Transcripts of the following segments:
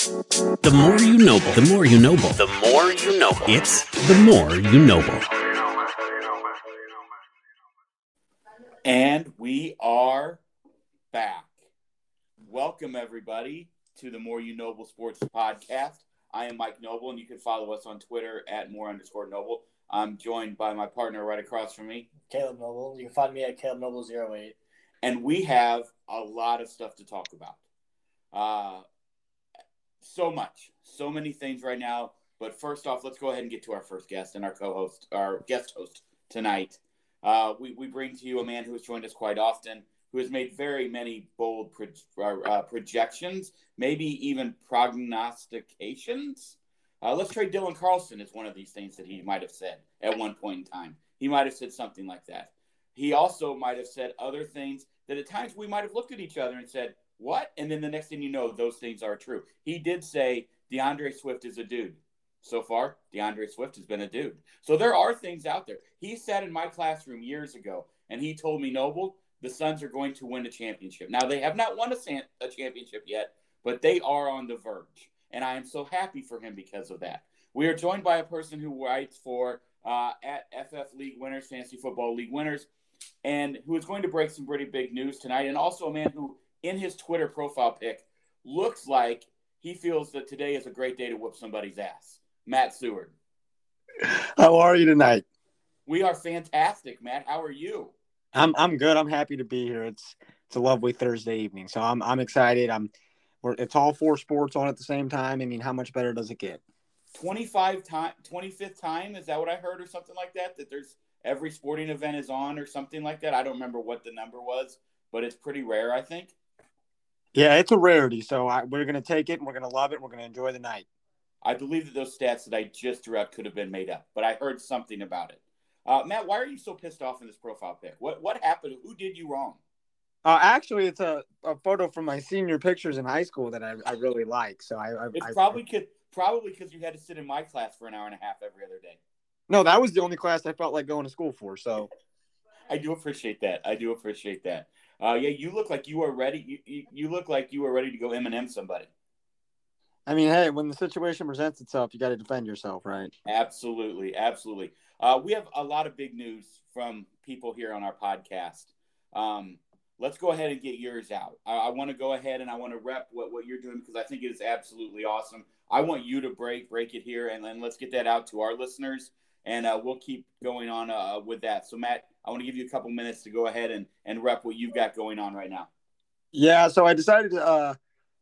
The more you know, the more you know, the more you know. It's the more you know. And we are back. Welcome, everybody, to the More You Noble Sports Podcast. I am Mike Noble, and you can follow us on Twitter at more underscore noble. I'm joined by my partner right across from me, Caleb Noble. You can find me at Caleb Noble 08. and we have a lot of stuff to talk about. Uh, so much, so many things right now. But first off, let's go ahead and get to our first guest and our co-host, our guest host tonight. Uh, we, we bring to you a man who has joined us quite often, who has made very many bold pro- uh, projections, maybe even prognostications. Uh, let's trade Dylan Carlson is one of these things that he might have said at one point in time. He might have said something like that. He also might have said other things that at times we might have looked at each other and said, What? And then the next thing you know, those things are true. He did say DeAndre Swift is a dude. So far, DeAndre Swift has been a dude. So there are things out there. He sat in my classroom years ago and he told me, Noble, the Suns are going to win a championship. Now, they have not won a, a championship yet, but they are on the verge. And I am so happy for him because of that. We are joined by a person who writes for uh, at FF League Winners, Fantasy Football League Winners, and who is going to break some pretty big news tonight. And also a man who, in his Twitter profile pic, looks like he feels that today is a great day to whoop somebody's ass. Matt Steward. How are you tonight? We are fantastic, Matt. How are you? I'm I'm good. I'm happy to be here. It's it's a lovely Thursday evening, so I'm I'm excited. I'm we're, it's all four sports on at the same time. I mean, how much better does it get? 25 time 25th time is that what i heard or something like that that there's every sporting event is on or something like that i don't remember what the number was but it's pretty rare i think Yeah, it's a rarity. So I, we're gonna take it and we're gonna love it. And we're gonna enjoy the night. i believe that those stats that i just threw out could have been made up but i heard something about it uh, matt why are you so pissed off in this profile pic what what happened who did you wrong Uh, actually, it's a, a photo from my senior pictures in high school that I, I really like. So I, I it's I- probably could probably because you had to sit in my class for an hour and a half every other day no, that was the only class I felt like going to school for. So I do appreciate that. I do appreciate that. Uh, yeah, you look like you are ready. You, you, you look like you are ready to go Eminem somebody. I mean, hey, when the situation presents itself, you got to defend yourself, right? Absolutely, absolutely. Uh, we have a lot of big news from people here on our podcast. Um, let's go ahead and get yours out. I, I want to go ahead and I want to rep what, what you're doing because I think it is absolutely awesome. I want you to break break it here, and then let's get that out to our listeners, and uh, we'll keep going on uh, with that. So, Matt, I want to give you a couple minutes to go ahead and, and rep what you've got going on right now. Yeah, so I decided to uh,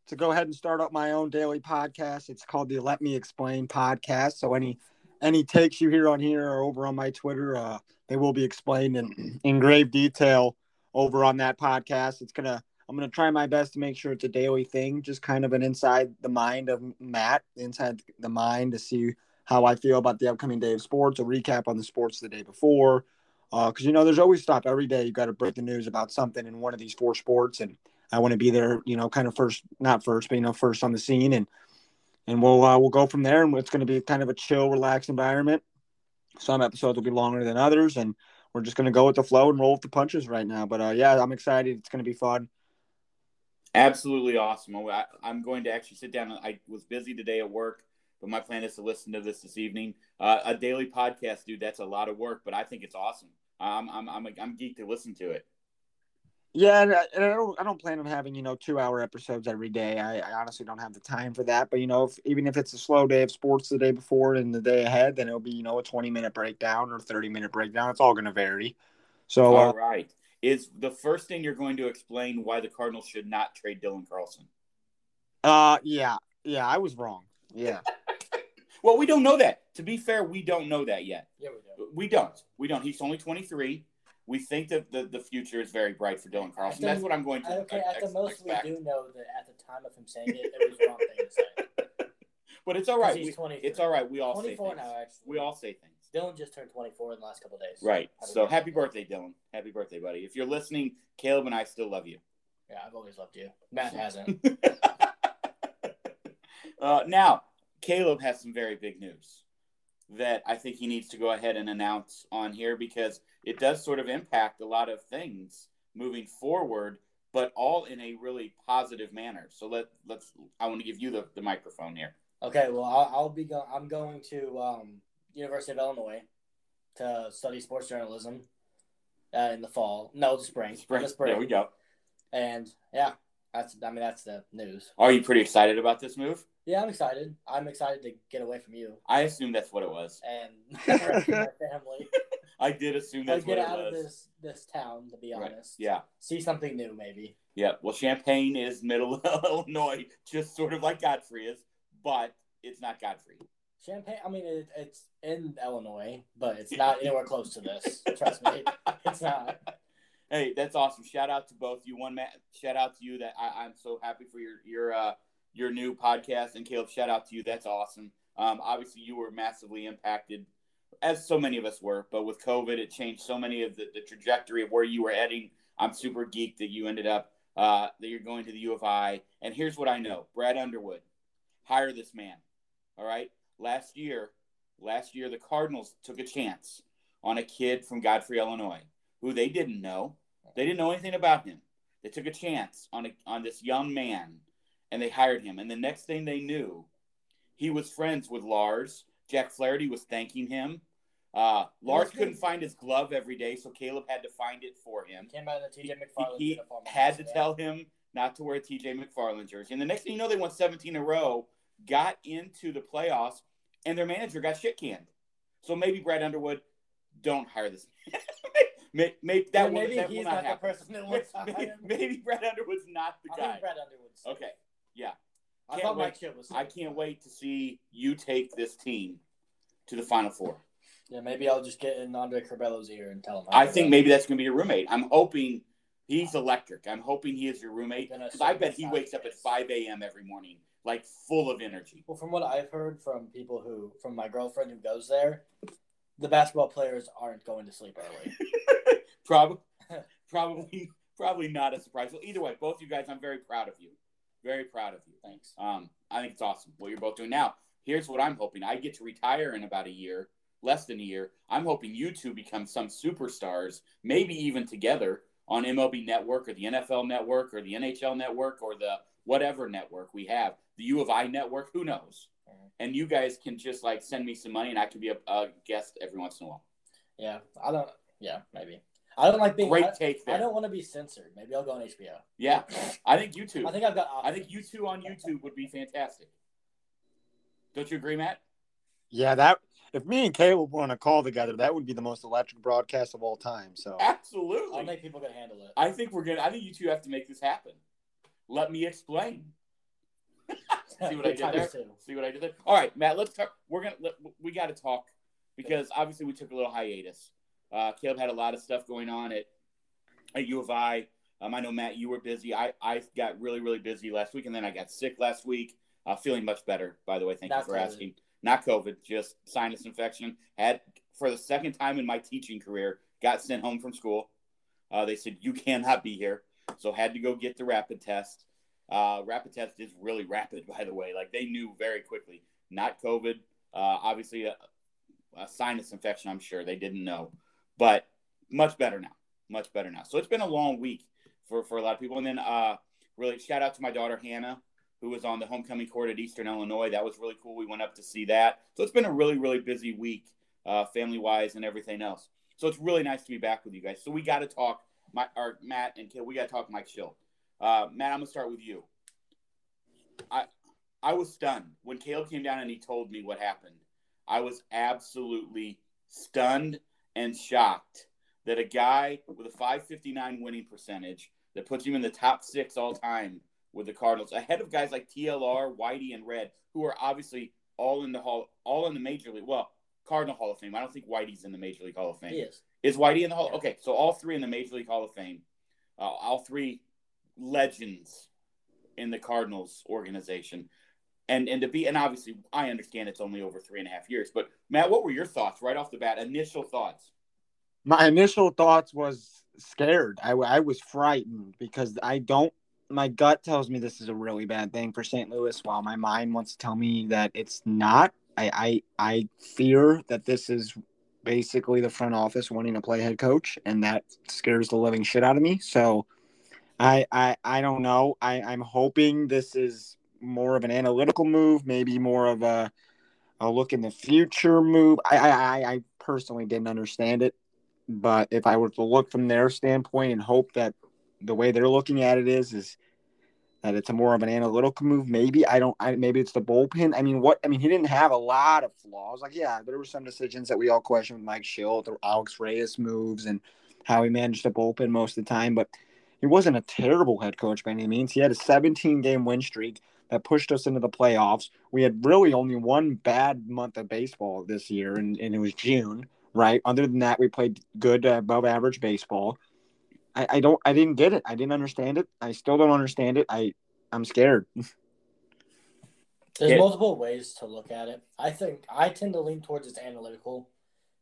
to go ahead and start up my own daily podcast. It's called the Let Me Explain podcast. So any any takes you hear on here or over on my Twitter, uh, they will be explained in in grave detail over on that podcast. It's gonna I'm gonna try my best to make sure it's a daily thing, just kind of an inside the mind of Matt, inside the mind to see how I feel about the upcoming day of sports, a recap on the sports the day before. Because you know, there's always stuff every day. You got to break the news about something in one of these four sports, and I want to be there, you know, kind of first, not first, but you know, first on the scene, and and we'll uh, we'll go from there. And it's going to be kind of a chill, relaxed environment. Some episodes will be longer than others, and we're just going to go with the flow and roll with the punches right now. But uh, yeah, I'm excited. It's going to be fun. Absolutely awesome. I, I'm going to actually sit down. I was busy today at work, but my plan is to listen to this this evening. Uh, a daily podcast, dude. That's a lot of work, but I think it's awesome. I'm I'm I'm I'm geeked to listen to it. Yeah, and, I- and I don't I don't plan on having you know two hour episodes every day. I, I honestly don't have the time for that. But you know, if, even if it's a slow day of sports the day before and the day ahead, then it'll be you know a 20 minute breakdown or 30 minute breakdown. It's all going to vary. So All uh, right. Is the first thing you're going to explain why the Cardinals should not trade Dylan Carlson? uh yeah yeah I was wrong. Yeah. Well, we don't know that. To be fair, we don't know that yet. Yeah, we do. We don't. We don't. He's only 23. We think that the, the future is very bright for Dylan Carlson. the- That's what I'm going to Okay, at the most, we do know that at the time of him saying it, it was wrong thing to say. But it's all right. he's We- 23. it's all right. We all say 24 things. now, actually. We all say things. Dylan just turned 24 in the last couple of days. Right. Happy So birthday. happy birthday, Dylan. Happy birthday, buddy. If you're listening, Caleb and I still love you. Yeah, I've always loved you. Matt hasn't. uh, now, Caleb has some very big news that I think he needs to go ahead and announce on here because it does sort of impact a lot of things moving forward but all in a really positive manner. So let let's. I want to give you the, the microphone here. Okay, well, I'll, I'll be going. I'm going to um, University of Illinois to study sports journalism uh, in the fall. No, the spring. Spring. The spring. There we go. And yeah, that's I mean that's the news. Are you pretty excited about this move? Yeah, I'm excited. I'm excited to get away from you I assume that's what it was. and my family. I did assume Like that's what get it out of was. this this town, to be Right. honest. Yeah, See something new, maybe. yeah. Well, Champaign is middle Illinois, just sort of like Godfrey is, but it's not Godfrey. Champaign. I mean, it, it's in Illinois, but it's not anywhere close to this. Trust me, it's not. Hey, that's awesome. Shout out to both you. One man, shout out to you that I, I'm so happy for your your uh your new podcast and Caleb. Shout out to you. That's awesome. Um, obviously you were massively impacted, as so many of us were. But with COVID, it changed so many of the, the trajectory of where you were heading. I'm super geeked that you ended up uh, that you're going to the U of I. And here's what I know: Brad Underwood, hire this man. All right. Last year, last year the Cardinals took a chance on a kid from Godfrey, Illinois, who they didn't know. They didn't know anything about him. They took a chance on a, on this young man, and they hired him. And the next thing they knew, he was friends with Lars. Jack Flaherty was thanking him. Uh, Lars couldn't find his glove every day, so Caleb had to find it for him. Came out in the TJ McFarland He uniform. had to tell him not to wear a TJ McFarland jersey. And the next thing you know, they won 17 in a row, got into the playoffs, and their manager got shit canned. So maybe Brad Underwood, don't hire this. maybe, maybe that, Yeah, will, maybe that he's will not not the person that wants to maybe, hire him. maybe Brad Underwood's not the I guy. think Brad Underwood's. Okay, yeah. I Can't thought wait. Mike Ship was. I can't wait to see you take this team to the Final Four. Yeah, maybe I'll just get in Andre Curbelo's ear and tell him. I think maybe that's going to be your roommate. I'm hoping he's electric. I'm hoping he is your roommate because I bet he wakes up at 5 a.m. every morning, like full of energy. Well, from what I've heard from people who, from my girlfriend who goes there, the basketball players aren't going to sleep early. probably, probably, probably not a surprise. Well, either way, both you guys, I'm very proud of you. Very proud of you. Thanks. Um, I think it's awesome what you're both doing now. Here's what I'm hoping: I get to retire in about a year, less than a year. I'm hoping you two become some superstars, maybe even together on MLB Network or the NFL Network or the NHL Network or the whatever network we have, the U of I Network. Who knows? Mhm. And you guys can just like send me some money, and I can be a, a guest every once in a while. Yeah, I don't. Yeah, maybe. I don't like being. Great I, take I don't want to be censored. Maybe I'll go on HBO. Yeah, I think you two. I think I've got. I think you two on YouTube would be fantastic. Don't you agree, Matt? Yeah, that if me and Caleb were on a call together, that would be the most electric broadcast of all time. So absolutely, I'll Absolutely. make people can handle it. I think we're gonna. I think you two have to make this happen. Let me explain. See what I did there? two. See what I did there? All right, Matt. Let's talk. We're gonna. Let, we got to talk because obviously we took a little hiatus. Uh, Caleb had a lot of stuff going on at at U of I. Um, I know Matt, you were busy. I I got really really busy last week, and then I got sick last week. Uh, feeling much better, by the way. Thank Not you for COVID. asking. Not COVID, just sinus infection. Had for the second time in my teaching career, got sent home from school. Uh, they said you cannot be here, so had to go get the rapid test. Uh, rapid test is really rapid, by the way. Like they knew very quickly. Not COVID. Uh, obviously, a, a sinus infection. I'm sure they didn't know, but much better now. Much better now. So it's been a long week for for a lot of people. And then, uh, really shout out to my daughter Hannah, who was on the homecoming court at Eastern Illinois. That was really cool. We went up to see that. So it's been a really really busy week, uh, family wise and everything else. So it's really nice to be back with you guys. So we got to talk, my or Matt and Kill. We got to talk Mike Shildt. Uh, Matt, I'm gonna start with you. I I was stunned when Caleb came down and he told me what happened. I was absolutely stunned and shocked that a guy with a 559 winning percentage that puts him in the top six all time with the Cardinals, ahead of guys like TLR, Whitey, and Red, who are obviously all in the hall, all in the major league. Well, Cardinal Hall of Fame. I don't think Whitey's in the Major League Hall of Fame. He is. Is Whitey in the Hall? Okay, so all three in the Major League Hall of Fame, uh, all three legends in the Cardinals organization, and and to be and obviously I understand it's only over three and a half years, but Matt, what were your thoughts right off the bat? Initial thoughts? my initial thoughts was scared. I, I was frightened because I don't. My gut tells me this is a really bad thing for St. Louis, while my mind wants to tell me that it's not. I I, I fear that this is basically the front office wanting to play head coach, and that scares the living shit out of me. So I, I I don't know. I I'm hoping this is more of an analytical move, maybe more of a a look in the future move. I I I personally didn't understand it, but if I were to look from their standpoint and hope that the way they're looking at it is is that it's a more of an analytical move. Maybe I don't. I maybe it's the bullpen. I mean, what? I mean, he didn't have a lot of flaws. Like, yeah, there were some decisions that we all questioned Mike Shildt, the Alex Reyes moves, and how he managed the bullpen most of the time. But he wasn't a terrible head coach by any means. He had a 17 game win streak that pushed us into the playoffs. We had really only one bad month of baseball this year, and, and it was June, right? Other than that, we played good, uh, above average baseball. I, I don't, I didn't get it. I didn't understand it. I still don't understand it. I, I'm scared. There's Yeah. multiple ways to look at it. I think I tend to lean towards it's analytical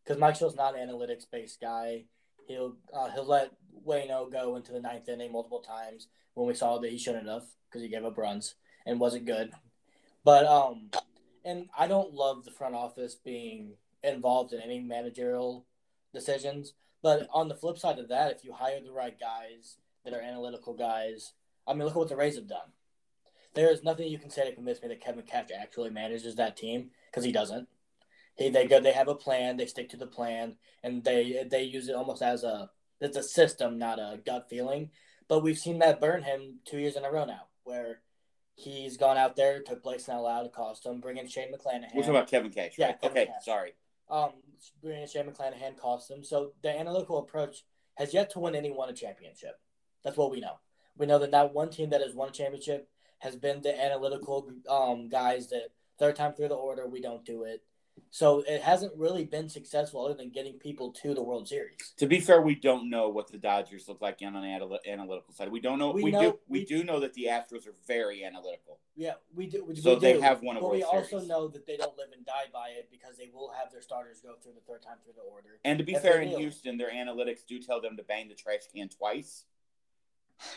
because Mike Shildt's not an analytics based guy. He'll uh, he'll let Waino go into the ninth inning multiple times when we saw that he shouldn't have because he gave up runs and wasn't good. But um, and I don't love the front office being involved in any managerial decisions. But on the flip side of that, if you hire the right guys that are analytical guys, I mean, look at what the Rays have done. There is nothing you can say to convince me that Kevin Cash actually manages that team because he doesn't. He they go they have a plan, they stick to the plan, and they they use it almost as a it's a system, not a gut feeling. But we've seen that burn him two years in a row now, where he's gone out there, took place not allowed, to cost him, bring in Shane McClanahan. We're talking about Kevin Cash. Yeah. Kevin okay, Cash. sorry. um, bringing in Shane McClanahan cost them. So the analytical approach has yet to win anyone a championship. That's what we know. We know that not one team that has won a championship has been the analytical um, guys that third time through the order we don't do it. So it hasn't really been successful other than getting people to the World Series. To be fair, we don't know what the Dodgers look like on an anal- analytical side. We don't know. We We, know- do. We, we- do know that the Astros are very analytical. Yeah, we do. We, So we they do, have won a but World we also know that they don't live and die by it because they will have their starters go through the third time through the order. And to be fair, in do. Houston, their analytics do tell them to bang the trash can twice.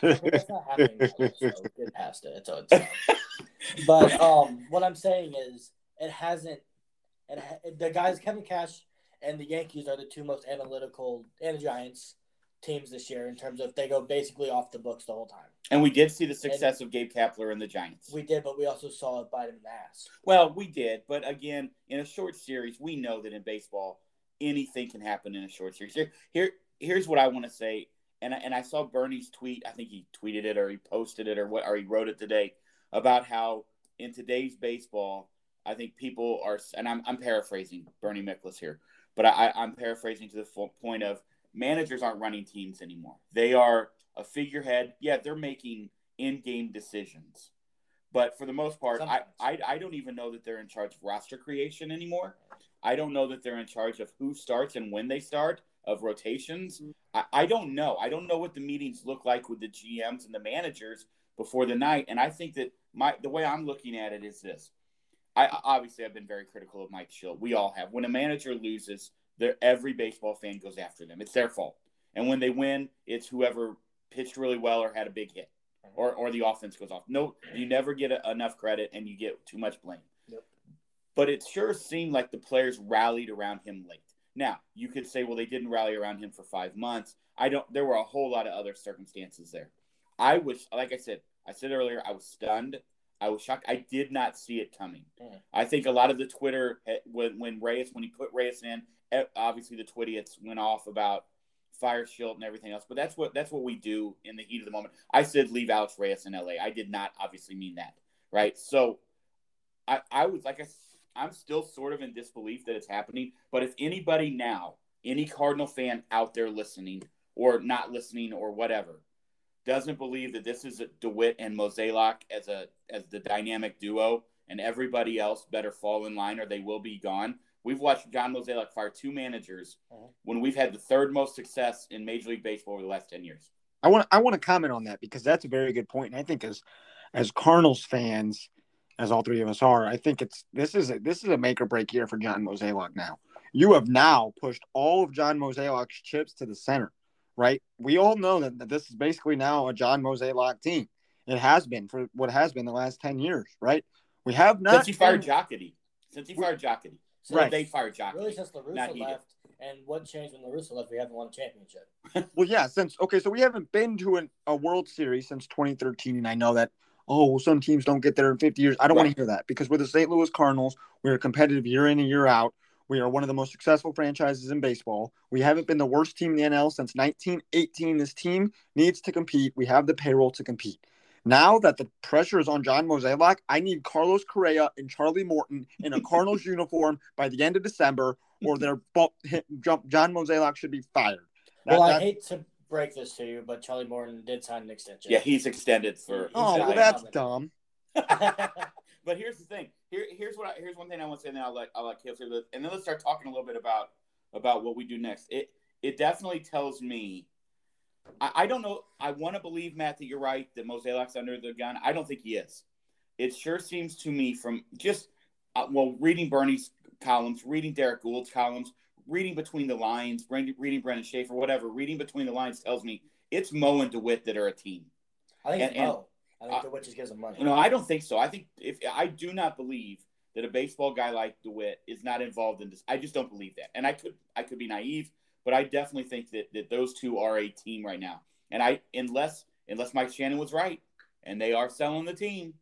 But that's not happening now, so get past it. So it's, but um, what I'm saying is, it hasn't. Ha- the guys Kevin Cash and the Yankees are the two most analytical and the Giants teams this year in terms of they go basically off the books the whole time. And we did see the success of Gabe Kapler and the Giants. We did, but we also saw it bite him in the ass. Well, we did, but again, in a short series, we know that in baseball, anything can happen in a short series. Here, here here's what I want to say, and I, and I saw Bernie's tweet. I think he tweeted it or he posted it or what, or he wrote it today about how in today's baseball, I think people are, and I'm I'm paraphrasing Bernie Miklasz here, but I, I'm paraphrasing to the full point of managers aren't running teams anymore. They are a figurehead. Yeah, they're making in-game decisions. But for the most part, I, I I don't even know that they're in charge of roster creation anymore. I don't know that they're in charge of who starts and when they start, of rotations. Mm-hmm. I, I don't know. I don't know what the meetings look like with the GMs and the managers before the night. And I think that my the way I'm looking at it is this. I obviously I've been very critical of Mike Shildt. We all have. When a manager loses, every baseball fan goes after them. It's their fault. And when they win, it's whoever pitched really well or had a big hit or, or the offense goes off. No, you never get a, enough credit and you get too much blame. Yep. But it sure seemed like the players rallied around him late. Now, you could say, well, they didn't rally around him for five months. I don't, there were a whole lot of other circumstances there. I was, like I said, I said earlier, I was stunned. I was shocked. I did not see it coming. Mm. I think a lot of the Twitter, eh, when, when Reyes, when he put Reyes in, eh, obviously the Twitiots went off about fire Shildt and everything else. But that's what that's what we do in the heat of the moment. I said leave Alex Reyes in LA. I did not obviously mean that, right? So I I was like I I'm still sort of in disbelief that it's happening. But if anybody now, any Cardinal fan out there listening or not listening or whatever, doesn't believe that this is a DeWitt and Mozeliak as a as the dynamic duo, and everybody else better fall in line or they will be gone. We've watched John Mozeliak fire two managers Mhm. when we've had the third most success in Major League Baseball over the last ten years. I want I want to comment on that because that's a very good point. And I think as as Cardinals fans, as all three of us are, I think it's this is a, this is a make or break year for John Mozeliak. Now you have now pushed all of John Mozeliak's chips to the center, right? We all know that, that this is basically now a John Mozeliak team. It has been for what has been the last ten years, right? We have not Since he fired Jocketty. Since he fired Jocketty. So Right. They fired Jocketty. Really, since La Not Russa left, And what changed when La Russa left? We haven't won a championship. Well, yeah, since okay, so we haven't been to an, a World Series since 2013, and I know that. Oh, well, some teams don't get there in 50 years. I don't want to hear that because we're the St. Louis Cardinals. We're competitive year in and year out. We are one of the most successful franchises in baseball. We haven't been the worst team in the NL since 1918. This team needs to compete. We have the payroll to compete. Now that the pressure is on John Mozeliak, I need Carlos Correa and Charlie Morton in a Cardinals uniform by the end of December, or their jump. John Mozeliak should be fired. That- well, I that- hate to break this to you, but Charlie Morton did sign an extension. Yeah, he's extended for. Oh, well, that's coming. dumb. but here's the thing. Here, here's what. I, here's one thing I want to say. And then I'll let I'll let Caleb say this, and then let's start talking a little bit about about what we do next. It it definitely tells me. I, I don't know. I want to believe Matt that you're right that Mozeliak under the gun. I don't think he is. It sure seems to me from just uh, well reading Bernie's columns, reading Derrick Goold's columns, reading between the lines, reading, reading Brenden Schaeffer, whatever. Reading between the lines tells me it's Mo and DeWitt that are a team. I think it's And- and- Mo. I think uh, the witches gives him money. No, I don't think so. I think if I do not believe that a baseball guy like DeWitt is not involved in this, I just don't believe that. And I could I could be naive, but I definitely think that that those two are a team right now. And I unless unless Mike Shannon was right and they are selling the team,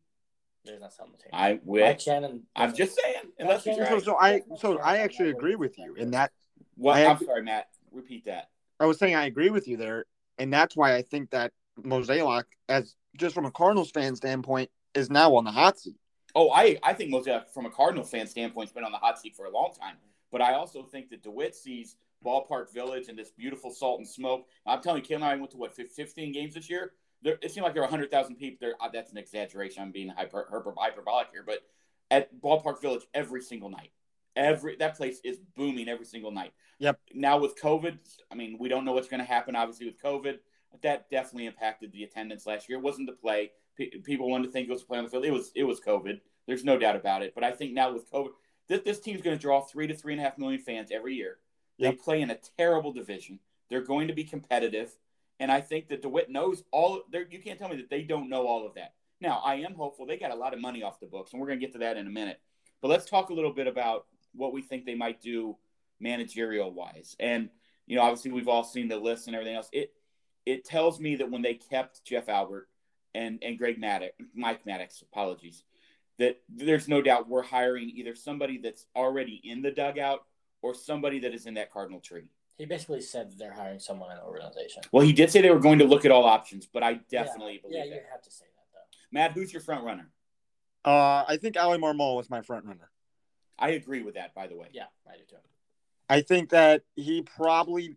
There's not selling the team. I Mike will. Shannon. I'm just saying. Unless he's Shannon- right. So, so I so I actually agree with you in that. What? I I'm sorry, Matt. Repeat that. I was saying I agree with you there, and that's why I think that Mozeliak, as just from a Cardinals fan standpoint, is now on the hot seat. Oh, I I think Mozeliak from a Cardinal fan standpoint has been on the hot seat for a long time. But I also think that DeWitt sees Ballpark Village and this beautiful salt and smoke. I'm telling you, Kim and I went to what 15 games this year. There, it seemed like there were 100,000 people there. Uh, that's an exaggeration. I'm being hyper, hyper, hyperbolic here, but at Ballpark Village every single night, every that place is booming every single night. Yep. Now with COVID, I mean, we don't know what's going to happen. Obviously, with COVID, that definitely impacted the attendance last year. It wasn't to play. P- people wanted to think it was a play on the field. It was. It was COVID. There's no doubt about it. But I think now with COVID, this, this team's going to draw three to three and a half million fans every year. They Yep. play in a terrible division. They're going to be competitive, and I think that DeWitt knows all. You can't tell me that they don't know all of that. Now, I am hopeful. They got a lot of money off the books, and we're going to get to that in a minute. But let's talk a little bit about what we think they might do managerial wise. And you know, obviously, we've all seen the list and everything else. It it tells me that when they kept Jeff Albert and and Greg Maddux, Mike Maddux, apologies, that there's no doubt we're hiring either somebody that's already in the dugout or somebody that is in that cardinal tree. He basically said that they're hiring someone in the organization. Well, he did say they were going to look at all options, but I definitely yeah, believe Yeah, that. you have to say that though. Matt, who's your front runner? Uh, I think Ollie Marmol was my front runner. I agree with that, by the way. Yeah, I do too. I think that he probably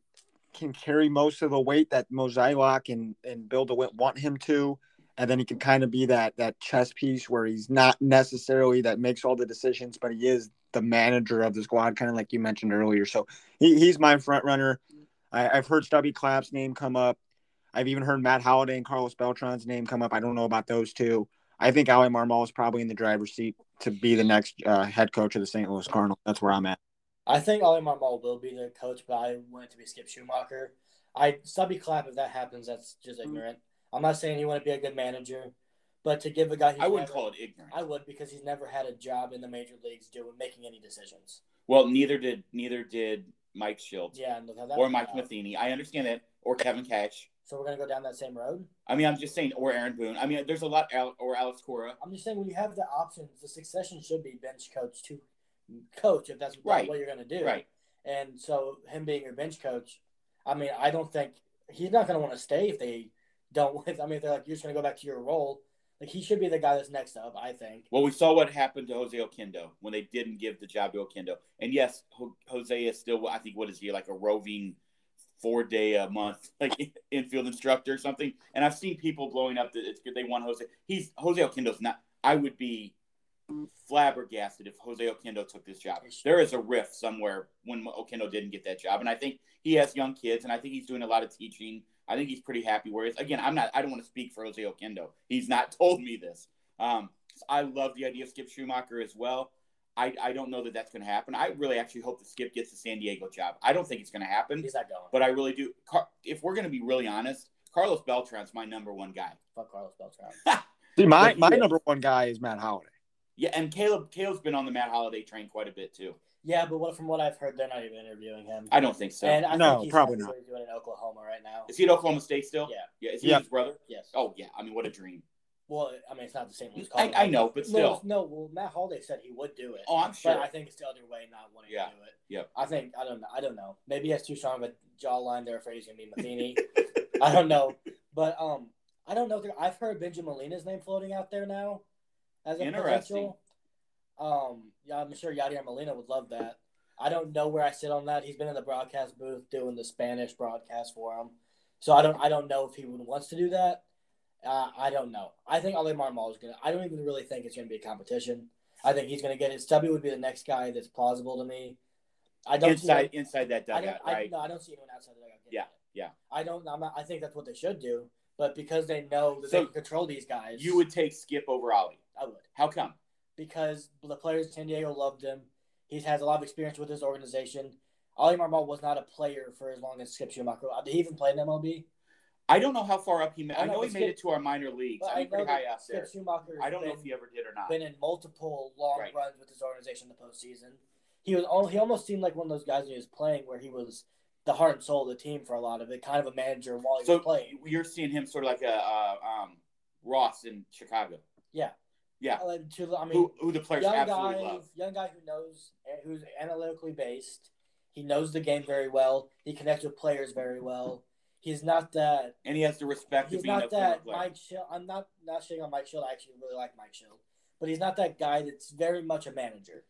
can carry most of the weight that Mozeliak and, and Bill DeWitt want him to. And then he can kind of be that that chess piece where he's not necessarily that makes all the decisions, but he is the manager of the squad, kind of like you mentioned earlier. So he, he's my front runner. I, I've heard Stubby Clapp's name come up. I've even heard Matt Holliday and Carlos Beltran's name come up. I don't know about those two. I think Ollie Marmol is probably in the driver's seat to be the next uh, head coach of the St. Louis Cardinals. That's where I'm at. I think Ollie Marmol will be the coach, but I want it to be Skip Schumaker. I Stubby Clapp, if that happens, that's just Mm-hmm. ignorant. I'm not saying he wouldn't be a good manager, but to give a guy who's I wouldn't never- call it ignorant. I would because he's never had a job in the major leagues doing making any decisions. well, neither did neither did Mike Schiltz Yeah, and look how that or Mike out. Matheny. I understand that, or Kevin Cash. So we're gonna go down that same road. I mean, I'm just saying, or Aaron Boone. I mean, there's a lot, or Alex Cora. I'm just saying when you have the options, the succession should be bench coach to coach if that's Right. what you're gonna do. Right. And so him being your bench coach, I mean, I don't think he's not going to want to stay if they don't. I mean, if they're like you're just going to go back to your role. Like he should be the guy that's next up. I think. Well, we saw what happened to Jose Oquendo when they didn't give the job to Oquendo. And yes, Ho- Jose is still, I think, what is he like a roving four day a month like infield instructor or something. And I've seen people blowing up that it's good they want Jose. He's Jose Oquendo's not. I would be flabbergasted if Jose Oquendo took this job. There is a rift somewhere when Oquendo didn't get that job, and I think he has young kids, and I think he's doing a lot of teaching. I think he's pretty happy where he is. Again, I'm not. I don't want to speak for Jose Oquendo. He's not told me this. Um, I love the idea of Skip Schumaker as well. I, I don't know that that's going to happen. I really actually hope that Skip gets the San Diego job. I don't think it's going to happen, He's not going. but I really do. Car- if we're going to be really honest, Carlos Beltran's my number one guy. Fuck Carlos Beltran. See, my, my number one guy is Matt Holliday. Yeah, and Caleb Caleb's been on the Matt Holliday train quite a bit too. Yeah, but what, from what I've heard, they're not even interviewing him. I don't think so. and I No, think he's probably not. he's doing in Oklahoma right now. Is he at Oklahoma State still? Yeah. Yeah. Is he Yeah. his brother? Yes. Oh yeah. I mean, what a dream. Well, I mean, it's not the same. as I, I know, but still. No, no. Well, Matt Holliday said he would do it. Oh, I'm sure. But I think it's the other way, not wanting Yeah. to do it. Yep. I think I don't know. I don't know. Maybe he has too strong of a jawline. They're afraid he's gonna be Matheny. I don't know, but um, I don't know. I've heard Benjamin Molina's name floating out there now as a Interesting. potential. Um, yeah, I'm sure Yadier Molina would love that. I don't know where I sit on that. He's been in the broadcast booth doing the Spanish broadcast for him, so I don't. I don't know if he would wants to do that. Uh, I don't know. I think Ollie Marmol is gonna. I don't even really think it's gonna be a competition. I think he's gonna get it. Stubby would be the next guy that's plausible to me. I don't see inside inside that I don't, dugout, I, right? no, I don't see anyone outside the dugout. Yeah, it. yeah. I don't. I'm not, I think that's what they should do, but because they know that So, they can control these guys, You would take Skip over Ollie. I would, How come? because the players in San Diego loved him. He has a lot of experience with his organization. Ollie Marmol was not a player for as long as Skip Schumaker. Uh, Did he even play in MLB? I don't know how far up he made. I I know, know he but made it to our minor leagues. I mean, pretty know high that up there. Skip Schumaker. I don't know if he ever did or not. been in multiple long Right. runs with his organization in the postseason. He was al- he almost seemed like one of those guys when he was playing where he was the heart and soul of the team for a lot of it, kind of a manager while he So was playing. you're seeing him sort of like a uh, um, Ross in Chicago. Yeah. Yeah. Uh, to- I mean, who, who the players young absolutely guy, love. young guy who knows, who's analytically based. He knows the game very well. He connects with players very well. He's not that. And he has the respect He's of being a not that. Mike Shildt. I'm not not shitting on Mike Shildt. I actually really like Mike Shildt, but he's not that guy that's very much a manager.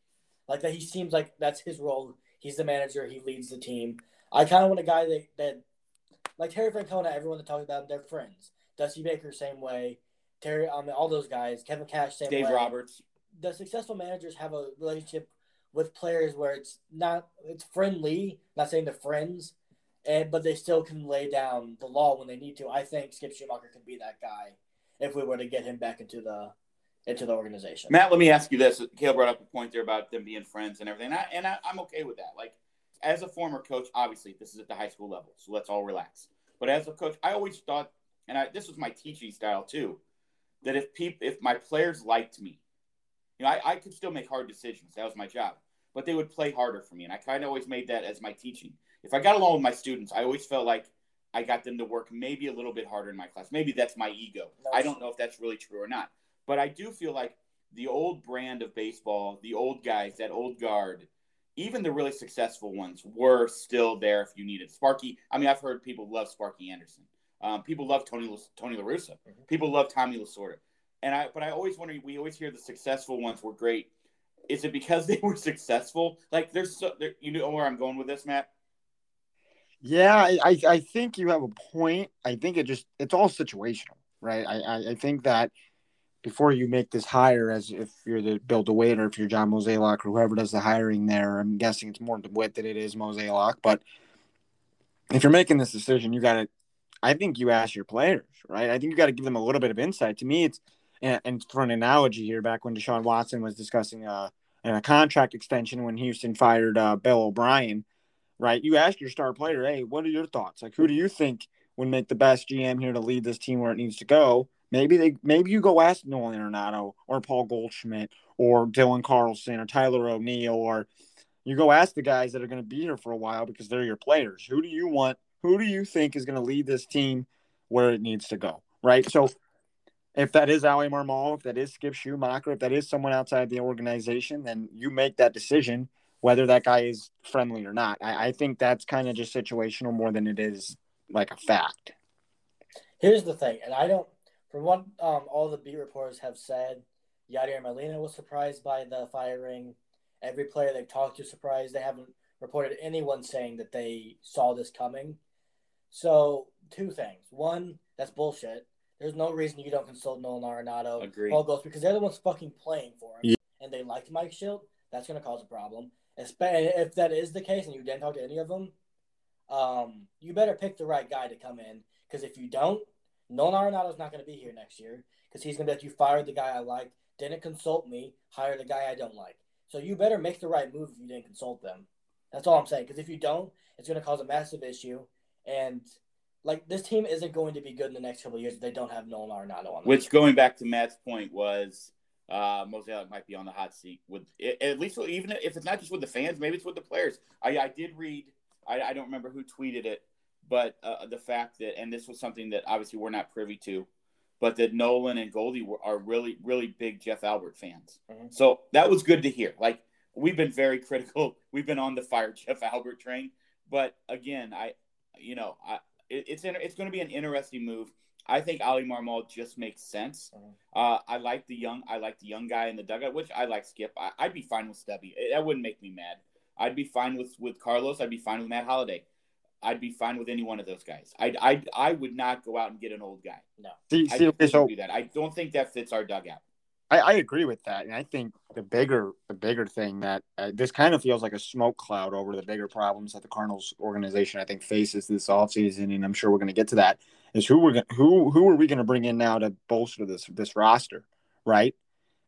Like that, he seems like that's his role. He's the manager. He leads the team. I kind of want a guy that that like Terry Francona. Everyone that talks about him, they're friends. Dusty Baker, same way. Terry, I mean, all those guys. Kevin Cash, same Dave way Roberts. the successful managers have a relationship with players where it's not it's friendly not saying they're friends and but they still can lay down the law when they need to i think skip schumaker could be that guy if we were to get him back into the into the organization Matt, let me ask you this. Caleb brought up a point there about them being friends and everything, and, I, and I, I'm okay with that. Like, as a former coach, obviously this is at the high school level, so let's all relax. But as a coach, I always thought, and I, this was my teaching style too, that if people, if my players liked me, you know, I, I could still make hard decisions. That was my job, but they would play harder for me, and I kind of always made that as my teaching. If I got along with my students, I always felt like I got them to work maybe a little bit harder in my class. Maybe that's my ego. I don't know if that's really true or not. But I do feel like the old brand of baseball, the old guys, that old guard, even the really successful ones were still there if you needed. Sparky, I mean, I've heard people love Sparky Anderson. Um, people love Tony Tony La Russa. Mhm. People love Tommy Lasorda. And I, but I always wonder. We always hear the successful ones were great. Is it because they were successful? Like there's, so, there, you know where I'm going with this, Matt? Yeah, I, I, think you have a point. I think it just it's all situational, right? I, I, I think that before you make this hire, as if you're the Bill DeWitt or if you're John Mozeliak or whoever does the hiring there, I'm guessing it's more DeWitt than it is Mozeliak. But if you're making this decision, you got to. I think you ask your players, right? I think you got to give them a little bit of insight. To me, it's and, for an analogy here, back when Deshaun Watson was discussing a, a contract extension when Houston fired uh, Bill O'Brien right? You ask your star player, hey, what are your thoughts? Like, who do you think would make the best GM here to lead this team where it needs to go? Maybe they, maybe you go ask Nolan Arenado or Paul Goldschmidt or Dylan Carlson or Tyler O'Neill, or you go ask the guys that are going to be here for a while because they're your players. Who do you want? Who do you think is going to lead this team where it needs to go? Right. So, if that is Ollie Marmol, if that is Skip Schumaker, if that is someone outside the organization, then you make that decision whether that guy is friendly or not. I, I think that's kind of just situational more than it is like a fact. Here's the thing, and I don't. From what um, all the beat reporters have said, Yadier Molina was surprised by the firing. Every player they've talked to surprised. They haven't reported anyone saying that they saw this coming. So two things. One, that's bullshit. There's no reason you don't consult Nolan Arenado, Agreed. Paul Ghost, because they're the ones fucking playing for him, Yeah. and they liked Mike Shildt. That's going to cause a problem. If that is the case, and you didn't talk to any of them, um, you better pick the right guy to come in. Because if you don't, Nolan Arenado's not going to be here next year because he's going to be like, you fired the guy I liked, didn't consult me, hired the guy I don't like. So you better make the right move if you didn't consult them. That's all I'm saying. Because if you don't, it's going to cause a massive issue. And like this team isn't going to be good in the next couple of years if they don't have Nolan Arenado on. Which, team. going back to Matt's point, was uh, Mozeliak might be on the hot seat with at least even if it's not just with the fans, maybe it's with the players. I, I did read, I, I don't remember who tweeted it, but uh, the fact that, and this was something that obviously we're not privy to, but that Nolan and Goldie were, are really, really big Jeff Albert fans. Mm-hmm. So that was good to hear. Like we've been very critical. We've been on the fire Jeff Albert train, but again, I, you know, I, it, it's it's going to be an interesting move. I think Ollie Marmol just makes sense. Mm-hmm. Uh, I like the young. I like the young guy in the dugout, which I like Skip. I, would be fine with Stubby. That wouldn't make me mad. I'd be fine with with Carlos. I'd be fine with Matt Holliday. I'd be fine with any one of those guys. I I I would not go out and get an old guy. No, see, I see, so, do that. I don't think that fits our dugout. I, I agree with that, and I think the bigger the bigger thing that uh, this kind of feels like a smoke cloud over the bigger problems that the Cardinals organization I think faces this offseason, and I'm sure we're going to get to that. Is who we're going who who are we going to bring in now to bolster this this roster, right?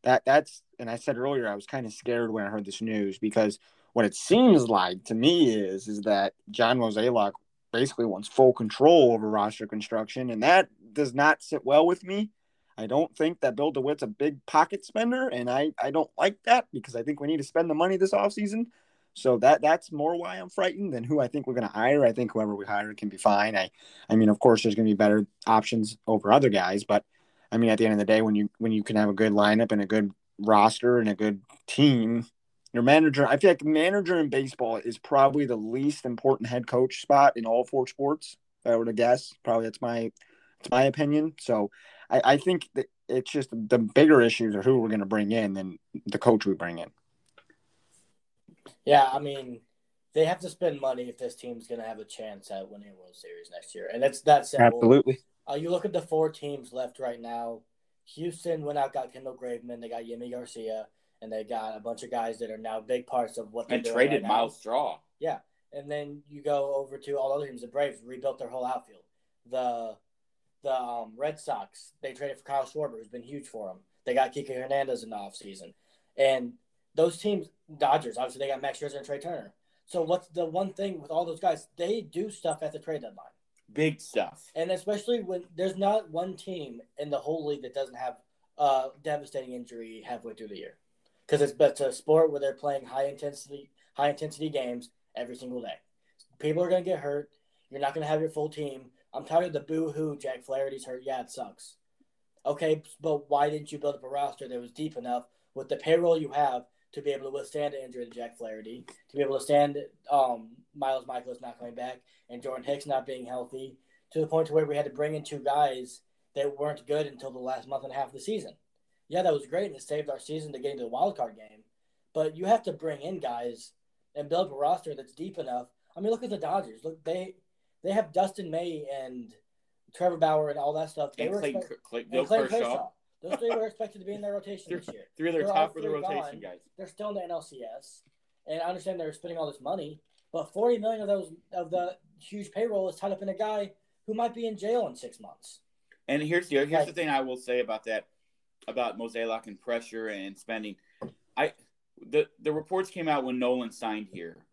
That that's and I said earlier I was kind of scared when I heard this news because what it seems like to me is is that John Mozeliak basically wants full control over roster construction, and that does not sit well with me. I don't think that Bill DeWitt's a big pocket spender, and I, I don't like that because I think we need to spend the money this offseason. So that that's more why I'm frightened than who I think we're going to hire. I think whoever we hire can be fine. I I mean, of course, there's going to be better options over other guys, but I mean, at the end of the day, when you when you can have a good lineup and a good roster and a good team, your manager. I feel like manager in baseball is probably the least important head coach spot in all four sports. If I would guess. Probably that's my it's my opinion. So I, I think that it's just the bigger issues are who we're going to bring in than the coach we bring in. Yeah, I mean, they have to spend money if this team's going to have a chance at winning a World Series next year, and that's that simple. Absolutely. Uh, you look at the four teams left right now. Houston went out, got Kendall Graveman, they got Yimi Garcia, and they got a bunch of guys that are now big parts of what they traded right Myles Straw. Yeah, and then you go over to all other teams. The Braves rebuilt their whole outfield. The the um, Red Sox, they traded for Kyle Schwarber, who's been huge for them. They got Kike Hernandez in the offseason. And those teams, Dodgers, obviously they got Max Scherzer and Trea Turner. So what's the one thing with all those guys? They do stuff at the trade deadline. Big stuff. And especially when there's not one team in the whole league that doesn't have a devastating injury halfway through the year. Because it's, it's a sport where they're playing high intensity high intensity games every single day. People are going to get hurt. You're not going to have your full team. I'm tired of the boo hoo. Jack Flaherty's hurt. Yeah, it sucks. Okay, but why didn't you build up a roster that was deep enough with the payroll you have to be able to withstand an injury to Jack Flaherty, to be able to stand um, Miles Mikolas not coming back and Jordan Hicks not being healthy, to the point to where we had to bring in two guys that weren't good until the last month and a half of the season. Yeah, that was great and it saved our season to get into the wild card game. But you have to bring in guys and build up a roster that's deep enough. I mean, look at the Dodgers. Look, they they have Dustin May and Trevor Bauer and all that stuff. They and were Clayton, expect- Clay, Bill Kershaw. Kershaw. Those three were expected to be in their rotation this year. Three of their They're top of the rotation gone. guys. They're still in the NLCS, and I understand they're spending all this money, but forty million of those of the huge payroll is tied up in a guy who might be in jail in six months. And here's the here's like, the thing I will say about that, about Mozeliak and pressure and spending. I the the reports came out when Nolan signed here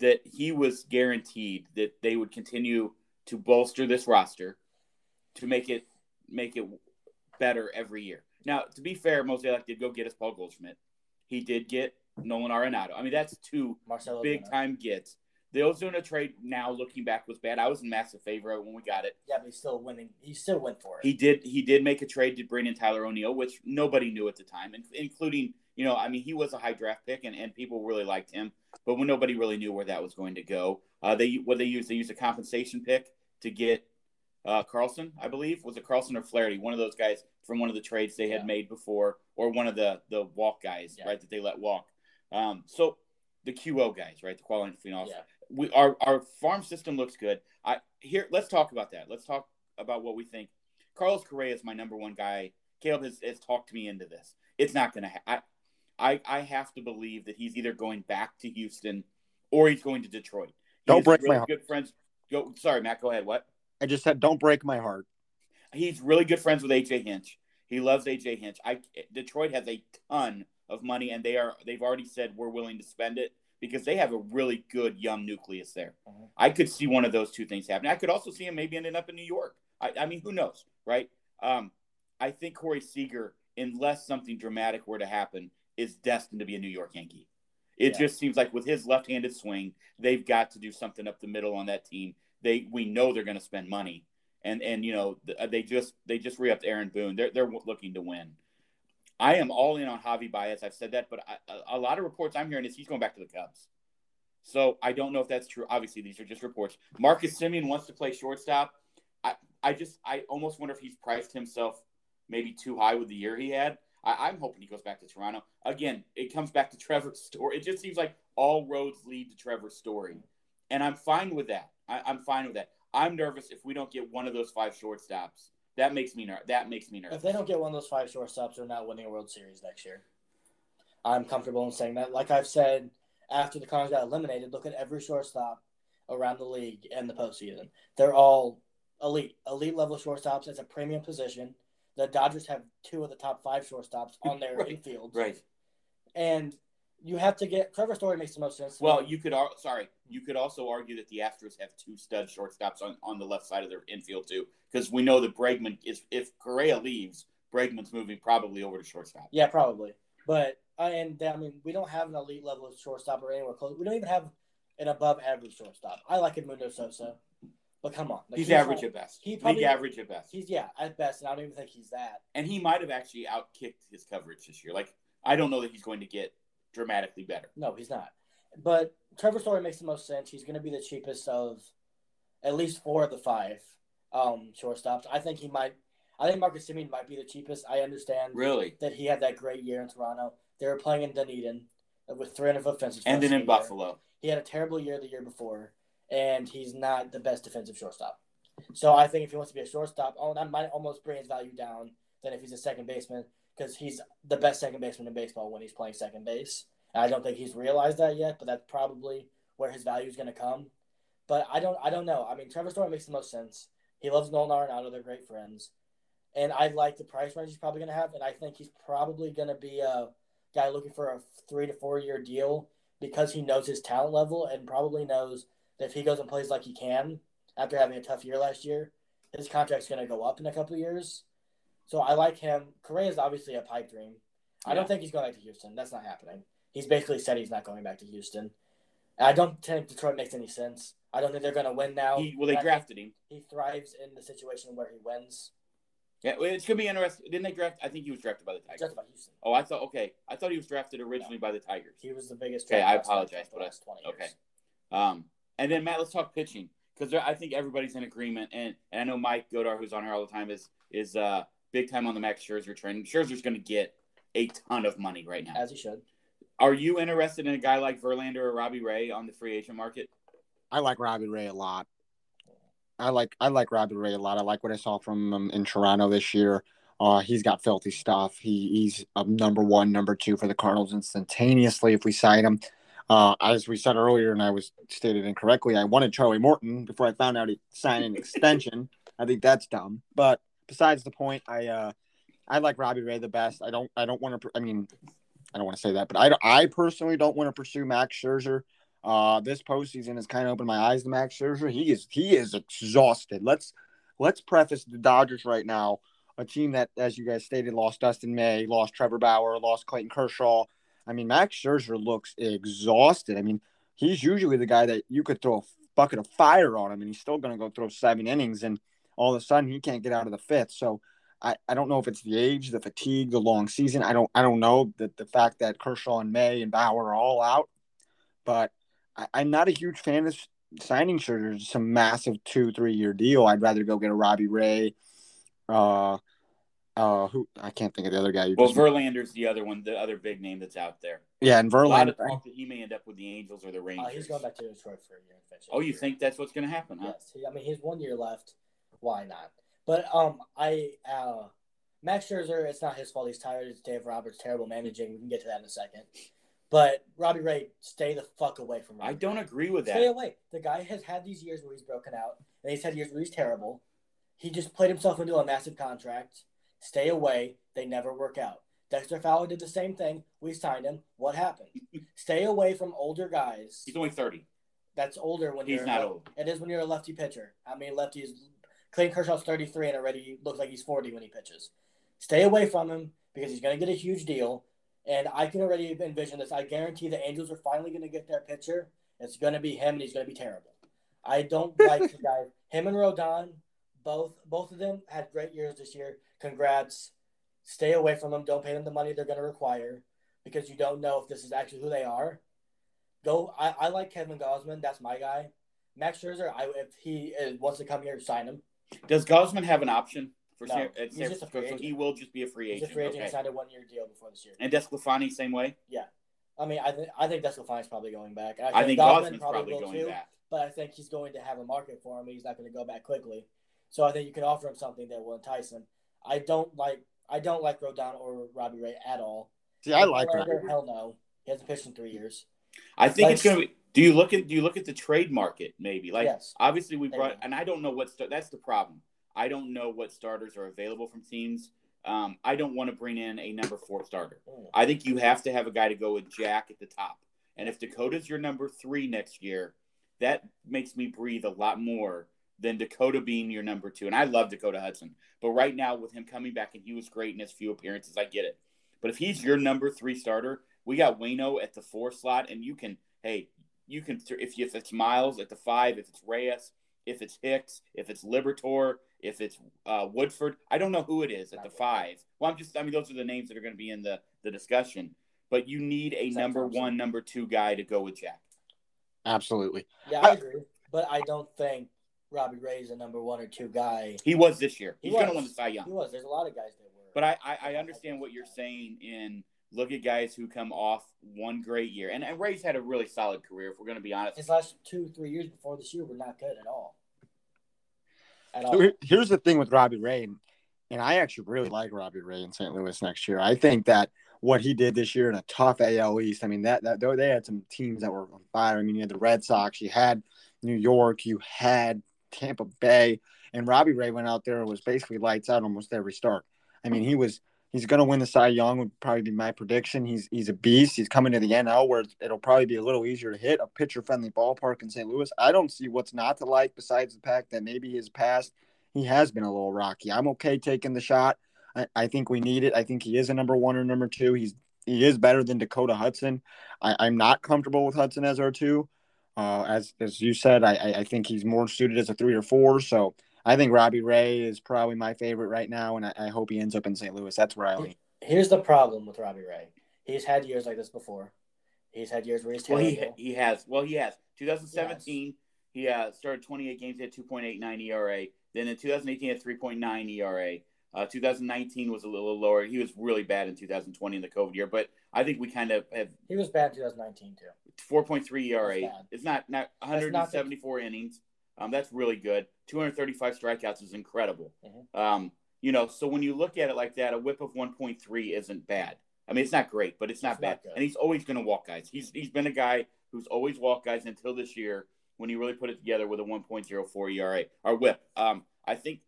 that he was guaranteed that they would continue to bolster this roster to make it make it better every year. Now, to be fair, Mozeliak did go get us Paul Goldschmidt. He did get Nolan Arenado. I mean, that's two Marcelo big time gets. The Ozuna trade, now looking back, was bad. I was in massive favor when we got it. Yeah, but he's still winning. He still went for it. He did. He did make a trade to bring in Tyler O'Neill, which nobody knew at the time, including you know, I mean, he was a high draft pick, and, and people really liked him, but when nobody really knew where that was going to go, uh, they what they used they used a compensation pick to get uh, Carlson, I believe, was it Carlson or Flaherty, one of those guys from one of the trades they had yeah. made before, or one of the the walk guys, yeah. right, that they let walk. Um, so the QO guys, right, the quality. Yeah. We our our farm system looks good. I here let's talk about that. Let's talk about what we think. Carlos Correa is my number one guy. Caleb has, has talked me into this. It's not going to. Ha- I, I I have to believe that he's either going back to Houston or he's going to Detroit. He Don't break really my heart. Good friends. Go. Sorry, Matt. Go ahead. What? I just said, don't break my heart. He's really good friends with AJ Hinch. He loves AJ Hinch. I Detroit has a ton of money, and they are they've already said we're willing to spend it because they have a really good young nucleus there. Uh-huh. I could see one of those two things happening. I could also see him maybe ending up in New York. I, I mean, who knows, right? Um, I think Corey Seager unless something dramatic were to happen, is destined to be a New York Yankee. It Yeah. just seems like with his left-handed swing, they've got to do something up the middle on that team. They we know they're going to spend money, and and you know uh, they just they just re-upped Aaron Boone. They're they're looking to win. I am all in on Javi Baez. I've said that, but I, a, a lot of reports I'm hearing is he's going back to the Cubs. So I don't know if that's true. Obviously, these are just reports. Marcus Semien wants to play shortstop. I, I just I almost wonder if he's priced himself maybe too high with the year he had. I, I'm hoping he goes back to Toronto. Again, it comes back to Trevor Story. It just seems like all roads lead to Trevor Story. And I'm fine with that. I, I'm fine with that. I'm nervous if we don't get one of those five shortstops. That makes me ner- that makes me nervous. If they don't get one of those five shortstops, they're not winning a World Series next year. I'm comfortable in saying that. Like I've said, after the Cardinals got eliminated, look at every shortstop around the league and the postseason. They're all elite, elite level shortstops. It's a premium position. The Dodgers have two of the top five shortstops on their Right. infield, right. and you have to get Trevor Story makes the most sense. Well, you could ar- sorry, you could also argue that the Astros have two stud shortstops on, on the left side of their infield too, because we know that Bregman is if Correa leaves, Bregman's moving probably over to shortstop. Yeah, probably. But uh, and I mean, we don't have an elite level of shortstop or anywhere close. We don't even have an above average shortstop. I like Edmundo Sosa, but come on, like, he's average not- at best. he League average at best. He's yeah at best, and I don't even think he's that. and he might have actually outkicked his coverage this year. Like I don't know that he's going to get dramatically better. No, he's not. But Trevor Story makes the most sense. He's going to be the cheapest of at least four of the five um, shortstops. I think he might. I think Marcus Semien might be the cheapest. I understand Really. that he had that great year in Toronto. They were playing in Dunedin with 300 foot fences. And then in year. Buffalo. He had a terrible year the year before, and he's not the best defensive shortstop. So I think if he wants to be a shortstop, oh, that might almost bring his value down than if he's a second baseman because he's the best second baseman in baseball when he's playing second base. And I don't think he's realized that yet, but that's probably where his value is going to come. But I don't, I don't know. I mean, Trevor Story makes the most sense. He loves Nolan Arenado; they're great friends, and I like the price range he's probably going to have. And I think he's probably going to be a guy looking for a three to four year deal because he knows his talent level and probably knows that if he goes and plays like he can after having a tough year last year, his contract's going to go up in a couple of years. So I like him. Correa is obviously a pipe dream. I don't think he's going back to Houston. That's not happening. He's basically said he's not going back to Houston. I don't think Detroit makes any sense. I don't think they're going to win now. He well they And I think drafted him. He thrives in the situation where he wins. Yeah, it's gonna be interesting. Didn't they draft? I think he was drafted by the Tigers. Just about Houston. Oh, I thought okay. I thought he was drafted originally by the Tigers. He was the biggest. Okay, I apologize, but last 20 years. okay. Um, and then Matt, let's talk pitching because I think everybody's in agreement, and, and I know Mike Godar, who's on here all the time, is is uh, big time on the Max Scherzer train. Scherzer's going to get a ton of money right now. As he should. Are you interested in a guy like Verlander or Robbie Ray on the free agent market? I like Robbie Ray a lot. I like I like Robbie Ray a lot. I like what I saw from him in Toronto this year. Uh, he's got filthy stuff. He he's a number one, number two for the Cardinals instantaneously if we sign him. Uh, as we said earlier, and I was stated incorrectly, I wanted Charlie Morton before I found out he signed an extension. I think that's dumb. But besides the point, I uh, I like Robbie Ray the best. I don't I don't want to. I mean, I don't want to say that, but I I personally don't want to pursue Max Scherzer. Uh, this postseason has kind of opened my eyes to Max Scherzer. He is he is exhausted. Let's let's preface the Dodgers right now, a team that, as you guys stated, lost Dustin May, lost Trevor Bauer, lost Clayton Kershaw. I mean, Max Scherzer looks exhausted. I mean, he's usually the guy that you could throw a bucket of fire on him, and he's still going to go throw seven innings, and all of a sudden he can't get out of the fifth. So. I, I don't know if it's the age, the fatigue, the long season. I don't I don't know that the fact that Kershaw and May and Bauer are all out, but I, I'm not a huge fan of signing Scherzer some massive two three year deal. I'd rather go get a Robbie Ray. Uh, uh, who I can't think of the other guy. Well, just- Verlander's the other one, the other big name that's out there. yeah, and A lot Verlander. of talk that he may end up with the Angels or the Uh, Rangers. he's going back to Detroit for a year oh, you here. think that's what's going to happen, huh? Yes. He, I mean, he's one year left. Why not? But um, I uh, Max Scherzer. It's not his fault. He's tired. It's Dave Roberts' terrible managing. We can get to that in a second. But Robbie Ray, stay the fuck away from. Robbie I don't Ray. agree with Stay that. Stay away. The guy has had these years where he's broken out, and he's had years where he's terrible. He just played himself into a massive contract. Stay away. They never work out. Dexter Fowler did the same thing. We signed him. What happened? Stay away from older guys. He's only 30. That's older when He's you're not a- old. It is when you're a lefty pitcher. I mean, lefties. Clayton Kershaw's 33 and already looks like he's 40 when he pitches. Stay away from him. because he's going to get a huge deal. And I can already envision this. I guarantee the Angels are finally going to get their pitcher. It's going to be him, and he's going to be terrible. I don't like the guy. Him and Rodon, both both of them had great years this year. Congrats. Stay away from them. Don't pay them the money they're going to require because you don't know if this is actually who they are. Go. I, I like Kevin Gausman. That's my guy. Max Scherzer. I if he is, wants to come here, sign him. Does Gausman have an option for No, San, he's San just a free So agent. he will just be a free agent. He's a free agent. okay. Signed a one year deal before this year. And Desclafani, same way. Yeah, I mean, I think I think Desclafani's probably going back. I think Gausman Gausman's probably will going too, back. But I think he's going to have a market for him. He's not going to go back quickly. So I think you can offer him something that will entice him. I don't like I don't like Rodon or Robbie Ray at all. See, I like Robbie. Hell no. He hasn't pitched in three years. I think Like- it's going to be. Do you look at Do you look at the trade market? Maybe like yes. obviously we brought, and I don't know what sta- that's the problem. I don't know what starters are available from teams. Um, I don't want to bring in a number four starter. Mm. I think you have to have a guy to go with Jack at the top. And if Dakota's your number three next year, that makes me breathe a lot more than Dakota being your number two. And I love Dakota Hudson. But right now, with him coming back and he was great in his few appearances, I get it. But if he's your number three starter, we got Waino at the four slot, and you can, hey, you can, if, if it's Miles at the five, if it's Reyes, if it's Hicks, if it's Liberatore, if it's uh, Woodford, I don't know who it is at the five. Well, I'm just, I mean, those are the names that are going to be in the, the discussion. But you need a Zach number Thompson. one, number two guy to go with Jack. Absolutely. Yeah, I agree. But I don't think Robbie Ray is a number one or two guy. He was this year. He He's going to was. win the Cy Young. He was. There's a lot of guys that were. But I, I, I understand what you're saying in look at guys who come off one great year. And, and Ray's had a really solid career, if we're going to be honest. his last two, three years before this year were not good at all. At all. here- here's the thing with Robbie Ray, and, and I actually really like Robbie Ray in St. Louis next year. I think that what he did this year in a tough AL East, I mean that that they had some teams that were on fire. I mean, you had the Red Sox, you had New York, you had Tampa Bay, and Robbie Ray went out there and was basically lights out almost every start. I mean, he was he's going to win the Cy Young would probably be my prediction. He's he's a beast. He's coming to the NL where it'll probably be a little easier to hit a pitcher friendly ballpark in St. Louis. I don't see what's not to like besides the fact that maybe his past he has been a little rocky. I'm okay taking the shot. I, I think we need it. I think he is a number one or number two. He's he is better than Dakota Hudson. I, I'm not comfortable with Hudson as our two. Uh, as as you said, I, I I think he's more suited as a three or four. So I think Robbie Ray is probably my favorite right now, and I, I hope he ends up in St. Louis. That's where I lean. Here's the problem with Robbie Ray. He's had years like this before. He's had years where he's terrible. Well, he, he has. Well, he has. 2017, he uh, started 28 games, he had 2.89 ERA. Then in 2018, he had 3.9 ERA. Uh, 2019 was a little lower. He was really bad in 2020 in the COVID year, but I think we kind of have He was bad in 2019 too. 4.3 ERA. It's not not not the- 174 innings. Um, that's really good. 235 strikeouts is incredible. Mhm. Um, you know, so when you look at it like that, a whip of 1.3 isn't bad. I mean, it's not great, but it's not It's bad. not and he's always going to walk guys. He's he's been a guy who's always walked guys until this year when he really put it together with a 1.04 ERA or whip. Um, I think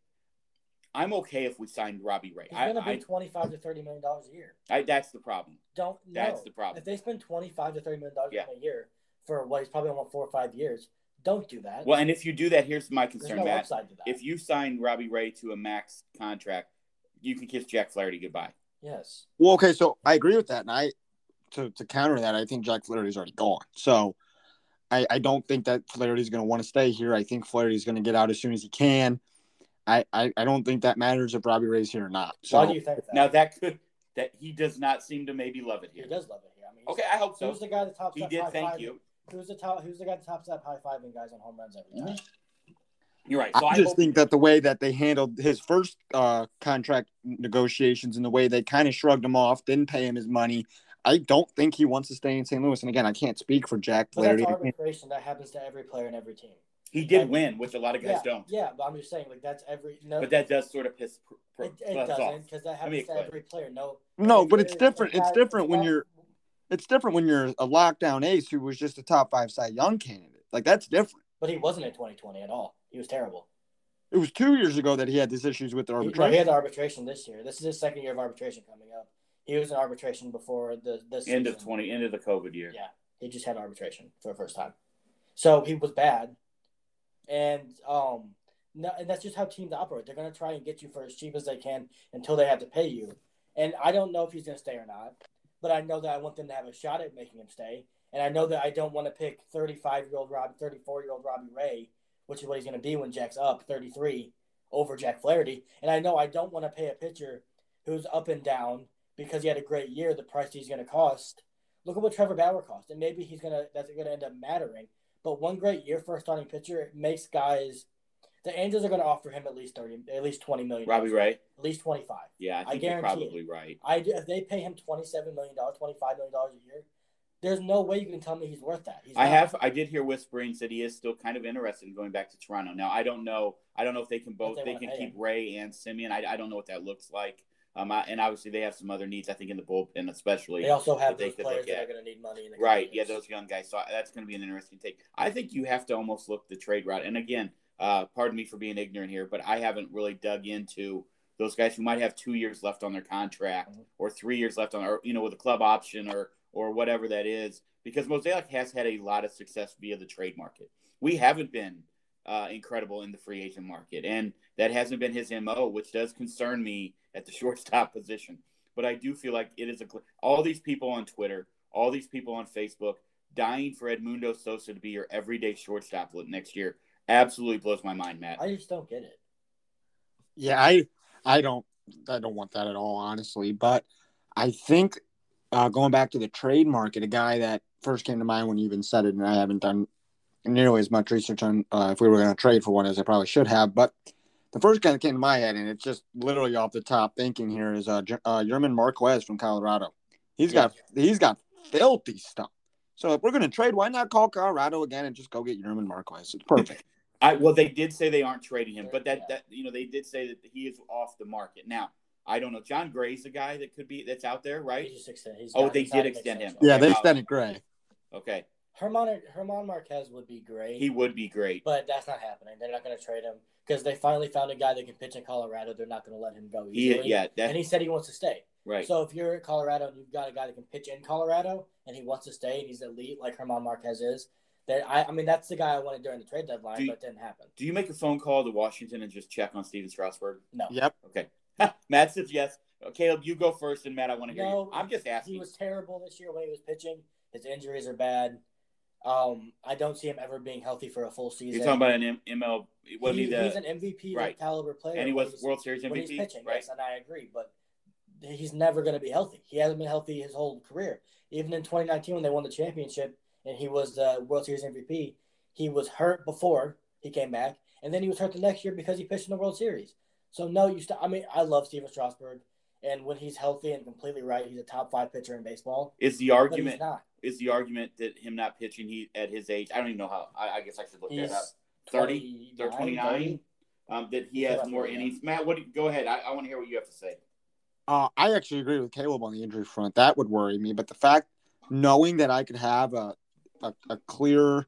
I'm okay if we signed Robbie Ray. He's I, going to be I, 25 to 30 million dollars a year. I, that's the problem. Don't no. That's the problem. If they spend 25 to 30 million dollars Yeah. a year for what he's probably on four or five years, don't do that. Well, and if you do that, here's my concern, no Matt. upside to that. If you sign Robbie Ray to a max contract, you can kiss Jack Flaherty goodbye. yes. Well, okay, so I agree with that, and I to to counter that, I think Jack Flaherty's already gone. So I, I don't think that Flaherty's going to want to stay here. I think Flaherty's going to get out as soon as he can. I, I, I don't think that matters if Robbie Ray's here or not. So Why do you think that? Now that could that he does not seem to maybe love it here. he does love it here. I mean, Okay, I hope so. Who's the guy that tops He did. high Thank five? you. Who's the top? Who's the guy that tops that high fiving guys on home runs every time? You're right. So I I, just hope, think that the way that they handled his first uh, contract negotiations and the way they kind of shrugged him off, didn't pay him his money. I don't think he wants to stay in St. Louis. And again, I can't speak for Jack But that's arbitration. That happens to every player in every team. He did like- win, which a lot of guys yeah, don't. Yeah, but I'm just saying, like that's every no. But that does sort of piss pr- pr- it, it off. doesn't because that I mean, happens to every player. No. No, but it's different. It's different when you're it's different when you're a lockdown ace who was just a top five Cy Young candidate. Like that's different. But he wasn't in 2020 at all. He was terrible. It was two years ago that he had these issues with the He, no, arbitration. he had the arbitration this year. This is his second year of arbitration coming up. He was in arbitration before the this End of season. twenty, end of the COVID year. Yeah, he just had arbitration for the first time. So he was bad, and um, no, and that's just how teams operate. They're gonna try and get you for as cheap as they can until they have to pay you. And I don't know if he's going to stay or not, but I know that I want them to have a shot at making him stay. And I know that I don't want to pick 35 year old Rob, 34 year old Robbie Ray, which is what he's going to be when Jack's up 33 over Jack Flaherty. And I know I don't want to pay a pitcher who's up and down because he had a great year, the price he's going to cost. Look at what Trevor Bauer cost, and maybe he's gonna that's gonna end up mattering. But one great year for a starting pitcher it makes guys. The Angels are going to offer him at least thirty, at least twenty million. Robbie Ray. at least twenty five. Yeah, I I guarantee probably right. I if they pay him twenty seven million dollars, twenty five million dollars a year, there's no way you can tell me he's worth that. He's I have I did hear whisperings that he is still kind of interested in going back to Toronto. Now I don't know I don't know if they can both they they, can keep him. Ray and Semien. I, I don't know what that looks like. Um, I, and obviously they have some other needs. I think in the bullpen especially. They also have that they those players that are going to need money. In the Right. Yeah, those young guys. So that's going to be an interesting take. I think you have to almost look the trade route. And again, uh, pardon me for being ignorant here, but I haven't really dug into those guys who might have two years left on their contract Mhm. or three years left on, or you know, with a club option or or whatever that is. Because Mozeliak has had a lot of success via the trade market. We haven't been uh, incredible in the free agent market, and that hasn't been his mo, which does concern me at the shortstop position. But I do feel like it is a all these people on Twitter, all these people on Facebook, dying for Edmundo Sosa to be your everyday shortstop next year. Absolutely blows my mind, Matt. I just don't get it. Yeah, I I don't I don't want that at all, honestly. But I think uh, going back to the trade market, a guy that first came to mind when you even said it, and I haven't done nearly as much research on uh, if we were going to trade for one as I probably should have. But the first guy that came to my head, and it's just literally off the top thinking here, is uh, Ger- uh German Marquez from Colorado. He's got he's got filthy stuff. So if we're going to trade, why not call Colorado again and just go get German Marquez? It's perfect. I well, they did say they aren't trading him, but that that you know they did say that he is off the market now. I don't know. Jon Gray's the guy that could be that's out there, right? He's just extend. He's Oh, they did extend him. extension. yeah, Okay, they extended Gray. Okay, German German Marquez would be great. he would be great. But that's not happening. They're not going to trade him because they finally found a guy that can pitch in Colorado. They're not going to let him go He yeah, that and he said he wants to stay. right. So if you're at Colorado and you've got a guy that can pitch in Colorado and he wants to stay and he's elite like German Marquez is, then I, I mean that's the guy I wanted during the trade deadline, you- but it didn't happen. Do you make a phone call to Washington and just check on Stephen Strasburg? No, Yep. Okay. Matt says yes. Caleb, you go first, and Matt, I want to hear No, you. I'm just asking. he was terrible this year when he was pitching. His injuries are bad. Um, I don't see him ever being healthy for a full season. You're talking about an M- ML. Wasn't he, He- the he's an MVP right. caliber player, and he was World Series when he's MVP, pitching. right? Yes, and I agree, but he's never going to be healthy. He hasn't been healthy his whole career. Even in 2019 when they won the championship and he was the World Series MVP, he was hurt before he came back, and then he was hurt the next year because he pitched in the World Series. So no, you. St- I mean, I love Stephen Strasburg, and when he's healthy and completely right, he's a top five pitcher in baseball. Is the argument he's not. Is the argument that him not pitching he at his age? I don't even know how. I, I guess I should look He's that up. 30? 29, They're 29. Um, that he He's has more 30, yeah. innings. Matt, what? Do you, go ahead. I, I want to hear what you have to say. Uh, I actually agree with Caleb on the injury front. That would worry me. But the fact, knowing that I could have a, a, a clear,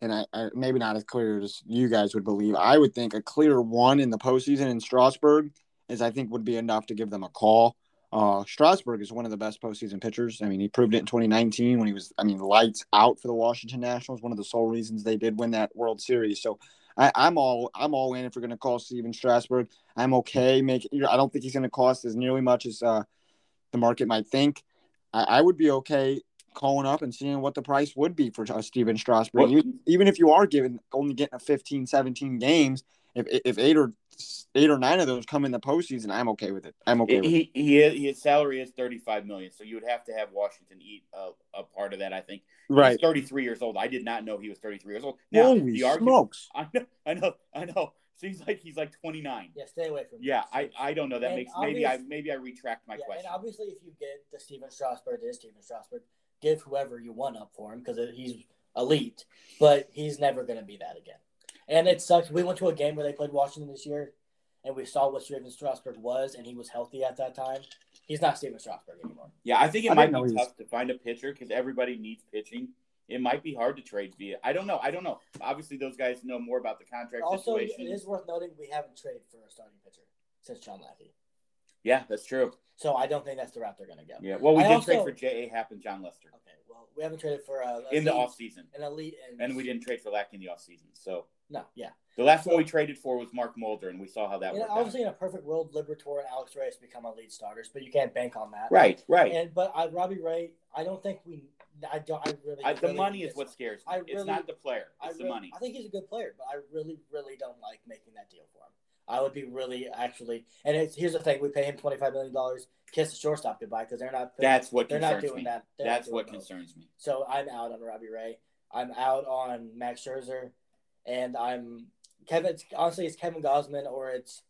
and I, I maybe not as clear as you guys would believe, I would think a clear one in the postseason in Strasburg is I think would be enough to give them a call. Uh, Strasburg is one of the best postseason pitchers. I mean, he proved it in 2019 when he was, I mean, lights out for the Washington Nationals. One of the sole reasons they did win that World Series. So I, I'm all, I'm all in if we're going to call Stephen Strasburg. I'm okay. Make I don't think he's going to cost as nearly much as uh, the market might think. I, I would be okay calling up and seeing what the price would be for uh, Stephen Strasburg. Even, even if you are given only getting a 15, 17 games, if if eight or eight or nine of those come in the postseason, I'm okay with it. I'm okay with it. He, he his salary is 35 million, so you would have to have Washington eat a, a part of that. I think. Right. 33 years old. I did not know he was 33 years old. Now Holy the argument. smokes! I know. I know. I know. Seems like he's like 29. Yeah, stay away from. Yeah. I, I don't know. That And makes maybe I maybe I retract my yeah, question. And obviously, if you get the Stephen Strasburg, it is Stephen Strasburg. Give whoever you want up for him because he's elite, but he's never going to be that again. And it sucks. We went to a game where they played Washington this year, and we saw what Stephen Strasburg was, and he was healthy at that time. He's not Stephen Strasburg anymore. Yeah, I think it I might be he was- tough to find a pitcher because everybody needs pitching. It might be hard to trade via. I don't know. I don't know. Obviously, those guys know more about the contract Also, it situation. is worth noting we haven't traded for a starting pitcher since John Lackey. Yeah, that's true. So I don't think that's the route they're going to go. Yeah. Well, we I did also- trade for J. A. Happ and Jon Lester Okay. Well, we haven't traded for a, in the elite- off season, an elite, and, and we didn't trade for Lack in the off season. So No, yeah. The last one we traded for was Mark Mulder, and we saw how that worked. out. obviously, in a perfect world, Liberatore and Alex Reyes become our lead starters, but you can't bank on that. Right, right. And but I, Robbie Ray, I don't think we. I don't. I really. I, the really money is what scares me. I it's not the player; I it's the money. I think he's a good player, but I really, really don't like making that deal for him. I would be really actually, and it's, here's the thing: we pay him twenty five million dollars, kiss the shortstop goodbye because they're not. That's what they're not doing me. that. They're That's doing what both. concerns me. So I'm out on Robbie Ray. I'm out on Max Scherzer, and I'm Kevin. It's, honestly, it's Kevin Gausman or it's.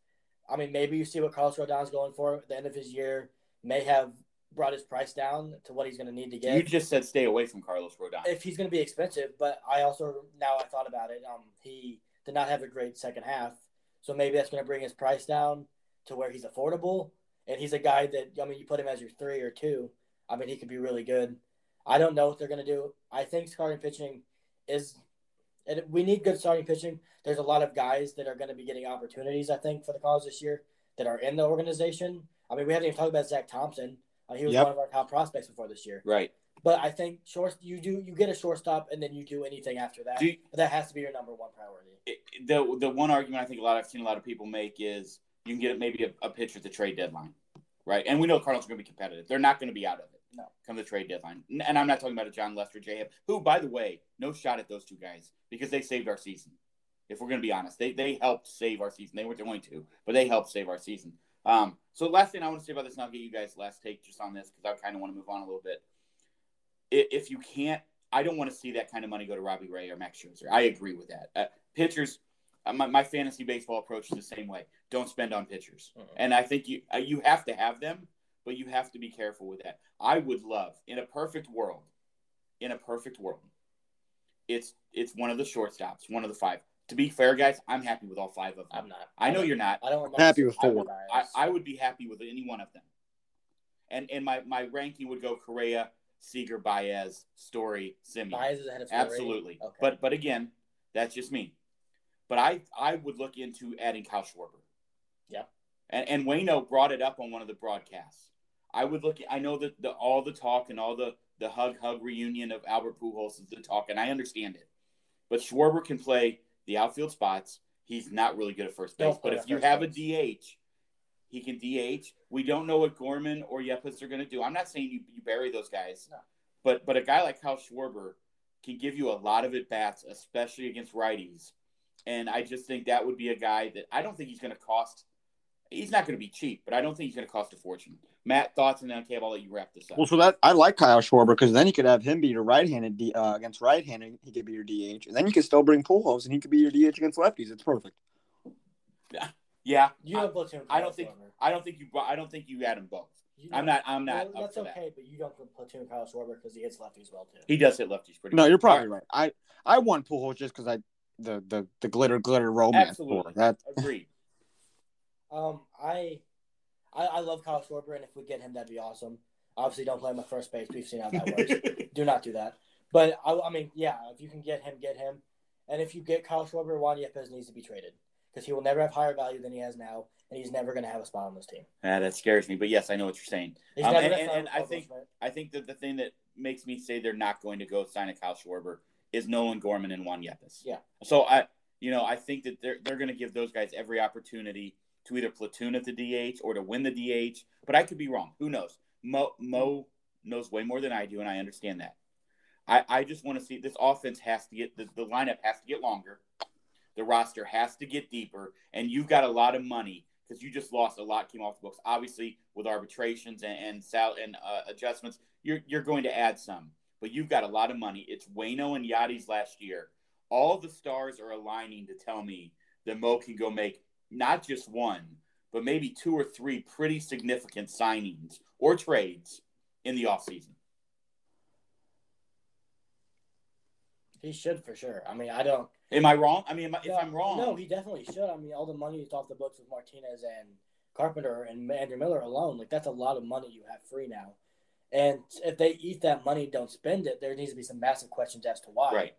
I mean, maybe you see what Carlos Rodon's going for at the end of his year. May have brought his price down to what he's going to need to get You just said stay away from Carlos Rodon. if he's going to be expensive. But I also now I thought about it. Um, he did not have a great second half, so maybe that's going to bring his price down to where he's affordable. And he's a guy that I mean, you put him as your three or two. I mean, he could be really good. I don't know what they're going to do. I think starting pitching is, and we need good starting pitching. There's a lot of guys that are going to be getting opportunities. I think for the cause this year that are in the organization. I mean, we haven't even talked about Zach Thompson. Uh, he was Yep. one of our top prospects before this year. right. But I think short you do you get a shortstop and then you do anything after that. You- But that has to be your number one priority. It- the the one argument I think a lot I've seen a lot of people make is you can get maybe a, a pitcher at the trade deadline, right? And we know Cardinals are going to be competitive. They're not going to be out of it. No. come the trade deadline. And I'm not talking about a Jon Lester, J. Who, by the way, no shot at those two guys because they saved our season. If we're going to be honest, they they helped save our season. They weren't going to, but they helped save our season. Um, so last thing I want to say about this, and I'll get you guys last take just on this because I kind of want to move on a little bit. If you can't, I don't want to see that kind of money go to Robbie Ray or Max Scherzer. I agree with that. Uh, pitchers, uh, my, my fantasy baseball approach is the same way. Don't spend on pitchers, Mhm. and I think you uh, you have to have them, but you have to be careful with that. I would love in a perfect world, in a perfect world, it's it's one of the shortstops, one of the five. To be fair, guys, I'm happy with all five of them. I'm not. I know you're not. I don't want Happy with I four. would, I, I would be happy with any one of them. And and my, my ranking would go Correa, Seager, Baez, Story, Semien. Baez is ahead of Story. Absolutely. Okay. But but again, that's just me. But I I would look into adding Kyle Schwarber. Yeah. And and Waino brought it up on one of the broadcasts. I would look. I know that the all the talk and all the the hug hug reunion of Albert Pujols is the talk, and I understand it. But Schwarber can play the outfield spots. He's not really good at first base. But if you have base. a DH, he can DH. We don't know what Gorman or Yepez are going to do. I'm not saying you, you bury those guys, No. but but a guy like Kyle Schwarber can give you a lot of at bats, especially against righties. And I just think that would be a guy that I don't think he's going to cost. He's not going to be cheap, but I don't think he's going to cost a fortune. Matt, thoughts, and then okay, I'll let you wrap this up. Well, so that I like Kyle Schwarber because then you could have him be your right-handed D, uh, against right-handed. He could be your DH, and then you could still bring Pujols, and he could be your DH against lefties. It's perfect. yeah, yeah. You I, have platoon. I don't think Schwarber. I don't think you I don't think you add them both. You I'm don't- I'm not Well, up that's for that. okay, but you don't put platoon Kyle Schwarber because he hits lefties well too. He does hit lefties pretty. No, good. you're probably right. I I want Pujols just because I the the the glitter glitter romance. Absolutely. For that Agreed. Um, I, I, I love Kyle Schwarber, and if we get him, that'd be awesome. Obviously, don't play him at first base. We've seen how that works. do not do that. But I, I mean, yeah, if you can get him, get him. And if you get Kyle Schwarber, Juan Yepez needs to be traded because he will never have higher value than he has now, and he's never going to have a spot on this team. Ah, that scares me, but yes, I know what you're saying. He's Um, and- and- and I think-. I think that the thing that makes me say they're not going to go sign a Kyle Schwarber is Nolan Gorman and Juan Yepez. Yeah. So I, you know, I think that they're they're going to give those guys every opportunity to either platoon at the DH or to win the DH. But I could be wrong. Who knows? Mo Mo knows way more than I do, and I understand that. I I just want to see this offense has to get the, the lineup has to get longer. The roster has to get deeper, and you've got a lot of money because you just lost a lot came off the books. Obviously, with arbitrations and and, sal- and uh, adjustments, you're you're going to add some, but you've got a lot of money. It's Waino and Yadi's last year. All the stars are aligning to tell me that Mo can go make not just one, but maybe two or three pretty significant signings or trades in the offseason. He should for sure. I mean, I don't. Am I wrong? I mean, I- if I'm wrong, no, he definitely should. I mean, all the money is off the books with Martinez and Carpenter and Andrew Miller alone. Like that's a lot of money you have free now. And if they eat that money, don't spend it. There needs to be some massive questions as to why. right?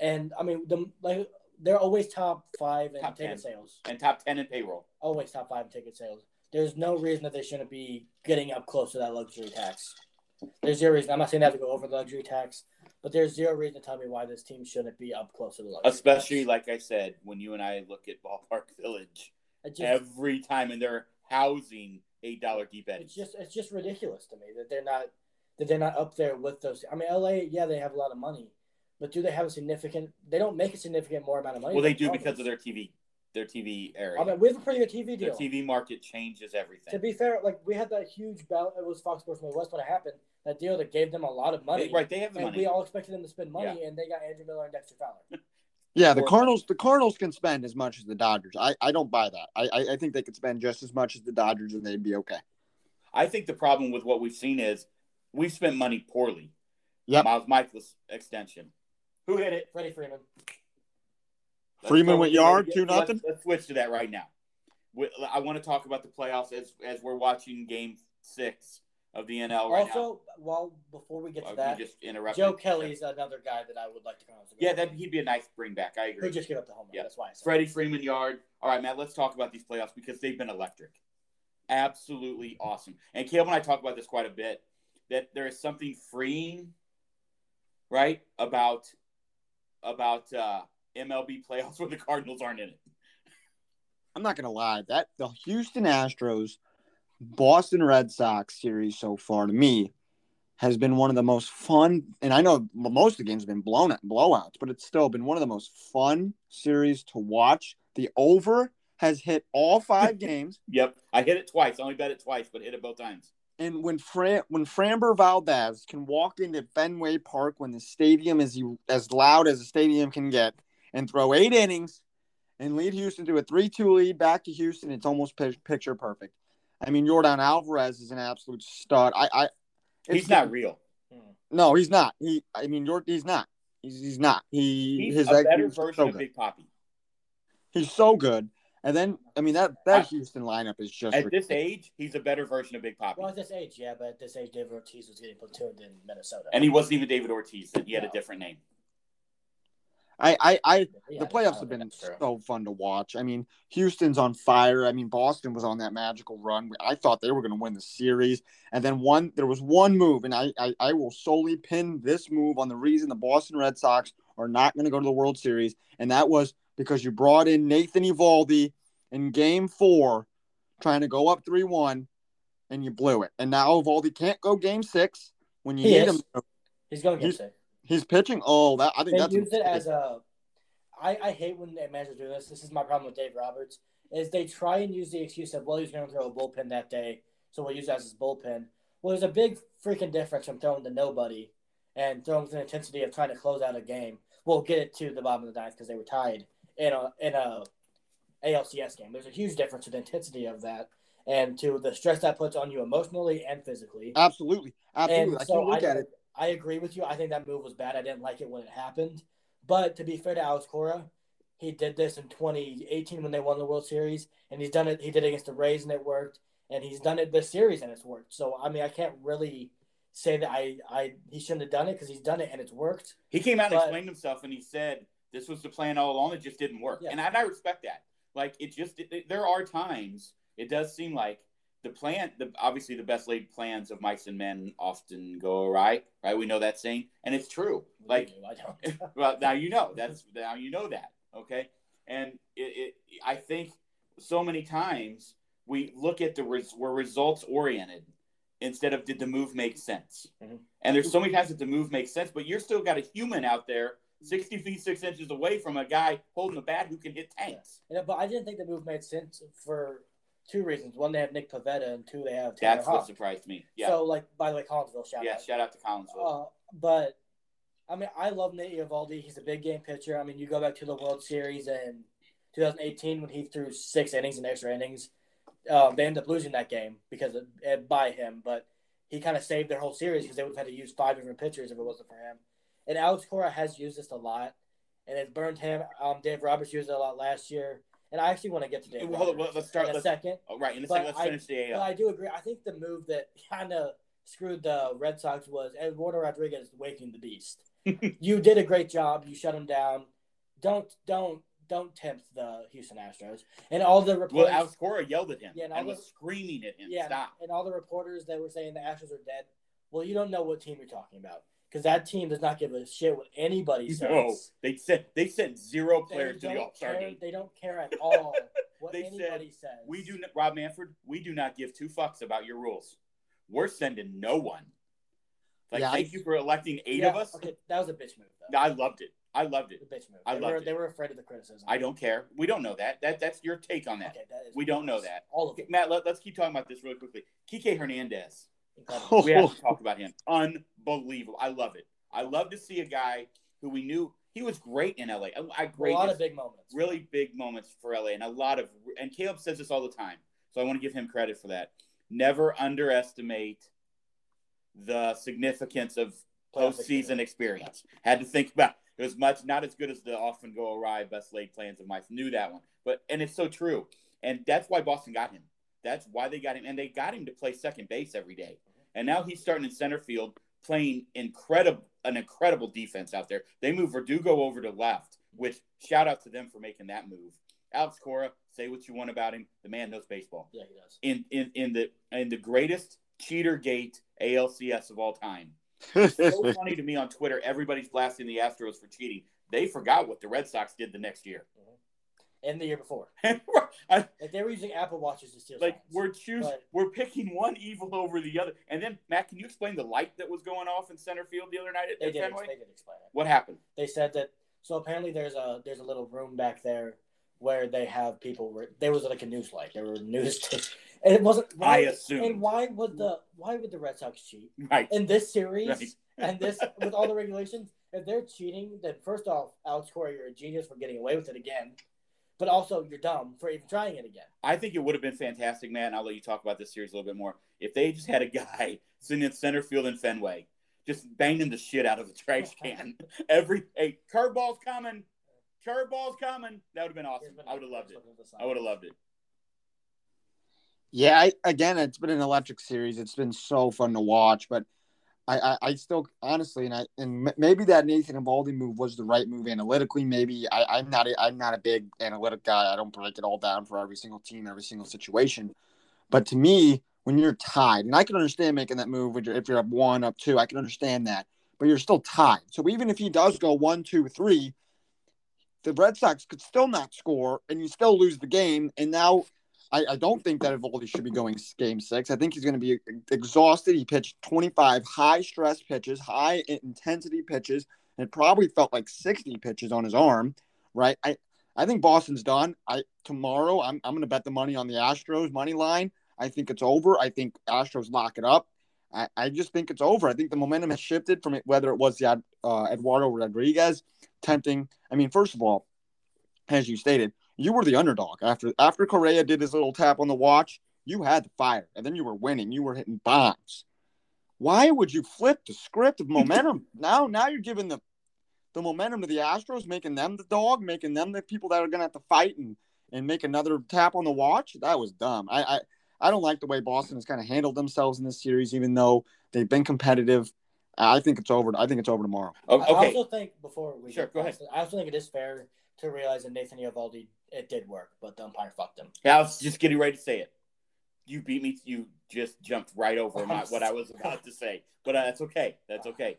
And I mean, the like they're always top five in Top ticket 10. sales. And top ten in payroll. Always top five in ticket sales. There's no reason that they shouldn't be getting up close to that luxury tax. There's zero reason. I'm not saying they have to go over the luxury tax, But there's zero reason to tell me why this team shouldn't be up close to the luxury Especially, tax. like I said, when you and I look at Ballpark Village just, every time, and they're housing eight dollar deep end. it's just it's just ridiculous to me that they're not that they're not up there with those. I mean, LA, yeah, they have a lot of money, but do they have a significant? They don't make a significant more amount of money. Well, they do the because of their TV, their TV area. I mean, we have a pretty good TV their deal. TV market changes everything. To be fair, like we had that huge belt. It was Fox Sports Midwest when it happened. That deal that gave them a lot of money. They- right, they have the And money. we all expected them to spend money, and they got Andrew Miller and Dexter Fowler. Yeah, the Or- Cardinals. The Cardinals can spend as much as the Dodgers. I, I don't buy that. I, I I think they could spend just as much as the Dodgers, and they'd be okay. I think the problem with what we've seen is we've spent money poorly. Yeah, Miles Mikolas extension. Who hit it? Freddie Freeman. Let's Freeman went yard, 2-0? Let's, let's switch to that right now. We- I want to talk about the playoffs as as we're watching Game Six of the NL right also, while before we get now. to Uh, that, just interrupted. Joe Kelly's another guy that I would like to comment. Yeah, that he'd be a nice bring back. I who agree. just gave up the home run. Yeah. That's why I said. Freddie Freeman yard. All right, Matt. Let's talk about these playoffs because they've been electric. Absolutely awesome. And Caleb and I talk about this quite a bit. That there is something freeing, right, about about uh, MLB playoffs where the Cardinals aren't in it. I'm not gonna lie. That the Houston Astros, Boston Red Sox series so far to me has been one of the most fun. And I know most of the games have been blown out blowouts, but it's still been one of the most fun series to watch. The over has hit all five games. Yep, I hit it twice. I only bet it twice, but hit it both times. And when Fran when Framber Valdez can walk into Fenway Park when the stadium is as loud as a stadium can get and throw eight innings and lead Houston to a three-two lead back to Houston, it's almost pi- picture perfect. I mean, Yordan Alvarez is an absolute stud. I, I He's not real. No, he's not. He, I mean, Yordan, he's not. He's, he's not. He He's his a better version so of. Big Papi. He's so good. And then, I mean, that I- that Houston lineup is just At this age, he's a better version of Big Papi. Well, at this age, yeah, but at this age, David Ortiz was getting platooned in Minnesota. And he wasn't even David Ortiz. He had a different name. I, I, I Yeah, the playoffs have been think that's true. so fun to watch. I mean, Houston's on fire. I mean, Boston was on that magical run. I thought they were going to win the series, and then one there was one move, and I, I I will solely pin this move on the reason the Boston Red Sox are not going to go to the World Series, and that was because you brought in Nathan Eovaldi in Game Four, trying to go up three one, and you blew it. And now Eovaldi can't go Game Six when you He need is. him. He's going to He's- get sick. He's pitching. Oh, that I think They that's use it as a. I, I hate when managers do this. This is my problem with Dave Roberts. Is they try and use the excuse of well he's going to throw a bullpen that day, so we'll use that as his bullpen. Well, there's a big freaking difference from throwing to nobody and throwing with the intensity of trying to close out a game. We'll get it to the bottom of the ninth because they were tied in a in a ALCS game. There's a huge difference to the intensity of that and to the stress that puts on you emotionally and physically. Absolutely, absolutely. And I so can look I, at it. I agree with you. I think that move was bad. I didn't like it when it happened. But to be fair to Alex Cora, he did this in 2018 when they won the World Series, and he's done it. He did it against the Rays, and it worked. And he's done it this series, and it's worked. So I mean, I can't really say that I, I he shouldn't have done it because he's done it and it's worked. He came out and explained himself, and he said this was the plan all along. It just didn't work, Yeah. and I, and I respect that. Like it just it, there are times it does seem like the plan. The obviously the best laid plans of mice and men often go awry. Right, we know that saying, and it's true. Like I don't. well, now you know that's now you know that. Okay, and it, it I think so many times we look at the res, we're results oriented instead of did the move make sense. Mhm. And there's so many times that the move makes sense, but you're still got a human out there, sixty feet six inches away from a guy holding a bat who can hit tanks. Yeah, but I didn't think the move made sense for two reasons. One, they have Nick Pivetta, and two, they have Tanner That's what surprised me. Yeah, So, like, by the way, Collinsville shout yeah. out. Shout out to Collinsville. Uh, but I mean, I love Nate Eovaldi. He's a big game pitcher. I mean, you go back to the World Series in 2018 when he threw six innings and extra innings. Um, they ended up losing that game because of, eh, by him, but he kind of saved their whole series because they would have had to use five different pitchers if it wasn't for him. And Alex Cora has used this a lot, and it's burned him. Um, Dave Roberts used it a lot last year, and I actually want to get to Dave Well, hold on, let's start- in a second. oh, right, in a second, let's I- finish the AL. I do agree. I think the move that kind of screwed the Red Sox was Eduardo Rodriguez waking the beast. you did a great job. You shut him down. Don't don't don't tempt the Houston Astros. And all the well, reporters, Alex Cora yelled at him Yeah, and and was the- screaming at him. yeah, Stop. and all the reporters that were saying the Astros are dead. Well, you don't know what team you're talking about because that team does not give a shit what anybody says. No, they sent they sent zero They players to the don't All Star game. They don't care at all what They said, anybody says. We do, n- Rob Manfred. We do not give two fucks about your rules. We're sending no one. Like, Yeah, I- thank you for electing eight Yeah, of us. Okay, that was a bitch move though. I loved it. I loved it. The it. bitch move. I they loved were, it. They were afraid of the criticism. I don't care. We don't know that. That that's your take on that. Okay, that is We don't know that. All of Okay, it. Matt, let, us keep talking about this really quickly. Kike Hernandez. Incredible. We have to talk about him. Unbelievable. I love it. I love to see a guy who we knew he was great in LA. I, I a great lot of big moments. really big moments for LA and a lot of and Caleb says this all the time. So I want to give him credit for that. Never underestimate the significance of Playoff postseason experience. experience. Had to think about it was much not as good as the often go awry best laid plans of mice. Knew that one, but and it's so true, and that's why Boston got him. That's why they got him, and they got him to play second base every day. And now he's starting in center field, playing incredible an incredible defense out there. They move Verdugo over to left, which shout out to them for making that move. Alex Cora, say what you want about him. The man knows baseball. Yeah, he does. In in in the in the greatest cheater gate ALCS of all time It's so funny to me on Twitter. Everybody's blasting the Astros for cheating. They forgot what the Red Sox did the next year. Mm-hmm. And the year before, I- like they were using Apple watches to steal. like signs. we're choosing, But- we're picking one evil over the other. And then Matt, can you explain the light that was going off in center field the other night at, they did. Fenway? They did explain it. What happened? They said that. So apparently, there's a there's a little room back there where they have people. Where, there was like a news light. There were news, and it wasn't. I assume. And why would the why would the Red Sox cheat Right. in this series? Right. and this with all the regulations, if they're cheating, then first off, Alex Cora, you're a genius for getting away with it again. But also, you're dumb for even trying it again. I think it would have been fantastic, man. I'll let you talk about this series a little bit more. If they just had a guy sitting in center field in Fenway, just banging the shit out of the trash can. Every hey, curveball's coming, curveball's coming. That would have been awesome. I would have loved it. I would have loved it. Yeah, I, again, it's been an electric series. It's been so fun to watch, but I, I, I still honestly, and I and maybe that Nathan Eovaldi move was the right move analytically. Maybe I, I'm not a, I'm not a big analytic guy. I don't break it all down for every single team, every single situation. But to me, when you're tied, and I can understand making that move you're, if you're up one, up two, I can understand that. But you're still tied. So even if he does go one, two, three, the Red Sox could still not score, and you still lose the game. And now I, I don't think that Eovaldi should be going game six. I think he's going to be exhausted. He pitched 25 high stress pitches, high intensity pitches, and probably felt like 60 pitches on his arm, right? I, I think Boston's done. I tomorrow I'm, I'm going to bet the money on the Astros money line. I think it's over. I think Astros lock it up. I, I just think it's over. I think the momentum has shifted from it, whether it was the uh, Eduardo Rodriguez tempting. I mean, first of all, as you stated, you were the underdog after after Correa did his little tap on the watch. You had the fire, and then you were winning. You were hitting bombs. Why would you flip the script of momentum? now, now you're giving the the momentum to the Astros, making them the dog, making them the people that are going to have to fight and and make another tap on the watch. That was dumb. I I, I don't like the way Boston has kind of handled themselves in this series, even though they've been competitive. I think it's over. I think it's over tomorrow. O- I Okay. also think before we Sure, get go ahead. I also think it is fair to realize that Nathan Eovaldi it did work, but the umpire fucked him. Yeah, I was just getting ready to say it. You beat me. You just jumped right over my, what I was about to say. But uh, that's okay. That's okay.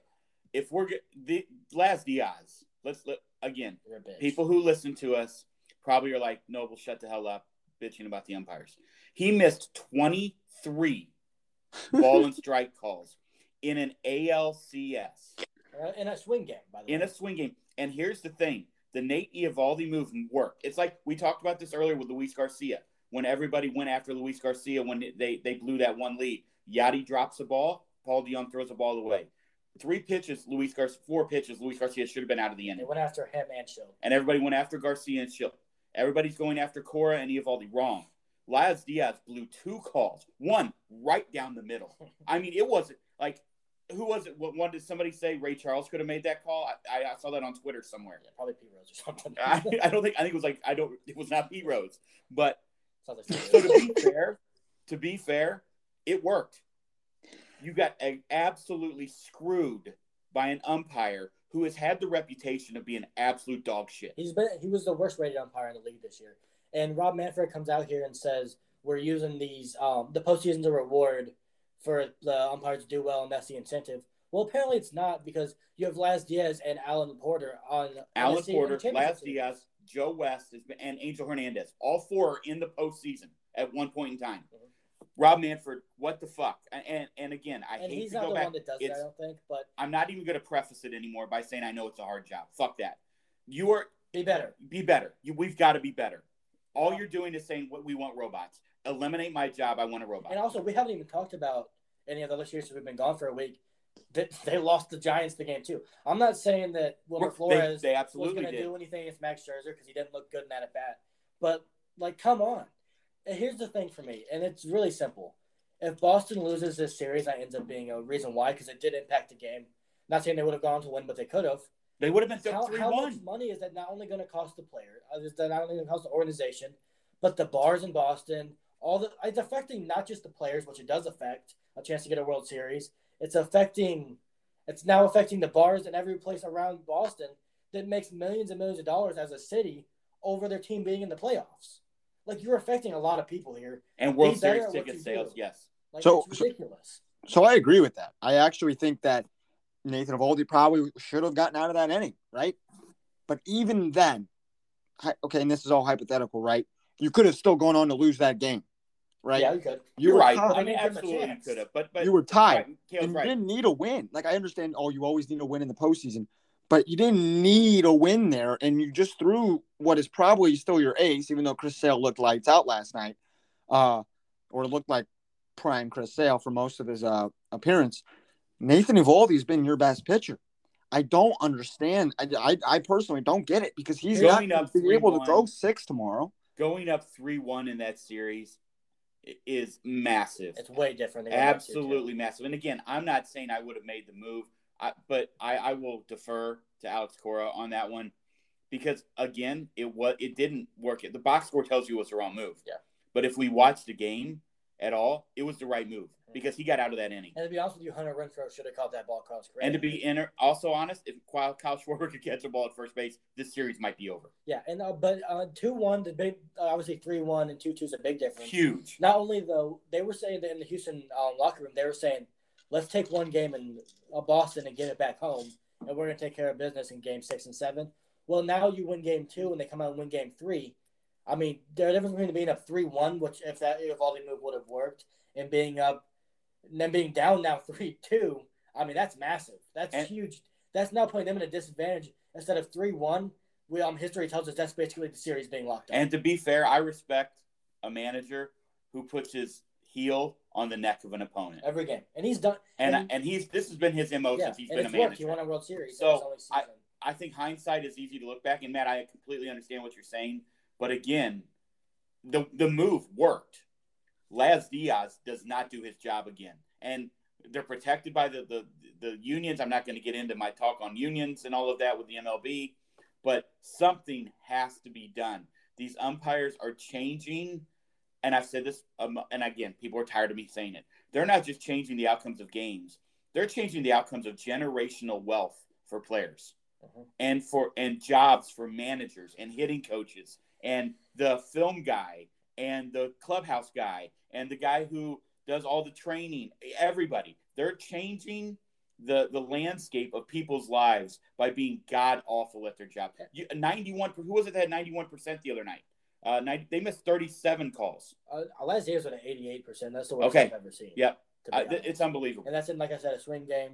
If we're the last Diaz, let's let again. You're a bitch. People who listen to us probably are like, "Noble, shut the hell up," bitching about the umpires. He missed twenty three ball and strike calls in an ALCS Uh, in a swing game, by the in way. In a swing game. And here's the thing: the Nate Eovaldi move worked. It's like we talked about this earlier with Luis Garcia when everybody went after Luis Garcia when they they blew that one lead. Yadi drops the ball. Paul DeJong throws the ball away. Three pitches, Luis Garcia. Four pitches, Luis Garcia should have been out of the inning. They went after him and Shildt. And everybody went after Garcia and Shildt. Everybody's going after Cora and Eovaldi. Wrong. Laz Diaz blew two calls, one right down the middle. I mean, it wasn't like who was it? What one did somebody say? Ray Charles could have made that call. I, I, I saw that on Twitter somewhere. Yeah, probably P Rose or something. I, I don't think I think it was like I don't. It was not P Rose, but like so to be fair, to be fair, it worked. You got a, absolutely screwed by an umpire who has had the reputation of being absolute dog shit. He's been he was the worst rated umpire in the league this year. And Rob Manfred comes out here and says we're using these um the postseason's a reward for the umpires to do well and that's the incentive. Well, apparently it's not because you have Laz Diaz and Alan Porter on Alan NXT Porter, Laz Diaz, Joe West, and Angel Hernandez. All four are in the postseason at one point in time. Mhm. Rob Manfred, what the fuck? And and, again, I And hate he's to not go the back. one that It's- I don't think. But I'm not even going to preface it anymore by saying I know it's a hard job. Fuck that. You are be better. be better. You, we've got to be better. All you're doing is saying what we want robots. Eliminate my job. I want a robot. And also, we haven't even talked about any of the other series we've been gone for a week. That they lost the Giants the game too. I'm not saying that Wilmer Flores they was absolutely going to do anything against Max Scherzer because he didn't look good in that at bat. But like, come on. And here's the thing for me, and it's really simple. If Boston loses this series, that ends up being a reason why because it did impact the game. Not saying they would have gone to win, but they could have. They would have been How, how much money is that not only going to cost the player, uh, is that not only going to cost the organization, but the bars in Boston? All the it's affecting not just the players, which it does affect a chance to get a World Series. It's affecting, it's now affecting the bars and every place around Boston that makes millions and millions of dollars as a city over their team being in the playoffs. Like you're affecting a lot of people here. And World Be better Series ticket sales, do. yes. Like So- it's ridiculous. So I agree with that. I actually think that Nathan Eovaldi probably should have gotten out of that inning, right? But even then, okay, and this is all hypothetical, right? You could have still gone on to lose that game, right? Yeah, you could. You You're were right. tied. I mean, Give him a absolutely, you could have. But but you were tied, right, Kale's and you right. didn't need a win. Like I understand, oh, you always need a win in the postseason, but you didn't need a win there, and you just threw what is probably still your ace, even though Chris Sale looked lights out last night, uh, or looked like prime Chris Sale for most of his uh, appearance. Nathan Eovaldi's been your best pitcher. I don't understand. I, I, I personally don't get it because he's Going not up going to be able to 3-1. throw six tomorrow. Going up three one in that series is massive. It's way different. Than going back to, too. Absolutely massive. And again, I'm not saying I would have made the move, I, but I, I will defer to Alex Cora on that one because again, it was it didn't work. The box score tells you it was the wrong move. Yeah. But if we watched the game at all, it was the right move because he got out of that inning. And to be honest with you, Hunter Renfroe should have caught that ball across. And to be inter- also honest, if Kyle Kyle Schwarber could catch a ball at first base, this series might be over. Yeah, and uh, but uh, two one, the big uh, obviously three one and two two is a big difference. Huge. Not only though, they were saying that in the Houston um, locker room, they were saying, "Let's take one game in uh, Boston and get it back home, and we're gonna take care of business in game six and seven. Well, now you win game two, and they come out and win game three. I mean, there's a difference between being up three one, which if that if all move would have worked, and being up, and then being down now three two. I mean, that's massive. That's And- huge. That's now putting them at a disadvantage instead of three one. We um history tells us that's basically the series being locked up. And to be fair, I respect a manager who puts his heel on the neck of an opponent. every game, and he's done. And and- and he's this has been his mo yeah, since he's been a it's worked. He manager. won a World Series. So, in his only I- I think hindsight is easy to look back, and Matt, I completely understand what you're saying. But again, the the move worked. Laz Diaz does not do his job again, and they're protected by the the, the unions. I'm not going to get into my talk on unions and all of that with the MLB, but something has to be done. These umpires are changing, and I've said this, um, and again, people are tired of me saying it. They're not just changing the outcomes of games; they're changing the outcomes of generational wealth for players Mhm. and for and jobs for managers and hitting coaches and the film guy and the clubhouse guy and the guy who does all the training everybody they're changing the the landscape of people's lives by being god awful at their job you, 91 who was it that had 91% the other night uh 90, they missed 37 calls Uh, last year's at eighty-eight percent. That's the worst Okay. I've ever seen. Yep. uh, it's unbelievable and that's in, like I said, a swing game.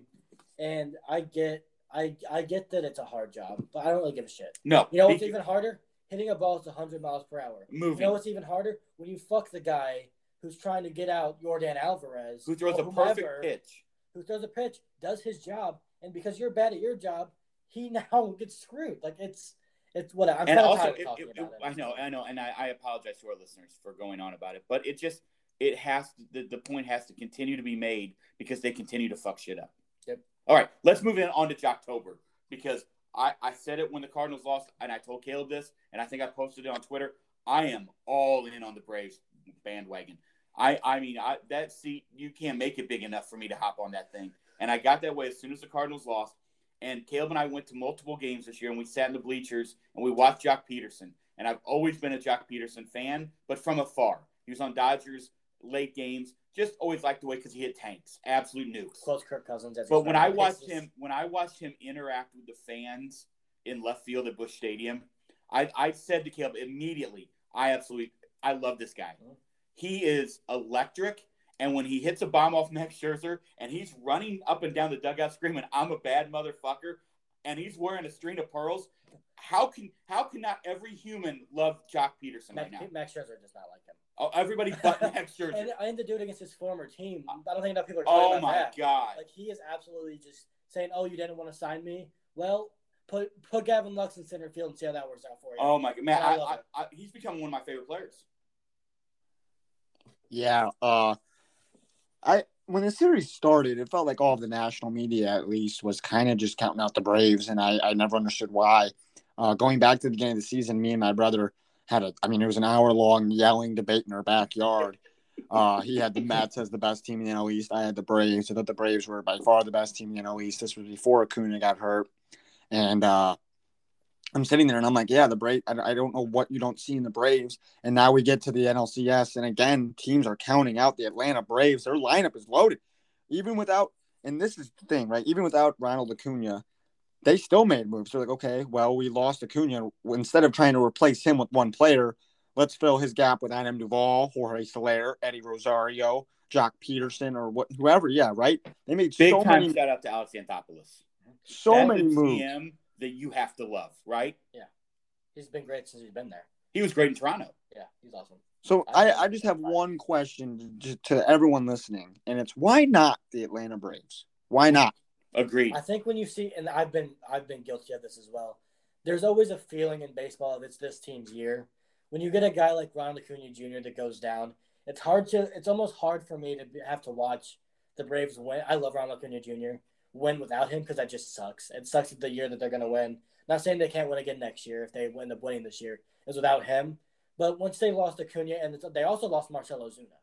And I get, I, I get that it's a hard job, but I don't really give a shit. no You know what's even harder? Hitting a ball to 100 miles per hour. moving You know what's even harder? When you fuck the guy who's trying to get out Yordan Alvarez, who throws a perfect pitch who throws a pitch, does his job, and because you're bad at your job, he now gets screwed. Like it's, it's what I'm and also it, talking it- about it. I know, I know, and I, I apologize to our listeners for going on about it, but it just it has to, the, the point has to continue to be made because they continue to fuck shit up. Yep. All right, let's move in on to Joctober because I, I said it when the Cardinals lost, and I told Caleb this, and I think I posted it on Twitter. I am all in on the Braves bandwagon. I I mean I, that seat you can't make it big enough for me to hop on that thing, and I got that way as soon as the Cardinals lost. And Caleb and I went to multiple games this year, and we sat in the bleachers and we watched Joc Pederson. And I've always been a Joc Pederson fan, but from afar. He was on Dodgers late games. Just always liked the way because he hit tanks, absolute nukes. Close Kirk Cousins. As But when I watched him, when I watched him interact with the fans in left field at Busch Stadium, I, I said to Caleb immediately, I absolutely, I love this guy. Mhm. He is electric, and when he hits a bomb off Max Scherzer and he's running up and down the dugout screaming, "I'm a bad motherfucker," and he's wearing a string of pearls, how can how can not every human love Joc Pederson right Max, now? Max Scherzer does not like him. Oh, everybody but Max Scherzer. And, and to do it against his former team, I don't think enough people are talking oh about my god! Like he is absolutely just saying, "Oh, you didn't want to sign me? Well, put put Gavin Lux in center field and see how that works out for you." Oh my god, man! I I, I. I, he's become one of my favorite players. Yeah. Uh, I when the series started, it felt like all of the national media, at least, was kind of just counting out the Braves, and I, I never understood why. Uh, going back to the beginning of the season, me and my brother had a, I mean, it was an hour long yelling debate in our backyard. Uh, he had the Mets as the best team in the NL East. I had the Braves. I thought the Braves were by far the best team in the NL East. This was before Acuna got hurt, and uh, I'm sitting there and I'm like, yeah, the Braves. I, I don't know what you don't see in the Braves. And now we get to the NLCS, and again, teams are counting out the Atlanta Braves. Their lineup is loaded, even without. And this is the thing, right? Even without Ronald Acuna, they still made moves. They're like, okay, well, we lost Acuna. Instead of trying to replace him with one player, let's fill his gap with Adam Duvall, Jorge Soler, Eddie Rosario, Joc Pederson, or what, whoever. Yeah, right. They made Big so time many, shout out to Alex Anthopoulos. so That's many moves. GM that you have to love, right? Yeah, he's been great since he's been there. He was great in Toronto. Yeah, he's awesome. So I I, I just have one question to, to everyone listening, and it's why not the Atlanta Braves? Why not? Agreed. I think when you see, and I've been I've been guilty of this as well. There's always a feeling in baseball if it's this team's year. When you get a guy like Ronald Acuna Jr. that goes down, it's hard to. It's almost hard for me to have to watch the Braves win. I love Ronald Acuna Jr. win without him because that just sucks. It sucks the year that they're going to win. Not saying they can't win again next year if they end up winning this year. Is without him. But once they lost Acuna and they also lost Marcell Ozuna,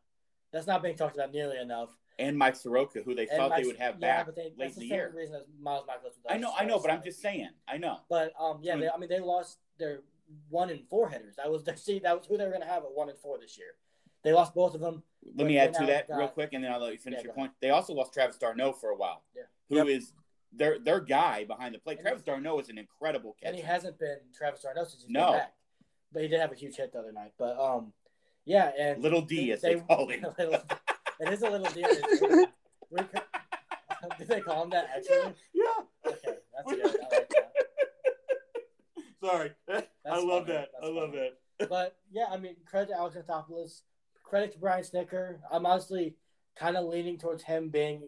that's not being talked about nearly enough. And Mike Soroka, who they And thought Mike- they would have yeah, back they, late that's in the the year. reason as Miles Mikolas. I know, I know, but I'm just saying. I know. But um, yeah, they, I mean, they lost their one and four hitters. That was their see, that was who they were going to have at one and four this year. They lost both of them. Let me add to that got- real quick, and then I'll let you finish Yeah, your point. They also lost Travis d'Arnaud for a while. Yeah. who is their their guy behind the plate. And Travis d'Arnaud is an incredible catcher, And he hasn't been Travis d'Arnaud since he's No. back. But he did have a huge hit the other night. But um, yeah, and Little D, as they call it. Little- it is a little deal. We could- Did they call him that actually? Yeah. Okay, that's good. I like that. Sorry, I love funny. that. I love funny. that. But yeah, I mean, credit to Alex Anthopoulos, credit to Brian Snitker. I'm honestly kind of leaning towards him being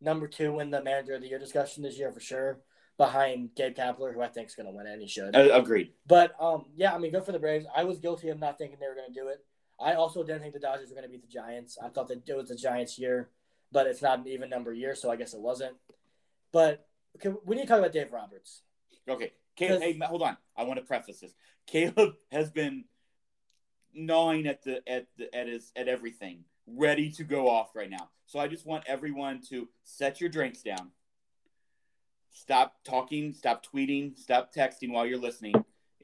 number two in the manager of the year discussion this year for sure, behind Gabe Kapler, who I think is going to win it, and he should. Uh, agreed. But um, yeah, I mean, good for the Braves. I was guilty of not thinking they were going to do it. I also didn't think the Dodgers were going to beat the Giants. I thought that it was the Giants' year, but it's not an even number year, so I guess it wasn't. But okay, we need to talk about Dave Roberts. Okay, Caleb. Hey, hold on. I want to preface this. Caleb has been gnawing at the at the at his at everything, ready to go off right now. So I just want everyone to set your drinks down. Stop talking, stop tweeting, stop texting while you're listening.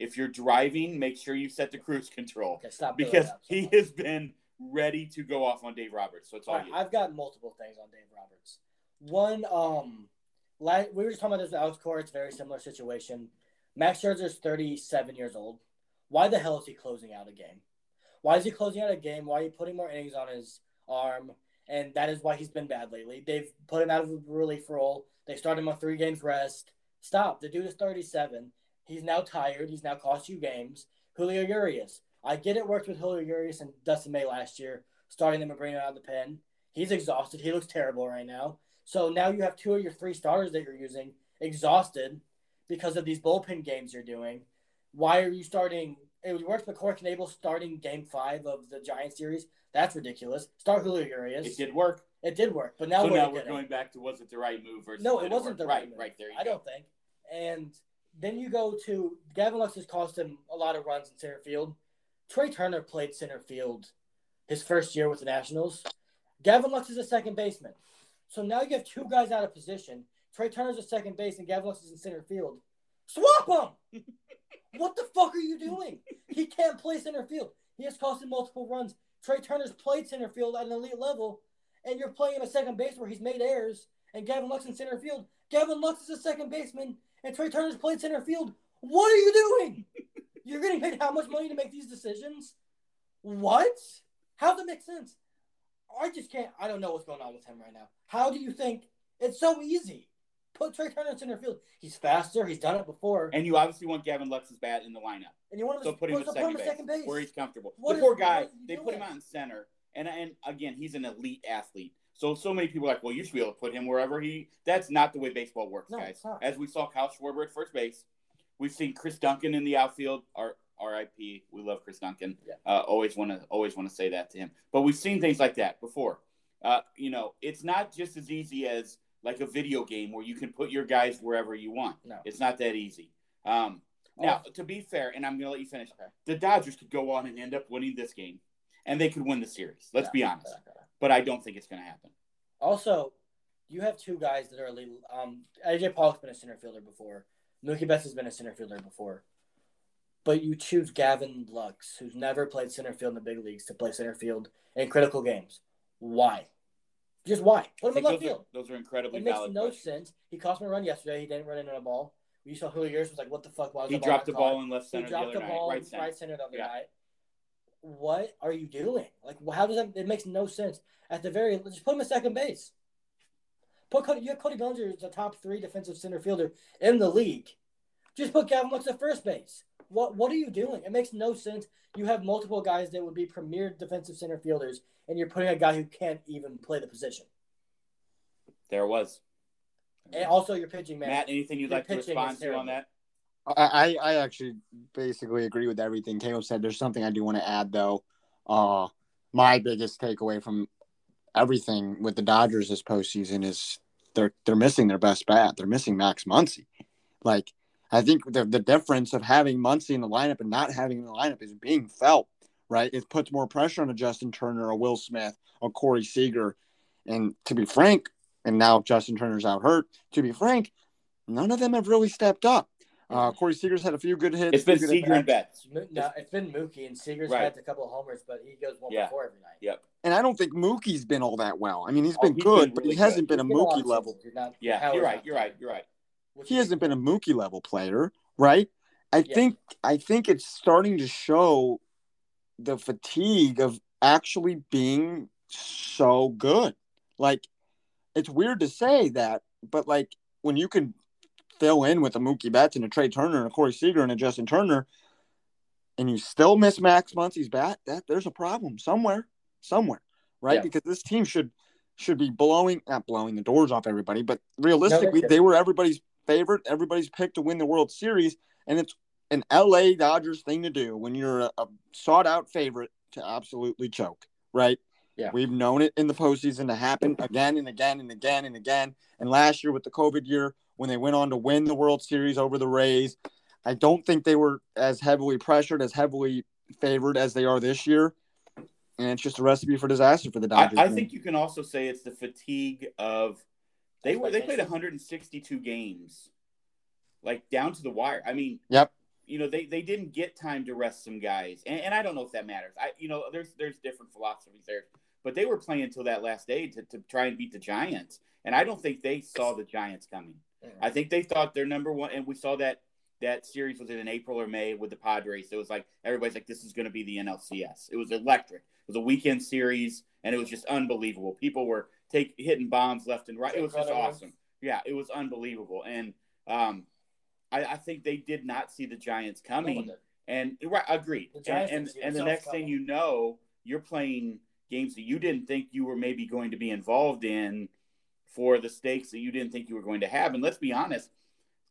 If you're driving, make sure you set the cruise control Okay, stop. because so he much. has been ready to go off on Dave Roberts. So it's all All right, you. I've got multiple things on Dave Roberts. One, um, we were just talking about this with Alex Cora. It's a very similar situation. Max Scherzer is 37 years old. Why the hell is he closing out a game? Why is he closing out a game? Why are you putting more innings on his arm? And that is why he's been bad lately. They've put him out of a relief role. They started him on three games rest. Stop. The dude is 37. He's now tired. He's now cost you games. Julio Urias. I get it worked with Julio Urias and Dustin May last year, starting them and bringing out of the pen. He's exhausted. He looks terrible right now. So now you have two of your three starters that you're using exhausted because of these bullpen games you're doing. Why are you starting? It worked with Corey Knebel starting game five of the Giant series. That's ridiculous. Start Julio Urias. It did work. It did work, but now so are now we're going back to was it the right move versus No, it wasn't work? the right right move. right there. I go. don't think. And then you go to Gavin Lux has cost him a lot of runs in center field. Trea Turner played center field his first year with the Nationals. Gavin Lux is a second baseman. So now you have two guys out of position. Trea Turner's a second base and Gavin Lux is in center field. Swap him! what the fuck are you doing? He can't play center field. He has cost him multiple runs. Trea Turner's played center field at an elite level, and you're playing him at second base where he's made errors, and Gavin Lux in center field. Gavin Lux is a second baseman, and Trea Turner's played center field. What are you doing? You're getting paid how much money to make these decisions? What? How does that make sense? I just can't. I don't know what's going on with him right now. How do you think it's so easy? Put Trea Turner in center field. He's faster. He's done it before. And you obviously want Gavin Lux's bat in the lineup. And you want him So to put him so at him second, second base. where he's comfortable. What the is- poor guy, they put him out in center, and and again, he's an elite athlete. So so many people are like, well, you should be able to put him wherever he. That's not the way baseball works, No, guys. As we saw Kyle Schwarber at first base, we've seen Chris Duncan in the outfield. Our R.I.P. We love Chris Duncan. Yeah. Uh, always want to always want to say that to him. But we've seen things like that before. Uh, you know, it's not just as easy as like a video game where you can put your guys wherever you want. No. It's not that easy. Um, now, to be fair, and I'm going to let you finish, Okay. the Dodgers could go on and end up winning this game, and they could win the series. Let's Yeah, be honest. yeah. But I don't think it's going to happen. Also, you have two guys that are elite. Um, AJ Pollock's been a center fielder before. Mookie Betts has been a center fielder before. But you choose Gavin Lux, who's never played center field in the big leagues, to play center field in critical games. Why? Just why? Put him in left those, field. are, those are incredibly It makes valid no questions. sense. He cost me a run yesterday. He didn't run into a ball. You saw Julio Urias was like, "What the fuck?" Why was He the dropped the caught? ball in left He center the dropped the night, ball right center. right center the other Yeah. night. What are you doing? Like, how does that? It makes no sense. At the very, just put him at second base. Put Cody. You have Cody Bellinger as a top three defensive center fielder in the league. Just put Gavin Lux at first base. What What are you doing? It makes no sense. You have multiple guys that would be premier defensive center fielders, and you're putting a guy who can't even play the position. There was. And also, you're pitching man. Matt, anything you'd Your like to respond to on that? I, I actually basically agree with everything Caleb said. There's something I do want to add though. Uh, my biggest takeaway from everything with the Dodgers this postseason is they're they're missing their best bat. They're missing Max Muncy. Like I think the the difference of having Muncy in the lineup and not having the lineup is being felt. Right, it puts more pressure on a Justin Turner, a Will Smith, a Corey Seager, and to be frank, and now Justin Turner's out hurt. To be frank, none of them have really stepped up. Uh, Corey Seager's had a few good hits. It's been Seager and at-bats. Betts. No, it's been Mookie and Seager's Right. had a couple of homers, but he goes one Yeah. before every night. Yep. And I don't think Mookie's been all that well. I mean, he's been he's good, been but really he hasn't been a He's getting lot Mookie of level. You're not- Yeah, Howard's you're right. You're right. You're right. Which He hasn't been a Mookie level player, right? I Yeah. think I think it's starting to show the fatigue of actually being so good. Like it's weird to say that, but like when you can fill in with a Mookie Betts and a Trea Turner and a Corey Seager and a Justin Turner, and you still miss Max Muncy's bat, that there's a problem somewhere, somewhere, right? Yeah. Because this team should should be blowing not blowing the doors off everybody, but realistically, shouldn't. they were everybody's favorite, everybody's pick to win the World Series, and it's an LA Dodgers thing to do when you're a, a sought out favorite to absolutely choke, right? Yeah. We've known it in the postseason to happen again and again and again and again. And last year with the COVID year, when they went on to win the World Series over the Rays, I don't think they were as heavily pressured, as heavily favored as they are this year. And it's just a recipe for disaster for the Dodgers. I man. think you can also say it's the fatigue of they were they played 162 games, like down to the wire. I mean, Yep. you know they, they didn't get time to rest some guys, and, and I don't know if that matters. I you know there's there's different philosophies there, but they were playing until that last day to, to try and beat the Giants, and I don't think they saw the Giants coming. I think they thought they're number one, and we saw that that series was in April or May with the Padres. It was like everybody's like, this is going to be the NLCS. It was electric. It was a weekend series, and it was just unbelievable. People were take hitting bombs left and right. It was just awesome. Yeah, it was unbelievable, and um, I, I think they did not see the Giants coming. And right, agreed. And and, and the next thing you know, you're playing games that you didn't think you were maybe going to be involved in for the stakes that you didn't think you were going to have. And let's be honest,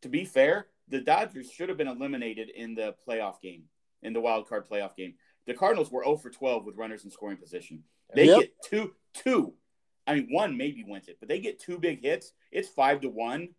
to be fair, the Dodgers should have been eliminated in the playoff game, in the wild card playoff game. The Cardinals were 0 for 12 with runners in scoring position. They Yep. get two, two. I mean, one maybe wins it, but they get two big hits. It's five to one,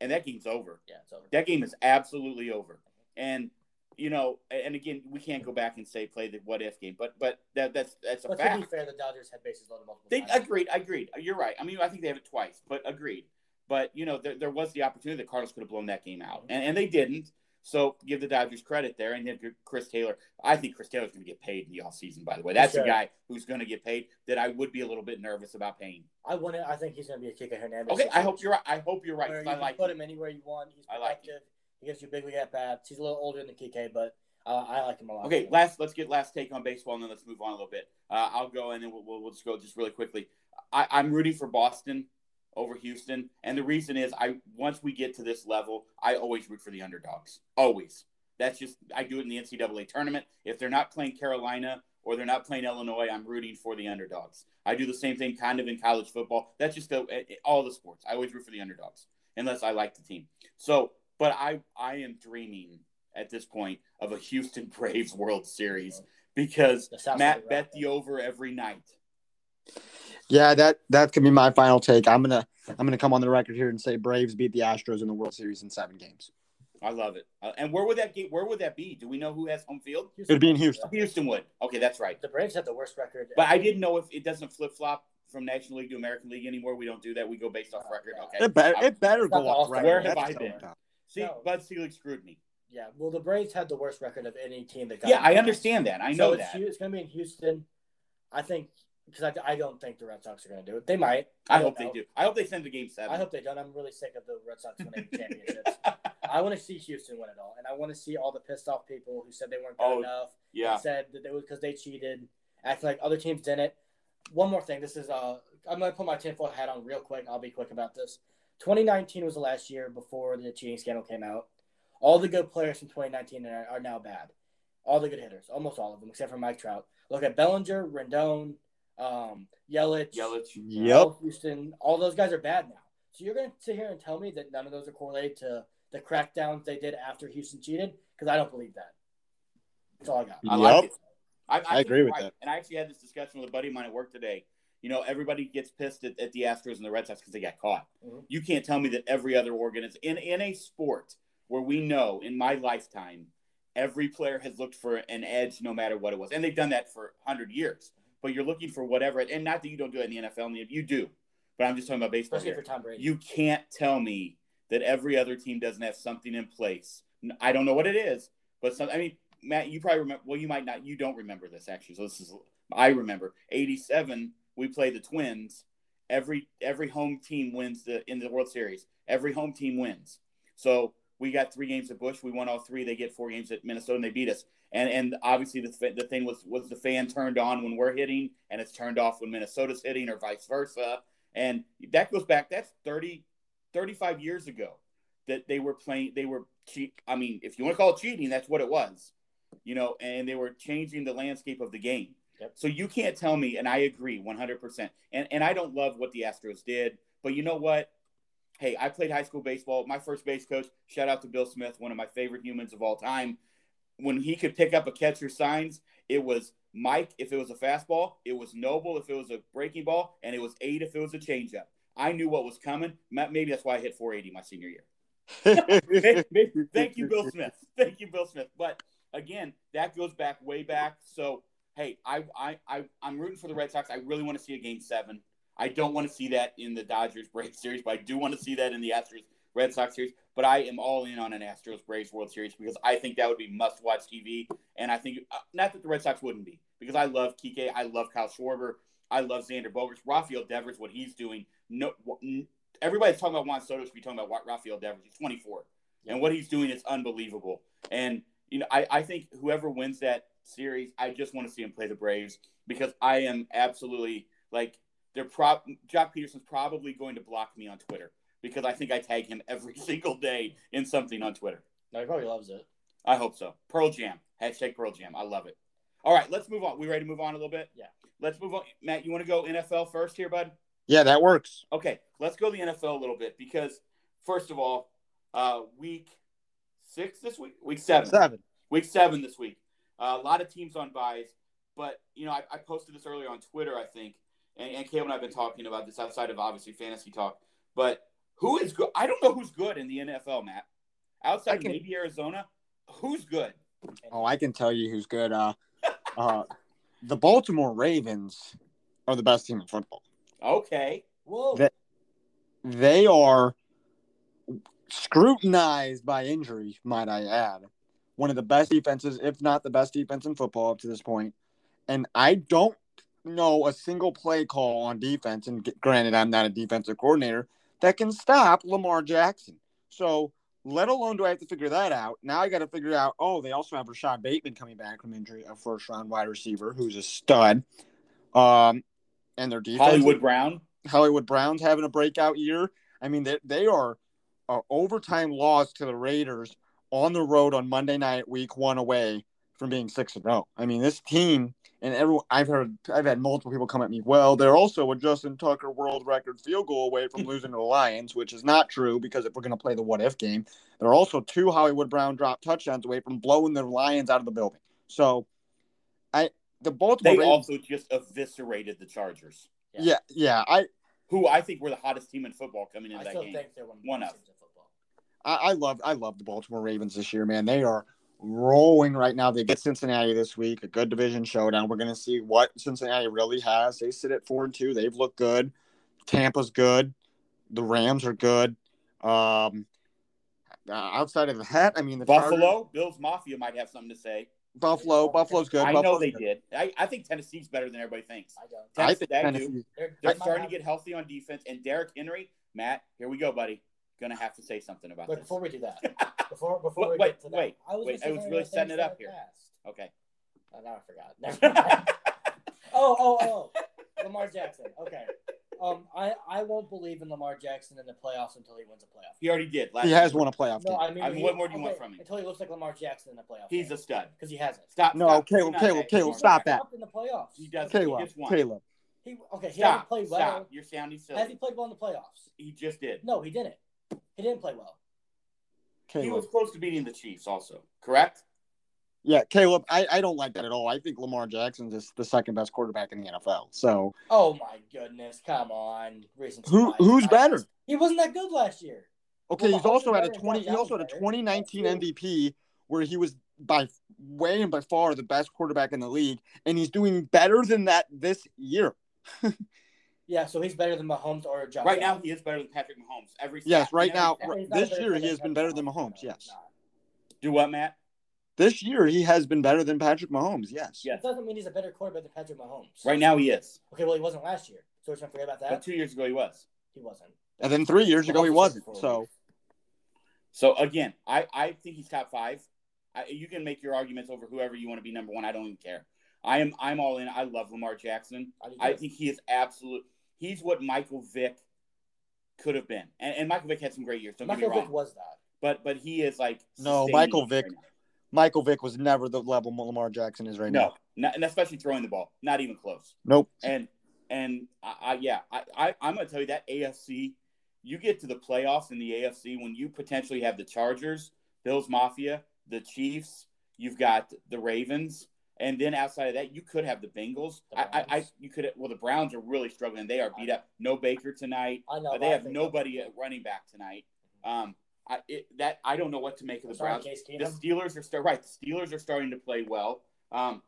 and that game's over. Yeah, it's over. That game is absolutely over. And you know, and again, we can't go back and say play the what if game, but but that that's that's a But to fact. be fair, the Dodgers had bases loaded multiple They times. agreed, agreed. You're right. I mean, I think they have it twice, but agreed. But you know, there, there was the opportunity that Cardinals could have blown that game out, and, and they didn't. So give the Dodgers credit there, and then Chris Taylor. I think Chris Taylor's going to get paid in the offseason, By the way, that's Sure. a guy who's going to get paid that I would be a little bit nervous about paying. I want to. I think he's going to be a Kike Hernandez. Okay, I hope you're right. I hope you're right. Where 'cause you I like put him. anywhere you want. He's I like productive. He gives you big league at bats. He's a little older than Kike, but uh, I like him a lot. Okay, last let's get last take on baseball, and then let's move on a little bit. Uh, I'll go and then we'll, we'll, we'll just go just really quickly. I, I'm rooting for Boston over Houston, and the reason is I once we get to this level, I always root for the underdogs. Always. That's just I do it in the NCAA tournament. If they're not playing Carolina or they're not playing Illinois, I'm rooting for the underdogs. I do the same thing kind of in college football. That's just the, eh, all the sports. I always root for the underdogs unless I like the team. So, but I I am dreaming at this point of a Houston Braves World Series because Matt Side bet Rock. the over every night. Yeah, that that could be my final take. I'm gonna I'm gonna come on the record here and say Braves beat the Astros in the World Series in seven games. I love it. Uh, and where would that game? Where would that be? Do we know who has home field? It'd be in Houston. Houston would. Okay, that's right. The Braves have the worst record. But I didn't know if it doesn't flip flop from National League to American League anymore. We don't do that. We go based off record. Okay. It better it better go the record. Where have That's I been? tough. See, No. Bud Selig screwed me. Yeah, well, the Braves had the worst record of any team that got. Yeah, I understand that. I know it's, that. Hu- It's going to be in Houston. I think because I, I don't think the Red Sox are going to do it. They might. I don't hope they do. I hope they send to game seven. I hope they don't. I'm really sick of the Red Sox winning championships. I want to see Houston win it all, and I want to see all the pissed off people who said they weren't good Oh, enough. yeah. said that it was because they cheated, acting like other teams didn't. One more thing. This is uh, I'm gonna put my tinfoil hat on real quick. I'll be quick about this. 2019 was the last year before the cheating scandal came out. All the good players from 2019 are, are now bad. All the good hitters, almost all of them, except for Mike Trout. Look at Bellinger, Rendon, um, Yelich, Yelich. Yep. Houston. All those guys are bad now. So you're going to sit here and tell me that none of those are correlated to the crackdowns they did after Houston cheated? Because I don't believe that. That's all I got. I like Yep. it. I, I, I agree with right. that. And I actually had this discussion with a buddy of mine at work today. You know, everybody gets pissed at, at the Astros and the Red Sox because they got caught. Mhm. You can't tell me that every other organization in in a sport where we know in my lifetime every player has looked for an edge no matter what it was, and they've done that for hundred years. But you're looking for whatever, and not that you don't do it in the NFL, you do. But I'm just talking about baseball Especially here. for Tom Brady. You can't tell me that every other team doesn't have something in place. I don't know what it is, but some. I mean, Matt, you probably remember. Well, you might not. You don't remember this actually. So this is. I remember '87. We play the Twins. Every every home team wins the in the World Series. Every home team wins. So we got three games at Busch. We won all three. They get four games at Minnesota, and they beat us. And and obviously the the thing was was the fan turned on when we're hitting, and it's turned off when Minnesota's hitting, or vice versa. And that goes back. That's 30, 35 years ago that they were playing. They were cheat. I mean, if you want to call it cheating, that's what it was. You know, and they were changing the landscape of the game. Yep. So you can't tell me, and I agree 100%. And, and I don't love what the Astros did, but you know what? Hey, I played high school baseball. My first base coach, shout out to Bill Smith, one of my favorite humans of all time. When he could pick up a catcher signs, it was Mike if it was a fastball, it was Noble if it was a breaking ball, and it was eight if it was a changeup. I knew what was coming. Maybe that's why I hit 480 my senior year. Thank you, Bill Smith. Thank you, Bill Smith. But again, that goes back way back. So hey, I I, I I'm rooting for the Red Sox. I really want to see a game seven. I don't want to see that in the Dodgers Braves series, but I do want to see that in the Astros Red Sox series. But I am all in on an Astros Braves World Series because I think that would be must watch TV. And I think uh, not that the Red Sox wouldn't be because I love Kike, I love Kyle Schwarber, I love Xander Bogaerts, Rafael Devers, what he's doing. No, everybody's talking about Juan Soto should be talking about Rafael Devers. He's 24, and what he's doing is unbelievable. And you know, I, I think whoever wins that series, I just want to see him play the Braves because I am absolutely like they're prob Joc Pederson's probably going to block me on Twitter because I think I tag him every single day in something on Twitter. No, he probably loves it. I hope so. Pearl Jam. Hashtag Pearl Jam. I love it. All right, let's move on. We ready to move on a little bit? Yeah. Let's move on. Matt, you want to go NFL first here, bud? yeah, that works. Okay, let's go the NFL a little bit because first of all, uh, week six this week, week seven, Seven. week seven this week. Uh, a lot of teams on buys, but you know I, I posted this earlier on Twitter, I think, and, and Caleb and I've been talking about this outside of obviously fantasy talk. But who is good? I don't know who's good in the NFL, Matt. Outside I of maybe Arizona, who's good? Oh, I can tell you who's good. Uh, uh, the Baltimore Ravens are the best team in football. Okay, Whoa. That- They are. scrutinized by injury, might I add. One of the best defenses, if not the best defense in football up to this point. And I don't know a single play call on defense. And granted, I'm not a defensive coordinator that can stop Lamar Jackson. So, let alone do I have to figure that out. Now I got to figure out. Oh, they also have Rashod Bateman coming back from injury, a first round wide receiver who's a stud. Um, and their defense, Hollywood Brown. Hollywood Brown's having a breakout year. I mean, they they are a overtime loss to the Raiders on the road on Monday night, week one away from being six and zero. I mean, this team and everyone I've heard I've had multiple people come at me. Well, they're also a Justin Tucker world record field goal away from losing to the Lions, which is not true because if we're going to play the what if game, they're also two Hollywood Brown drop touchdowns away from blowing the Lions out of the building. So, I the Baltimore They Ravens, also just eviscerated the Chargers, yeah yeah I who I think were the hottest team in football coming into I that still game. think they're one of I, I love I love the Baltimore Ravens this year, man. They are rolling right now. They get Cincinnati this week, a good division showdown. We're gonna see what Cincinnati really has. They sit at four and two. They've looked good. Tampa's good. The Rams are good. Um, outside of that, I mean the Chargers- Buffalo, Bills Mafia might have something to say. Buffalo, Buffalo's good. I know they good. did. I, I think Tennessee's better than everybody thinks. I don't. I think they do. Tennessee. They're, They're they might starting have- to get healthy on defense. And Derrick Henry, Matt, here we go, buddy. Gonna have to say something about But this. before we do that, before before Wait, we get to that, wait, I was wait, I was really setting it up here. past. Okay. Oh, now I forgot. Never mind. oh, oh, oh. Lamar Jackson. Okay. Um, I, I won't believe in Lamar Jackson in the playoffs until he wins a playoff. He already did. Last He has year. won a playoff No, game. I mean, I mean, he- what more do you want from him? Until he looks like Lamar Jackson in the playoffs. He's a stud. because he hasn't. Stop. No, stop. Caleb, Not Caleb, that. Caleb, stop that. In the playoffs. He does. Caleb, He just won. Caleb. He okay. He Stop. hasn't played well. Stop. You're sounding silly. Has he played well in the playoffs? He just did. No, he didn't. He didn't play well. He was close to beating the Chiefs, also. Correct? Yeah, Caleb. I, I don't like that at all. I think Lamar Jackson is the second best quarterback in the NFL. So Oh my goodness! Come on, recency Who- who's I- better? He wasn't that good last year. Okay, Well, he's also Mahomes had a twenty. He also had a 2019 MVP where he was by way and by far the best quarterback in the league, and he's doing better than that this year. Yeah, so he's better than Mahomes or Josh. Right now, he is better than Patrick Mahomes. Every Yes, stat, right now, right- He's this year he has been better than Mahomes, yes. Do what, Matt? This year he has been better than Patrick Mahomes. Yes. Yeah. It doesn't mean he's a better quarterback than Patrick Mahomes. Right now, he is. Okay, well he wasn't last year, so we're gonna forget about But that. two years ago, he was. He wasn't. And then three years ago he was wasn't. So. So again, I, I think he's top five. I, you can make your arguments over whoever you want to be number one. I don't even care. I am I'm all in. I love Lamar Jackson. I, I think he is absolute. He's what Michael Vick could have been, and, and Michael Vick had some great years. Don't Michael get me wrong, Vick was that. but but he is like No, Michael Vick right. Michael Vick was never the level Lamar Jackson is right No, now. not, and especially throwing the ball, not even close. Nope. And and I, I yeah, I, I I'm gonna tell you that AFC, you get to the playoffs in the AFC when you potentially have the Chargers, Bills Mafia, the Chiefs, you've got the Ravens, and then outside of that, you could have the Bengals. The I, I, I you could well the Browns are really struggling. They are beat up. No Baker tonight. I know. Uh, but they I have nobody at running back tonight. Um, I it, that I don't know what to make of the Sorry, Browns. Case The Steelers are start right. The Steelers are starting to play well. Um,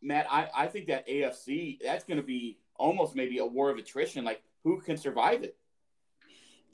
Matt, I, I think that AFC that's going to be almost maybe a war of attrition. Like who can survive it?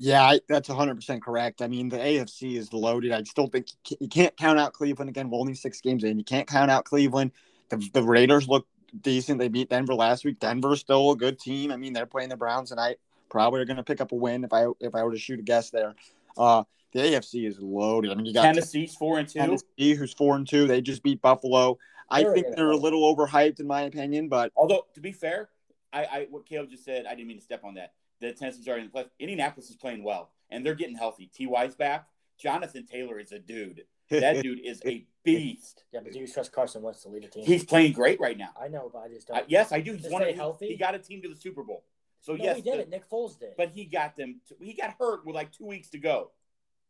Yeah, I, that's 100% correct. I mean, the AFC is loaded. I still think you can't- you can't count out Cleveland again. We're only six games in. You can't count out Cleveland. The, the Raiders look decent. They beat Denver last week. Denver's still a good team. I mean, they're playing the Browns tonight. Probably are going to pick up a win if I if I were to shoot a guess there. Uh, the AFC is loaded. I mean, you got Tennessee's four and two. Tennessee, who's four and two. They just beat Buffalo. I They're think they're a little overhyped in my opinion, but Although to be fair, I, I what Caleb just said, I didn't mean to step on that. The Tennessee's already in the play. Indianapolis is playing well, and they're getting healthy. Ty's back. Jonathan Taylor is a dude. That dude is a beast. Yeah, but do you trust Carson Wentz to lead a team? He's playing great right now. I know, but I just don't. I, yes, I do. He's one of stay he- healthy? He got a team to the Super Bowl. So no, yes, he did the- it. Nick Foles did. but he got them. To, he got hurt with like two weeks to go.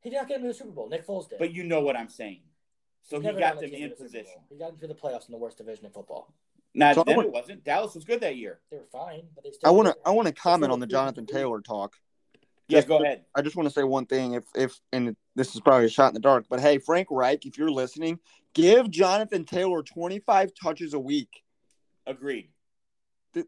he did not get him to the Super Bowl. Nick Foles did. But you know what I'm saying. So he got them in to the position. He got into the playoffs in the worst division in football. Now So then want- it wasn't. Dallas was good that year. They were fine, but they still. I want to. I want to comment on the Jonathan. Taylor talk. Yeah, Just- go ahead. I just want to say one thing. If if and this is probably a shot in the dark, but hey, Frank Reich, if you're listening, give Jonathan Taylor 25 touches a week. Agreed.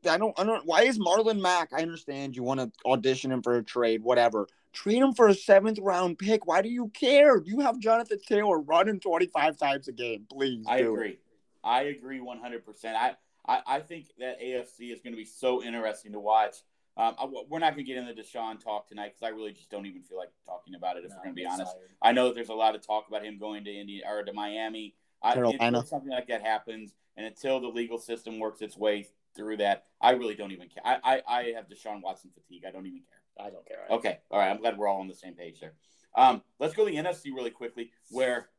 I don't I don't why is Marlon Mack? I understand you want to audition him for a trade, whatever. Trade him for a seventh round pick. Why do you care? You have Jonathan Taylor running 25 times a game. Please. I agree. It. I agree 100%. I, I, I think that AFC is going to be so interesting to watch. Um, I, we're not going to get into Deshaun talk tonight because I really just don't even feel like talking about it. If No, we're going to be honest, excited. I know that there's a lot of talk about him going to India or to Miami. I, Carolina. until something like that happens, and until the legal system works its way through that, I really don't even care. I, I, I have Deshaun Watson fatigue. I don't even care. I don't care. Okay, all right. I'm glad we're all on the same page there. Um, let's go to the NFC really quickly, where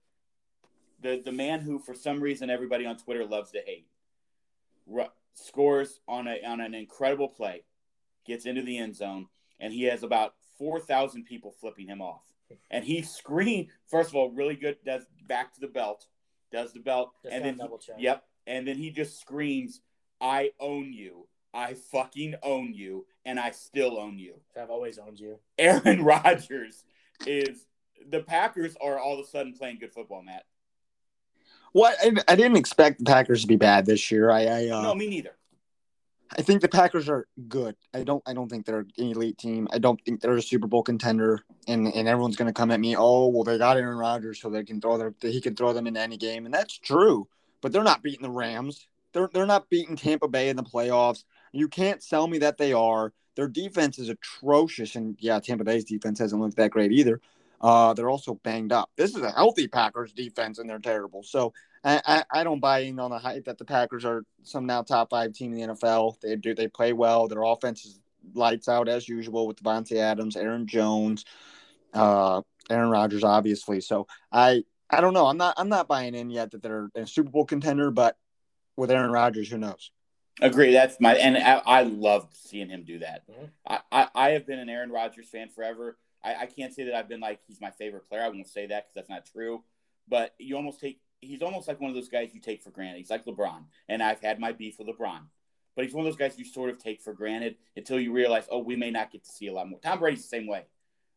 the the man who for some reason everybody on Twitter loves to hate ru- scores on a on an incredible play, gets into the end zone, and he has about four thousand people flipping him off, and he screen first of all really good does back to the belt, does the belt, Just and then double check. yep, and then he just screams, "I own you." I fucking own you, and I still own you. I've always owned you. Aaron Rodgers is the Packers are all of a sudden playing good football, Matt. What I, I didn't expect the Packers to be bad this year. I I, uh, no, me neither. I think the Packers are good. I don't I don't think they're an elite team. I don't think they're a Super Bowl contender. And and everyone's gonna come at me. Oh well, they got Aaron Rodgers, so they can throw their he can throw them in any game, and that's true. But they're not beating the Rams. They're they're not beating Tampa Bay in the playoffs. You can't sell me that they are. Their defense is atrocious, and yeah, Tampa Bay's defense hasn't looked that great either. Uh, they're also banged up. This is a healthy Packers defense, and they're terrible. So I, I, I don't buy in on the hype that the Packers are some now top five team in the NFL. They do they play well. Their offense is lights out as usual with Davante Adams, Aaron Jones, uh, Aaron Rodgers, obviously. So I I don't know. I'm not I'm not buying in yet that they're a Super Bowl contender, but with Aaron Rodgers, who knows? Agree. That's my and I, I love seeing him do that. Mhm. I, I, I have been an Aaron Rodgers fan forever. I, I can't say that I've been like he's my favorite player. I won't say that because that's not true. But you almost take he's almost like one of those guys you take for granted. He's like LeBron, and I've had my beef with LeBron. But he's one of those guys you sort of take for granted until you realize, oh, we may not get to see a lot more. Tom Brady's the same way.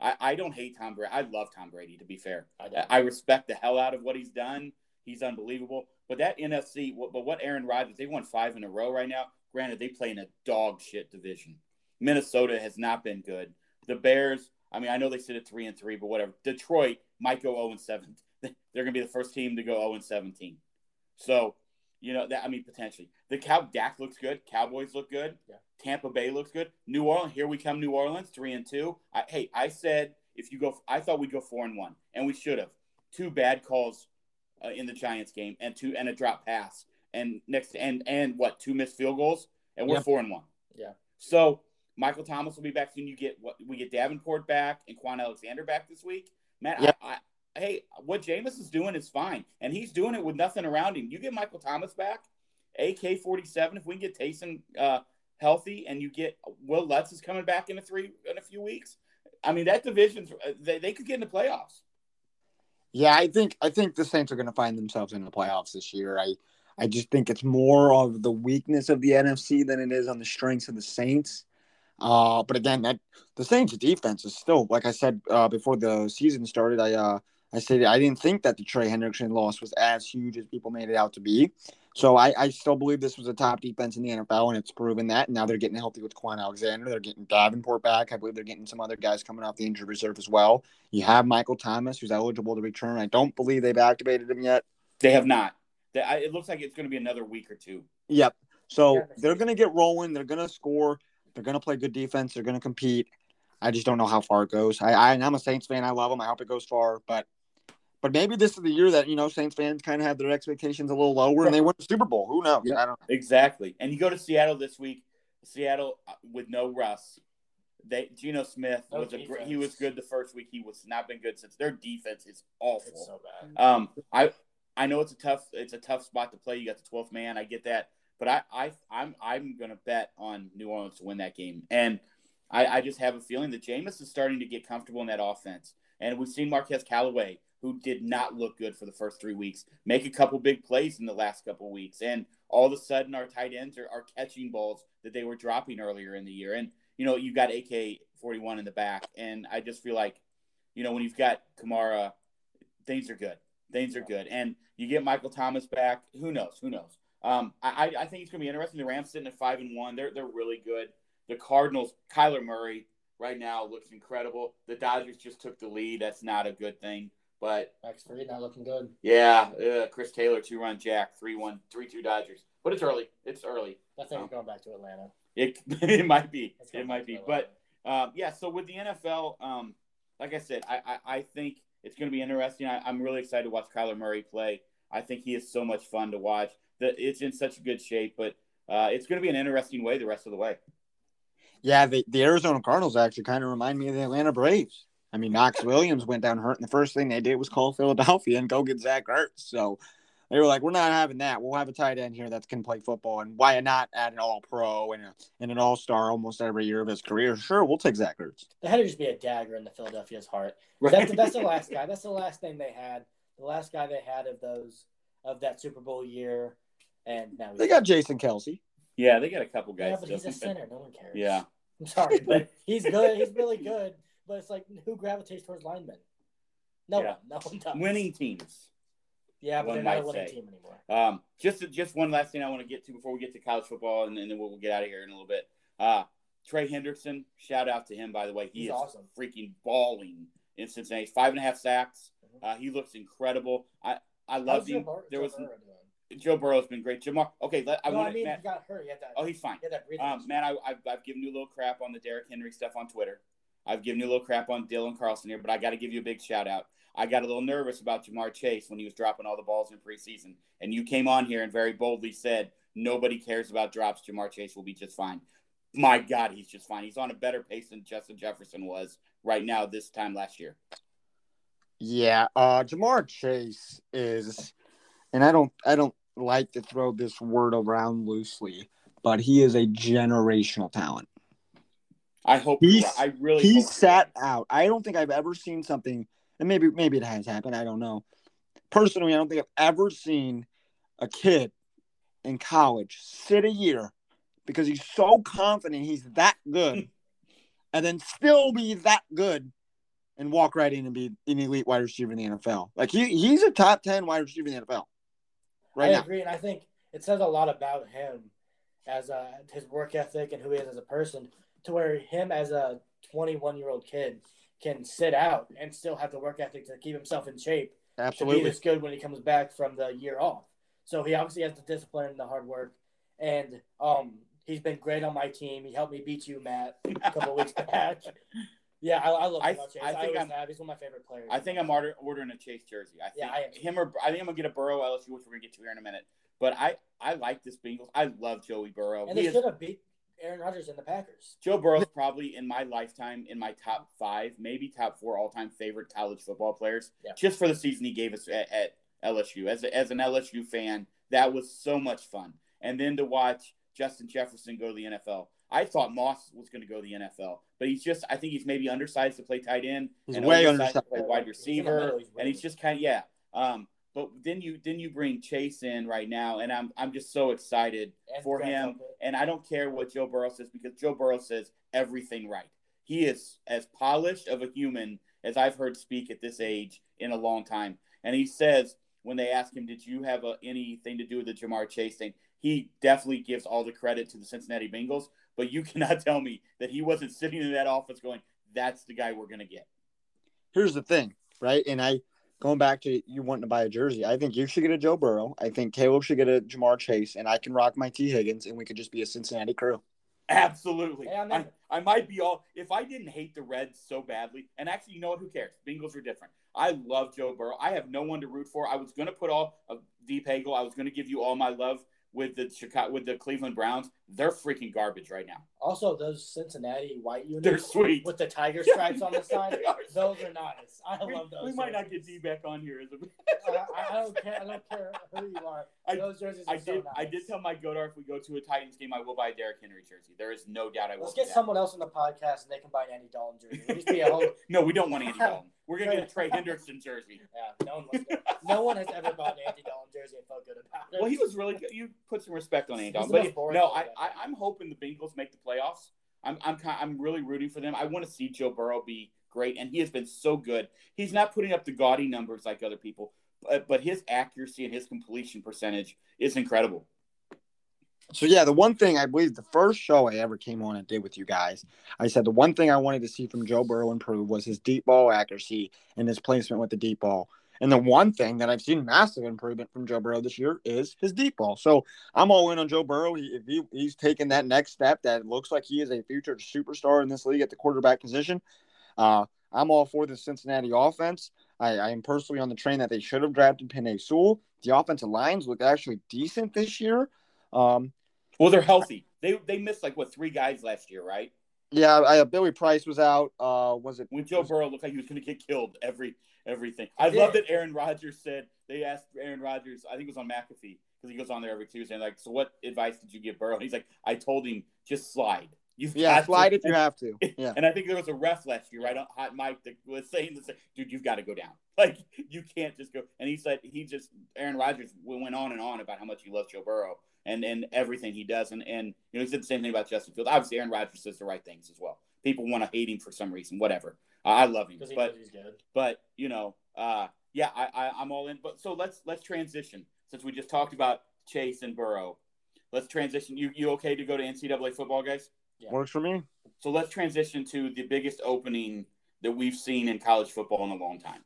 I, I don't hate Tom Brady. I love Tom Brady, to be fair. I. I respect the hell out of what he's done. He's unbelievable. But that NFC, what- but what Aaron Rodgers, they won five in a row right now. Granted, they play in a dog shit division. Minnesota has not been good. The Bears, I mean, I know they sit at three and three, but whatever. Detroit might go zero and seven. They're going to be the first team to go zero and seventeen. So, you know that I mean, potentially the Cow Dak looks good. Cowboys look good. Yeah. Tampa Bay looks good. New Orleans, here we come. New Orleans, three and two. I, hey, I said if you go, I thought we'd go four and one, and we should have. Two bad calls uh, in the Giants game, and two and a drop pass, and next and and what two missed field goals, and we're Yep. four and one. Yeah. So Michael Thomas will be back soon. You get what we get Davenport back and Kwon Alexander back this week. Matt, Yep. I, I, hey, what Jameis is doing is fine, and he's doing it with nothing around him. You get Michael Thomas back, AK forty seven. If we can get Taysom uh, healthy, and you get Wil Lutz is coming back in a three in a few weeks. I mean that division's uh, they, they could get in the playoffs. Yeah, I think I think the Saints are going to find themselves in the playoffs this year. I I just think it's more of the weakness of the NFC than it is on the strengths of the Saints. Uh, but again, that the Saints' defense is still, like I said uh, before the season started. I uh, I said I didn't think that the Trey Hendrickson loss was as huge as people made it out to be. So I, I still believe this was a top defense in the NFL, and it's proven that. And now they're getting healthy with Kwon Alexander. They're getting Davenport back. I believe they're getting some other guys coming off the injured reserve as well. You have Michael Thomas, who's eligible to return. I don't believe they've activated him yet. They have not. They, I, it looks like it's going to be another week or two. Yep. So they're going to get rolling. They're going to score. They're going to play good defense. They're going to compete. I just don't know how far it goes. I, I I'm a Saints fan. I love them. I hope it goes far, but but maybe this is the year that you know Saints fans kind of have their expectations a little lower and they win the Super Bowl. Who knows? Yeah. I don't. Exactly. And you go to Seattle this week. Seattle uh, with no Russ. They Geno Smith No was a great, he was good the first week. He was not been good since. Their defense is awful. It's so bad. Um, I I know it's a tough it's a tough spot to play. You got the twelfth man. I get that, but I I I'm I'm gonna bet on New Orleans to win that game, and I I just have a feeling that Jameis is starting to get comfortable in that offense, and we've seen Marquez Callaway, who did not look good for the first three weeks, make a couple big plays in the last couple weeks, and all of a sudden our tight ends are, are catching balls that they were dropping earlier in the year, and you know you've got AK forty one in the back, and I just feel like, you know, when you've got Kamara, things are good. Things are good, and you get Michael Thomas back. Who knows? Who knows? Um, I, I I think it's going to be interesting. The Rams sitting at five and one. They're they're really good. The Cardinals, Kyler Murray. right now looks incredible. The Dodgers just took the lead. That's not a good thing. But Max Fried not looking good. yeah, uh, Chris Taylor two run jack three one three two Dodgers. But it's early. It's early. I think we're going back to Atlanta. It it might be. It might be. to But um, yeah. So with the NFL, um, like I said, I I, I think it's going to be interesting. I, I'm really excited to watch Kyler Murray play. I think he is so much fun to watch. That it's in such good shape, but uh, it's going to be an interesting way the rest of the way. Yeah, the, the Arizona Cardinals actually kind of remind me of the Atlanta Braves. I mean, Knox Williams went down hurt, and the first thing they did was call Philadelphia and go get Zach Ertz. So they were like, "We're not having that. We'll have a tight end here that can play football, and why not add an All Pro and, a, and an All Star almost every year of his career? Sure, we'll take Zach Ertz." There had to just be a dagger in the Philadelphia's heart. That's, that's the last guy. That's the last thing they had. The last guy they had of those of that Super Bowl year, and now he's- They got Jason Kelce. Yeah, they got a couple guys. Yeah, but he's a still. center. No one cares. Yeah. I'm sorry, but he's good. He's really good. But it's like who gravitates towards linemen? No Yeah. one. No one does. Winning teams. Yeah, but one they're not a winning say. team anymore. Um, just just one last thing I want to get to before we get to college football, and, then we'll, we'll get out of here in a little bit. Uh, Trey Hendrickson, shout out to him by the way. He He's is awesome. freaking balling in Cincinnati. Five and a half sacks. Mhm. Uh, he looks incredible. I I Joe him. Bur- There Joe was? Joe Burrow's been great. Ja'Marr. Okay, let, I no, want I mean, Matt. he got hurt. He had that. Oh, he's fine. he had that breathing. Um, man, I, I've, I've given you a little crap on the Derrick Henry stuff on Twitter. I've given you a little crap on Dylan Carlson here, but I got to give you a big shout out. I got a little nervous about Ja'Marr Chase when he was dropping all the balls in preseason, and you came on here and very boldly said nobody cares about drops. Ja'Marr Chase will be just fine. My God, he's just fine. He's on a better pace than Justin Jefferson was right now this time last year. Yeah, uh, Jamar Chase is, and I don't, I don't like to throw this word around loosely, but he is a generational talent. I hope He's- right. I really he hope sat out. I don't think I've ever seen something, and maybe maybe it has happened. I don't know. Personally, I don't think I've ever seen a kid in college sit a year because he's so confident he's that good, hmm. and then still be that good and walk right in and be an elite wide receiver in the NFL. Like he he's a top ten wide receiver in the NFL right I now. agree, and I think it says a lot about him as a, his work ethic and who he is as a person. To where him as a 21 year old kid can sit out and still have the work ethic to keep himself in shape to be Absolutely. this good when he comes back from the year off. So he obviously has the discipline and the hard work, and um, he's been great on my team. He helped me beat you, Matt, a couple weeks back. Yeah, I, I love I- Chase. I I, think always I'm- He's one of my favorite players. I think I'm order, ordering a Chase jersey. I think Yeah, I am. him or I think I'm gonna get a Burrow LSU, which we're gonna get to here in a minute. But I I like this Bengals. I love Joey Burrow. and He they should have beat Aaron Rodgers and the Packers. Joe Burrow's probably in my lifetime in my top five, maybe top four all time favorite college football players. Yeah. Just for the season he gave us at, at LSU. As a, as an LSU fan, that was so much fun. And then to watch Justin Jefferson go to the NFL. I thought Moss was going to go to the NFL, but he's just I think he's maybe undersized to play tight end He's and way undersized to play wide He's in the receiver, he's and he's just kind of yeah. Um, but then you then you bring Chase in right now, and I'm I'm just so excited And for him. Delpit. And I don't care what Joe Burrow says because Joe Burrow says everything right. He is as polished of a human as I've heard speak at this age in a long time. And he says when they ask him, "Did you have a, anything to do with the Ja'Marr Chase thing?" He definitely gives all the credit to the Cincinnati Bengals. But you cannot tell me that he wasn't sitting in that office going, "That's the guy we're going to get." here's the thing, right? And I going back to you wanting to buy a jersey. I think you should get a Joe Burrow. I think Caleb should get a Ja'Marr Chase, and I can rock my Tee Higgins, and we could just be a Cincinnati crew. Absolutely. Hey, I'm I, in. I might be all if I didn't hate the Reds so badly, and actually, you know what? Who cares? Bengals are different. I love Joe Burrow. I have no one to root for. I was going to put all of Deep Hagel. I was going to give you all my love with the Chicago with the Cleveland Browns. They're freaking garbage right now. Also, those Cincinnati white units They're sweet. with the tiger stripes on the side. Are Those are nice. I We, love those. we might not get. D back on here as a. Uh, I, I don't care. I don't care who you are. I- those jerseys are I so did. nice. I did tell Mike Godard if we go to a Titans game, I will buy a Derrick Henry jersey. There is no doubt I will. Let's get someone else on the podcast and they can buy an Andy Dalton jersey. Least be a whole. No, we don't want Andy Dalton. We're gonna get a Trey Hendrickson jersey. Yeah, no one, wants to- no one has ever bought an Andy Dalton jersey and felt good about it. Well, he was really good. You put some respect on Andy Dalton, but most no, I, I I'm hoping the Bengals make the playoffs. I'm I'm kind, I'm really rooting for them. I want to see Joe Burrow be great, and he has been so good. He's not putting up the gaudy numbers like other people, but but his accuracy and his completion percentage is incredible. So yeah, the one thing I believe the first show I ever came on and did with you guys, I said the one thing I wanted to see from Joe Burrow improve was his deep ball accuracy and his placement with the deep ball. And the one thing that I've seen massive improvement from Joe Burrow this year is his deep ball. So I'm all in on Joe Burrow. He, if he, he's taking that next step, that looks like he is a future superstar in this league at the quarterback position. Uh, I'm all for the Cincinnati offense. I, I, am personally on the train that they should have drafted Penei Sewell. The offensive lines look actually decent this year. Um, well, they're healthy. They they missed like what three guys last year, right? Yeah, I, Billy Price was out. Uh, was it when Joe was, Burrow looked like he was going to get killed every everything? I love that Aaron Rodgers said they asked Aaron Rodgers. I think it was on McAfee because he goes on there every Tuesday. And like, so what advice did you give Burrow? And he's like, I told him just slide. You've yeah, slide to. if you have to. Yeah. And I think there was a ref last year, right on hot mic that was saying this, dude, you've got to go down. Like you can't just go. And he said he just Aaron Rodgers went on and on about how much he loves Joe Burrow and and everything he does. And and you know he said the same thing about Justin Fields. Obviously, Aaron Rodgers says the right things as well. People want to hate him for some reason, whatever. I love him, but but you know, uh, yeah, I, I I'm all in. But so let's let's transition since we just talked about Chase and Burrow. Let's transition. You you okay to go to NCAA football, guys? Yeah. Works for me. So let's transition to the biggest opening that we've seen in college football in a long time,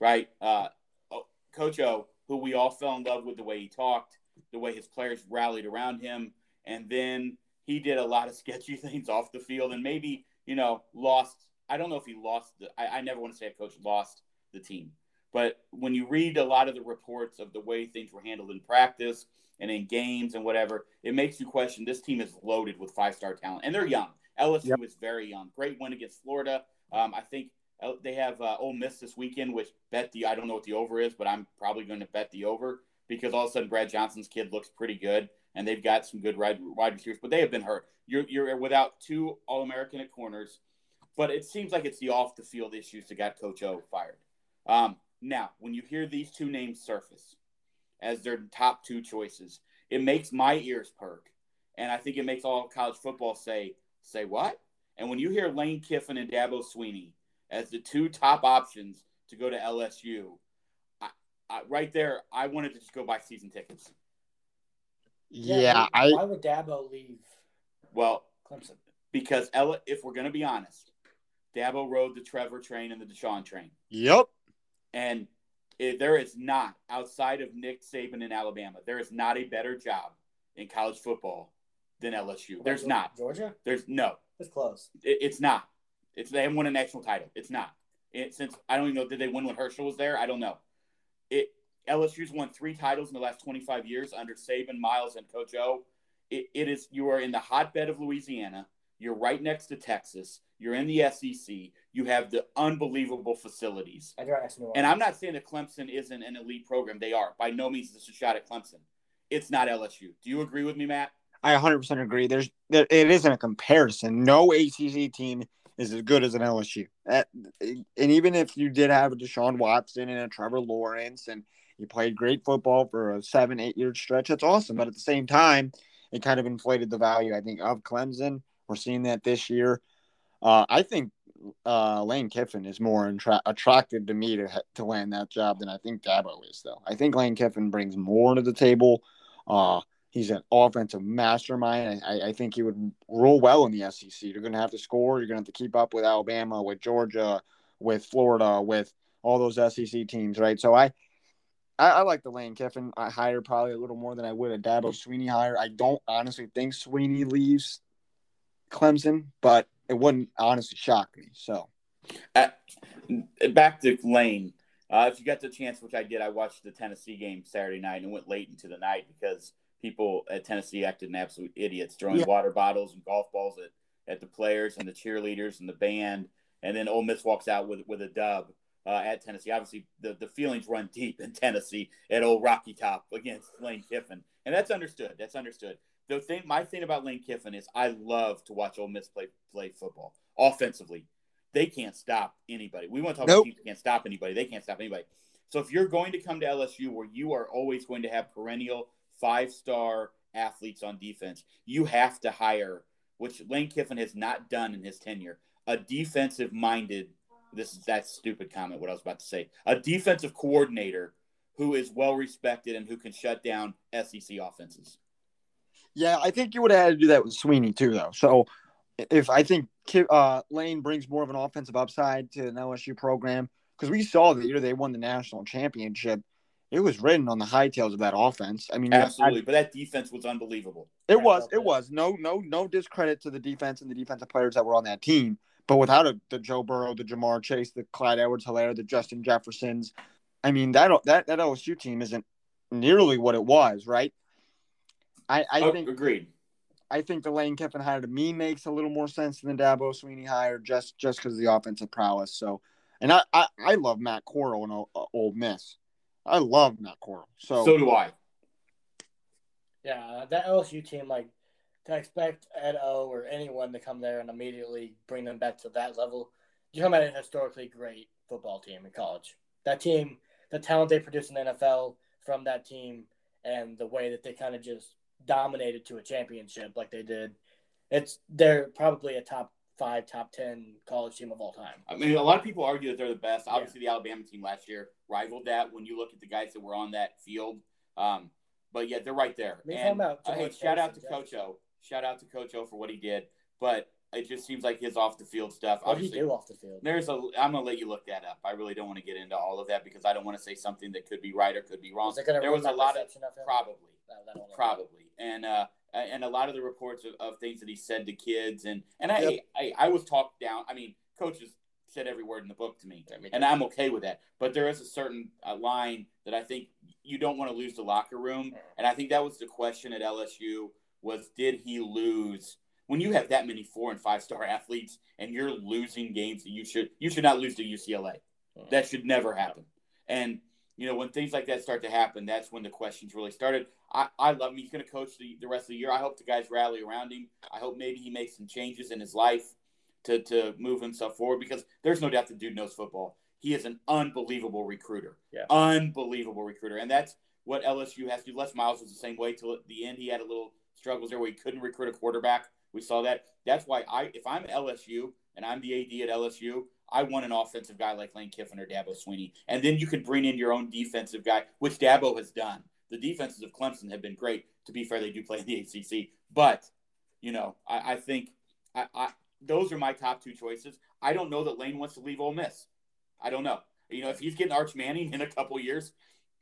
right? Uh, oh, Coach O, who we all fell in love with the way he talked, the way his players rallied around him, and then he did a lot of sketchy things off the field, and maybe you know lost. I don't know if he lost. The, I, I never want to say a coach lost the team, but when you read a lot of the reports of the way things were handled in practice and in games and whatever, it makes you question this team is loaded with five star talent, and they're young. LSU yep. is very young. Great win against Florida. Um, I think they have uh, Ole Miss this weekend, which bet the I don't know what the over is, but I'm probably going to bet the over because all of a sudden Brad Johnson's kid looks pretty good, and they've got some good wide, wide receivers, but they have been hurt. You're you're without two All American at corners, but it seems like it's the off the field issues that got Coach O fired. Um, now, when you hear these two names surface as their top two choices, it makes my ears perk, and I think it makes all college football say say what. And when you hear Lane Kiffin and Dabo Sweeney as the two top options to go to LSU, I, I, right there, I wanted to just go buy season tickets. Yeah, yeah I. Why would Dabo leave? Well, Clemson. Because Ella, if we're going to be honest, Dabo rode the Trevor train and the Deshaun train. Yep. And it, there is not outside of Nick Saban in Alabama, there is not a better job in college football than LSU. There's Georgia? not. Georgia? There's no. It's close. It, it's not. It's they haven't won a national title. It's not. It, since I don't even know did they win when Herschel was there? I don't know. It LSU's won three titles in the last 25 years under Saban, Miles, and Coach O. It, it is you are in the hotbed of Louisiana. You're right next to Texas. You're in the SEC. You have the unbelievable facilities. And I'm not saying that Clemson isn't an elite program. They are. By no means is this a shot at Clemson. It's not LSU. Do you agree with me, Matt? I 100% agree. There's there, it isn't a comparison. No ACC team is as good as an LSU. and even if you did have a Deshaun Watson and a Trevor Lawrence and you played great football for a seven, eight year stretch, that's awesome. But at the same time, it kind of inflated the value, I think, of Clemson. We're seeing that this year. Uh, I think uh, Lane Kiffin is more attra- attractive to me to, to land that job than I think Dabo is, though. I think Lane Kiffin brings more to the table. Uh, He's an offensive mastermind. I, I think he would roll well in the SEC. You're going to have to score. You're going to have to keep up with Alabama, with Georgia, with Florida, with all those SEC teams, right? So I, I, I like the Lane Kiffin I hire probably a little more than I would a Dabo Sweeney hire. I don't honestly think Sweeney leaves Clemson, but it wouldn't honestly shock me. So, uh, back to Lane. Uh, if you got the chance, which I did, I watched the Tennessee game Saturday night and went late into the night because people at Tennessee acted an absolute idiots, throwing yeah. water bottles and golf balls at, at the players and the cheerleaders and the band. And then Ole Miss walks out with with a dub uh, at Tennessee. Obviously, the, the feelings run deep in Tennessee at old Rocky Top against Lane Kiffin, and that's understood. That's understood. The thing, my thing about Lane Kiffin is I love to watch Ole Miss play play football offensively. They can't stop anybody. We want to talk nope. about teams that can't stop anybody. They can't stop anybody. So if you're going to come to LSU, where you are always going to have perennial five star athletes on defense. You have to hire, which Lane Kiffin has not done in his tenure, a defensive minded. This is that stupid comment. What I was about to say. A defensive coordinator who is well respected and who can shut down SEC offenses. Yeah, I think you would have had to do that with Sweeney too, though. So if I think uh, Lane brings more of an offensive upside to an LSU program, because we saw the year they won the national championship, it was written on the high tails of that offense. I mean, absolutely, but that defense was unbelievable. It was, it was. No, no, no discredit to the defense and the defensive players that were on that team. But without a, the Joe Burrow, the Ja'Marr Chase, the Clyde Edwards-Helaire, the Justin Jeffersons, I mean that that that LSU team isn't nearly what it was, right? I, I oh, think agreed. I think the Lane Kiffin hire to me makes a little more sense than the Dabo Sweeney hire just just because of the offensive prowess. So, and I I, I love Matt Corral and Ole Miss. I love Matt Corral. So so do I. Yeah, that LSU team, like to expect Ed O or anyone to come there and immediately bring them back to that level. You're talking about an historically great football team in college. That team, the talent they produce in the NFL from that team, and the way that they kind of just dominated to a championship like they did, it's they're probably a top five, top ten college team of all time. I mean, a lot of people argue that they're the best. Obviously, yeah. the Alabama team last year rivaled that. When you look at the guys that were on that field, um, but yeah, they're right there. and uh, hey, shout out to Coach O. Shout out to Coach O for what he did. But it just seems like his off the field stuff. What Obviously, do off the field? There's a. I'm gonna let you look that up. I really don't want to get into all of that because I don't want to say something that could be right or could be wrong. there was a lot of, of probably, no, probably, and uh, and a lot of the reports of, of things that he said to kids, and and I, yep. I, I was talked down. I mean, coaches said every word in the book to me, and I'm okay with that. But there is a certain uh, line that I think you don't want to lose the locker room, and I think that was the question at LSU was did he lose when you have that many four and five star athletes and you're losing games that you should you should not lose to UCLA. That should never happen. And you know when things like that start to happen, that's when the questions really started. I, I love him. He's going to coach the, the rest of the year. I hope the guys rally around him. I hope maybe he makes some changes in his life to to move himself forward because there's no doubt the dude knows football. He is an unbelievable recruiter. Yeah. Unbelievable recruiter. And that's what LSU has to do. Les Miles was the same way till the end. He had a little struggles there where he couldn't recruit a quarterback. We saw that. That's why I, if I'm LSU and I'm the AD at LSU, I want an offensive guy like Lane Kiffin or Dabo Sweeney. and then you could bring in your own defensive guy, which Dabo has done. The defenses of Clemson have been great. To be fair, they do play in the ACC, but you know, I, I think I, I, those are my top two choices. I don't know that Lane wants to leave Ole Miss. I don't know. You know, if he's getting Arch Manning in a couple years,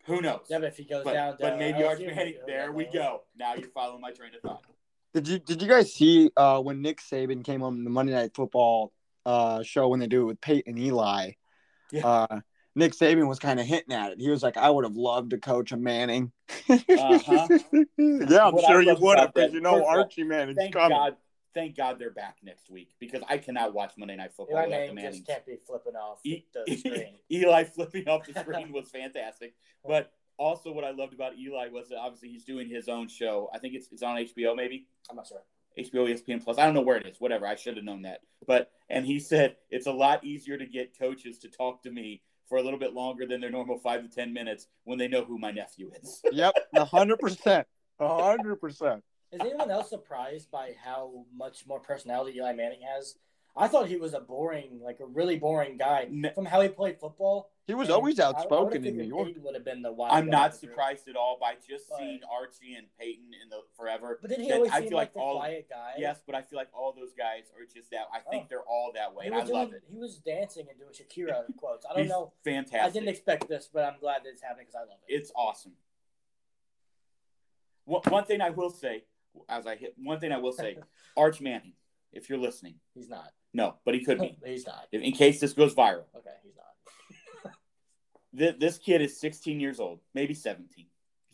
who knows? Yeah, but if he goes but, down, but maybe Arch Manning. There we go. Now you're following my train of thought. Did you did you guys see uh, when Nick Saban came on the Monday Night Football uh, show when they do it with Peyton and Eli? Yeah. Uh, Nick Saban was kind of hinting at it. He was like, "I would have loved to coach a Manning." Uh-huh. yeah, I'm what sure you would have because you know Archie Manning's thank coming. God, thank God they're back next week because I cannot watch Monday Night Football Eli without the Mannings. just can't be flipping off e- the screen. Eli flipping off the screen was fantastic, but also what I loved about Eli was that obviously he's doing his own show. I think it's it's on HBO maybe. I'm not sure. HBO, ESPN Plus. I don't know where it is. Whatever. I should have known that. But and he said it's a lot easier to get coaches to talk to me for a little bit longer than their normal five to ten minutes when they know who my nephew is. yep, hundred percent, hundred percent. Is anyone else surprised by how much more personality Eli Manning has? I thought he was a boring, like a really boring guy from how he played football. He was always outspoken in New York. Would have been the I'm not surprised at all by just but, seeing Archie and Peyton in the forever. But then he always I feel like, like all, quiet guy. Yes, but I feel like all those guys are just that. I think oh. they're all that way, and I doing, love it. He was dancing and doing Shakira quotes. I don't He's know. Fantastic. I didn't expect this, but I'm glad that it's happening because I love it. It's awesome. One, one thing I will say, as I hit, one thing I will say, Arch Manning, if you're listening, he's not. No, but he could be. Oh, he's not. In case this goes viral. Okay, he's not this kid is 16 years old, maybe 17. He's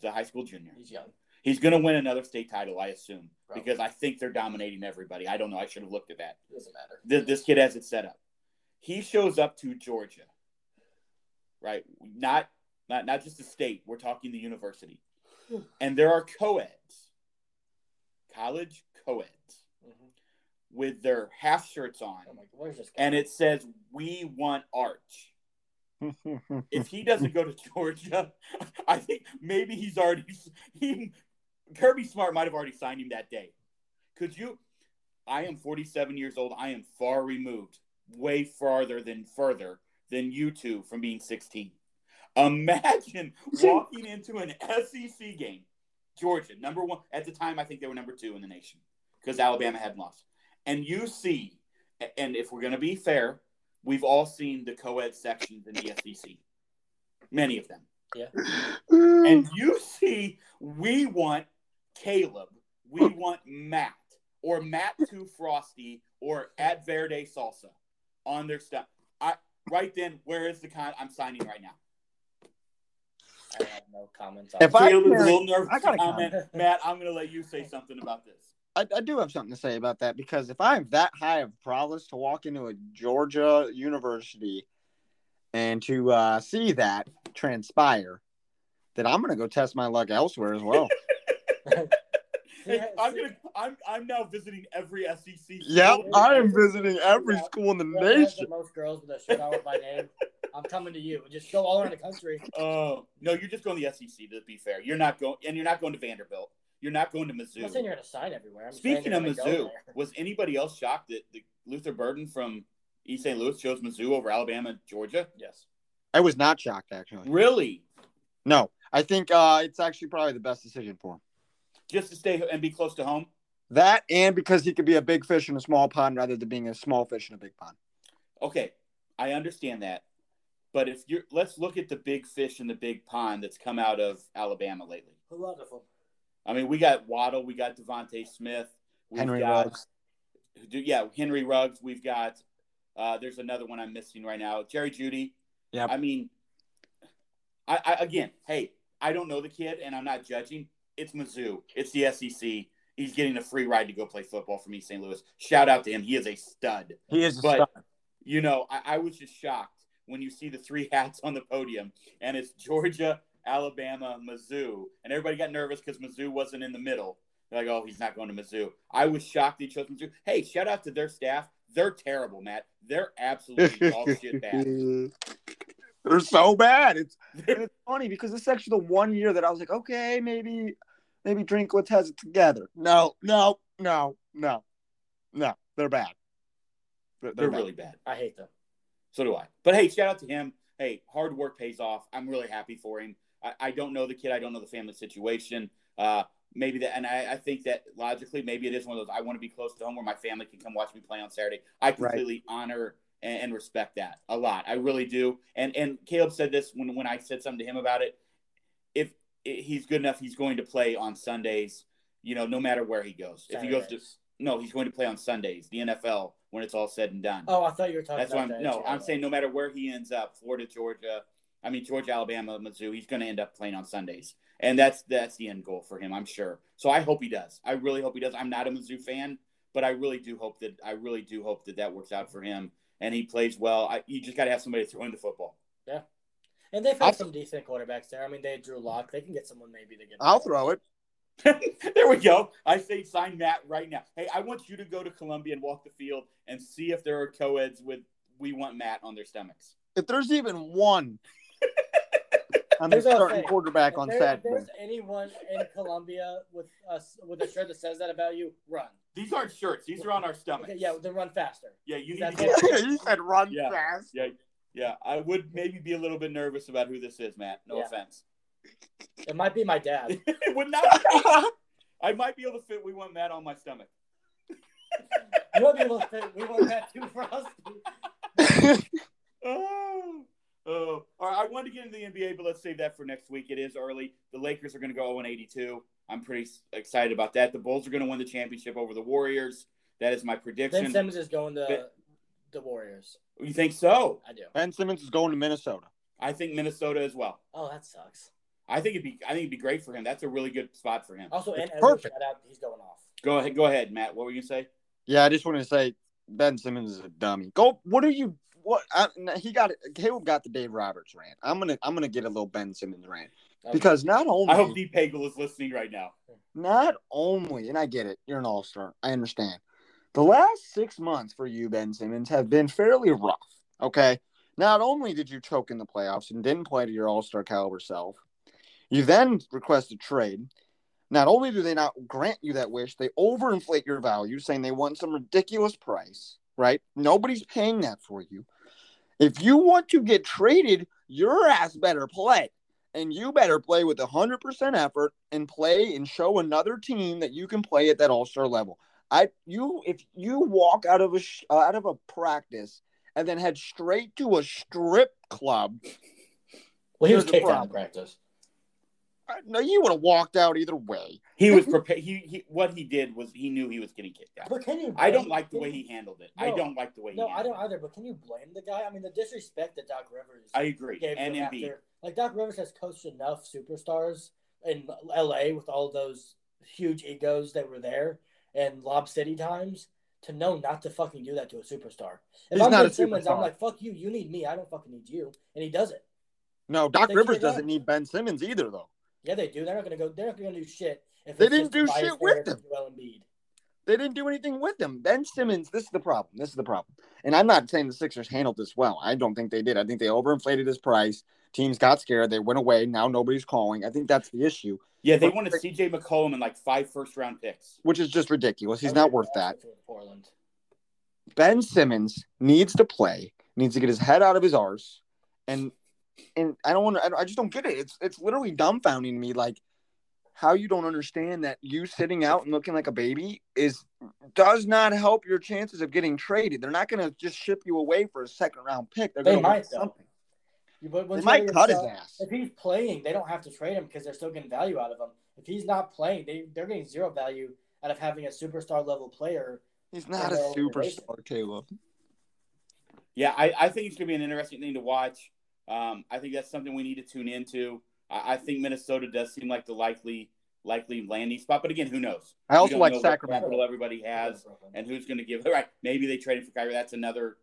a high school junior. He's young. He's going to win another state title, I assume, Probably. because I think they're dominating everybody. I don't know. I should have looked at that. Doesn't matter. This, this kid has it set up. He shows up to Georgia, right? Not not not just the state. We're talking the university, hmm. and there are co-eds, college co-eds. With their half shirts on, oh and it says, "We want Arch." if he doesn't go to Georgia, I think maybe he's already he Kirby Smart might have already signed him that day. Could you? I am 47 years old. I am far removed, way farther than further than you two from being 16. Imagine walking into an SEC game Georgia, number one at the time. I think they were number two in the nation because Alabama hadn't lost. And you see, and if we're going to be fair, we've all seen the co-ed sections in the SEC, many of them. Yeah. Mm. And you see, we want Caleb, we want Matt, or Matt Too Frosty, or at Verde Salsa on their stuff. I right then, where is the con? I'm signing right now. I have no comments on If it. I Caleb is a little nervous I to gotta comment. Matt, I'm going to let you say something about this. I, I do have something to say about that because if I have that high of prowess to walk into a Georgia university and to uh, see that transpire, then I'm going to go test my luck elsewhere as well. Hey, I'm gonna. I'm. I'm now visiting every SEC. yep. I am visiting every school in the Whoever has the nation. most girls with a shirt on with my name. I'm coming to you. Just go all around the country. Oh no, you're just going to the SEC. To be fair, you're not going, and you're not going to Vanderbilt. You're not going to Mizzou. I'm saying you're gonna sign everywhere. I'm Speaking of gonna Mizzou, was anybody else shocked that the Luther Burden from East St. Louis chose Mizzou over Alabama and Georgia? Yes. I was not shocked, actually. Really? No, I think uh, it's actually probably the best decision for him. Just to stay and be close to home? That and because he could be a big fish in a small pond rather than being a small fish in a big pond. Okay, I understand that. But if you're, let's look at the big fish in the big pond that's come out of Alabama lately. A lot of them. I mean, we got Waddle, we got DeVonta Smith, we've Henry got, Ruggs. yeah, Henry Ruggs. We've got. Uh, there's another one I'm missing right now. Jerry Jeudy. Yep. I mean, I, I again, hey, I don't know the kid, and I'm not judging. It's Mizzou. It's the SEC. He's getting a free ride to go play football from East St. Louis. Shout out to him. He is a stud. He is a But star. you know, I, I was just shocked when you see the three hats on the podium, and it's Georgia, Alabama, Mizzou, and everybody got nervous because Mizzou wasn't in the middle. They're like, "Oh, he's not going to Mizzou." I was shocked he chose Mizzou. Hey, shout out to their staff. They're terrible, Matt. They're absolutely dog shit bad. They're so bad. It's it's funny because it's actually the one year that I was like, okay, maybe maybe Drinkwitz has it together. No, no, no, no, no. They're bad. They're, They're bad. really bad. I hate them. So do I. But hey, shout out to him. Hey, hard work pays off. I'm really happy for him. I, I don't know the kid. I don't know the family situation. Uh, maybe that, and I, I think that logically, maybe it is one of those. I want to be close to home where my family can come watch me play on Saturday. I Right. completely honor and, and respect that a lot. I really do. And and Caleb said this when when I said something to him about it. If he's good enough, he's going to play on Sundays. You know, no matter where he goes. If he goes to no, he's going to play on Sundays. The NFL when it's all said and done. Oh, I thought you were talking That's why I'm that. no. I'm saying no matter where he ends up, Florida, Georgia, I mean Georgia, Alabama, Mizzou, he's going to end up playing on Sundays, and that's that's the end goal for him, I'm sure. So I hope he does. I really hope he does. I'm not a Mizzou fan, but I really do hope that I really do hope that that works out for him and he plays well. I, you just got to have somebody throwing the football. Yeah, and they've I'll- had some decent quarterbacks there. I mean, they had Drew Lock. They can get someone maybe to get. I'll throw it. there we go. I say sign Matt right now. Hey, I want you to go to Columbia and walk the field and see if there are co-eds with "We want Matt" on their stomachs. If there's even one on the Here's I'll starting say. quarterback on there- if Saturday, there's anyone in Columbia with us with a shirt that says that about you, run. These aren't shirts; these are on our stomachs. Okay, yeah, then run faster. yeah. You need That's to get you said run Yeah. fast. Yeah, yeah. I would maybe be a little bit nervous about who this is, Matt. No Yeah. offense. It might be my dad. it would not. I might be able to fit. We want Matt on my stomach. You won't be able to fit. We won't have two frosty. Oh, oh. All right. I wanted to get into the NBA, but let's save that for next week. It is early. The Lakers are going to go 0 82. I'm pretty excited about that. The Bulls are going to win the championship over the Warriors. That is my prediction. Ben. Simmons is going to Ben- the Warriors. You think so? I do. Ben Simmons is going to Minnesota. I think Minnesota as well. Oh, that sucks. I think it'd be. I think it'd be great for him. That's a really good spot for him. Also, and It's Edwards, perfect. shout out, he's going off. Go ahead. Go ahead, Matt. What were you gonna say? Yeah, I just want to say Ben Simmons is a dummy. Go. What are you? What? I, he got it. Caleb got the Dave Roberts rant. I'm gonna. I'm gonna get a little Ben Simmons rant Okay. because not only I hope Deep Pagel is listening right now. not only, and I get it, you're an all star. I understand. The last six months for you, Ben Simmons, have been fairly rough. Okay. Not only did you choke in the playoffs and didn't play to your all star caliber self, you then request a trade. Not only do they not grant you that wish, they overinflate your value, saying they want some ridiculous price, right? Nobody's paying that for you. If you want to get traded, your ass better play. and you better play with 100% effort and play and show another team that you can play at that all-star level. I you if you walk out of a sh- uh, out of a practice and then head straight to a strip club, Well, he was kicked out of practice. I- no, you would have walked out either way. He was prepared. He, he what he did was he knew he was getting kicked out. But can you? I don't like the way he handled it. I don't like the way. No, he I don't either. But can you blame the guy? I mean, the disrespect that Doc Rivers I agree. gave And him Embiid. after, like Doc Rivers has coached enough superstars in L.A. with all those huge egos that were there and Lob City times to know not to fucking do that to a superstar. If He's I'm not Ben a Simmons, I'm like, fuck you. You need me. I don't fucking need you. And he does it. No, Doc They Rivers doesn't need Ben Simmons either, though. Yeah, they do. They're not gonna go. They're not gonna do shit if They didn't do shit with Harris them. and Joel Embiid. They didn't do anything with them. Ben Simmons, this is the problem. This is the problem. And I'm not saying the Sixers handled this well. I don't think they did. I think they overinflated his price. Teams got scared. They went away. Now nobody's calling. I think that's the issue, Yeah, they But- wanted C.J. McCollum and like five first round picks. which is just ridiculous. He's not worth that. Portland. Ben Simmons needs to play, needs to get his head out of his arse. And and I don't want to, I just don't get it. It's it's literally dumbfounding me like how you don't understand that you sitting out and looking like a baby is does not help your chances of getting traded. They're not going to just ship you away for a second round pick. They're They going to might, though. You- but They might cut his ass. If he's playing, they don't have to trade him because they're still getting value out of him. If he's not playing, they they're getting zero value out of having a superstar level player. He's not a their organization. superstar, Caleb. Yeah, I, I think it's going to be an interesting thing to watch. Um, I think that's something we need to tune into. I, I think Minnesota does seem like the likely likely landing spot, but again, who knows? I also like Sacramento. everybody has, and who's going to give. Right, maybe they traded for Kyrie. That's another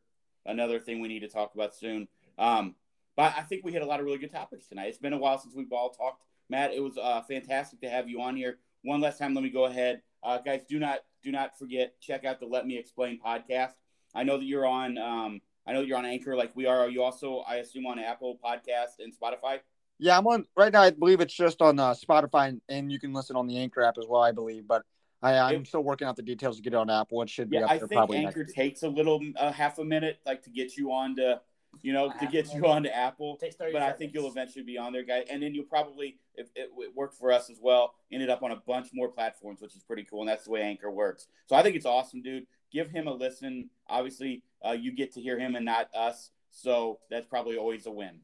another thing we need to talk about soon. Um, but I think we hit a lot of really good topics tonight. It's been a while since we've all talked. Matt, it was uh, fantastic to have you on here. One last time, let me go ahead, uh, guys. Do not do not forget check out the Let Me Explain podcast. I know that you're on. Um, I know you're on Anchor like we are. Are you also, I assume, on Apple Podcast and Spotify? Yeah, I'm on right now. I believe it's just on uh, Spotify, and, and you can listen on the Anchor app as well. I believe, but I, I'm It- still working out the details to get it on Apple. It should be Yeah, up I there think probably Anchor next week. takes a little uh, half a minute, like to get you on to, you know, to get you minute. on to Apple. Takes 30 But I think you'll eventually be on there, guys. And then you'll probably, if it, it worked for us as well, ended up on a bunch more platforms, which is pretty cool. And that's the way Anchor works. So I think it's awesome, dude. Give him a listen. Obviously, uh, you get to hear him and not us. So that's probably always a win.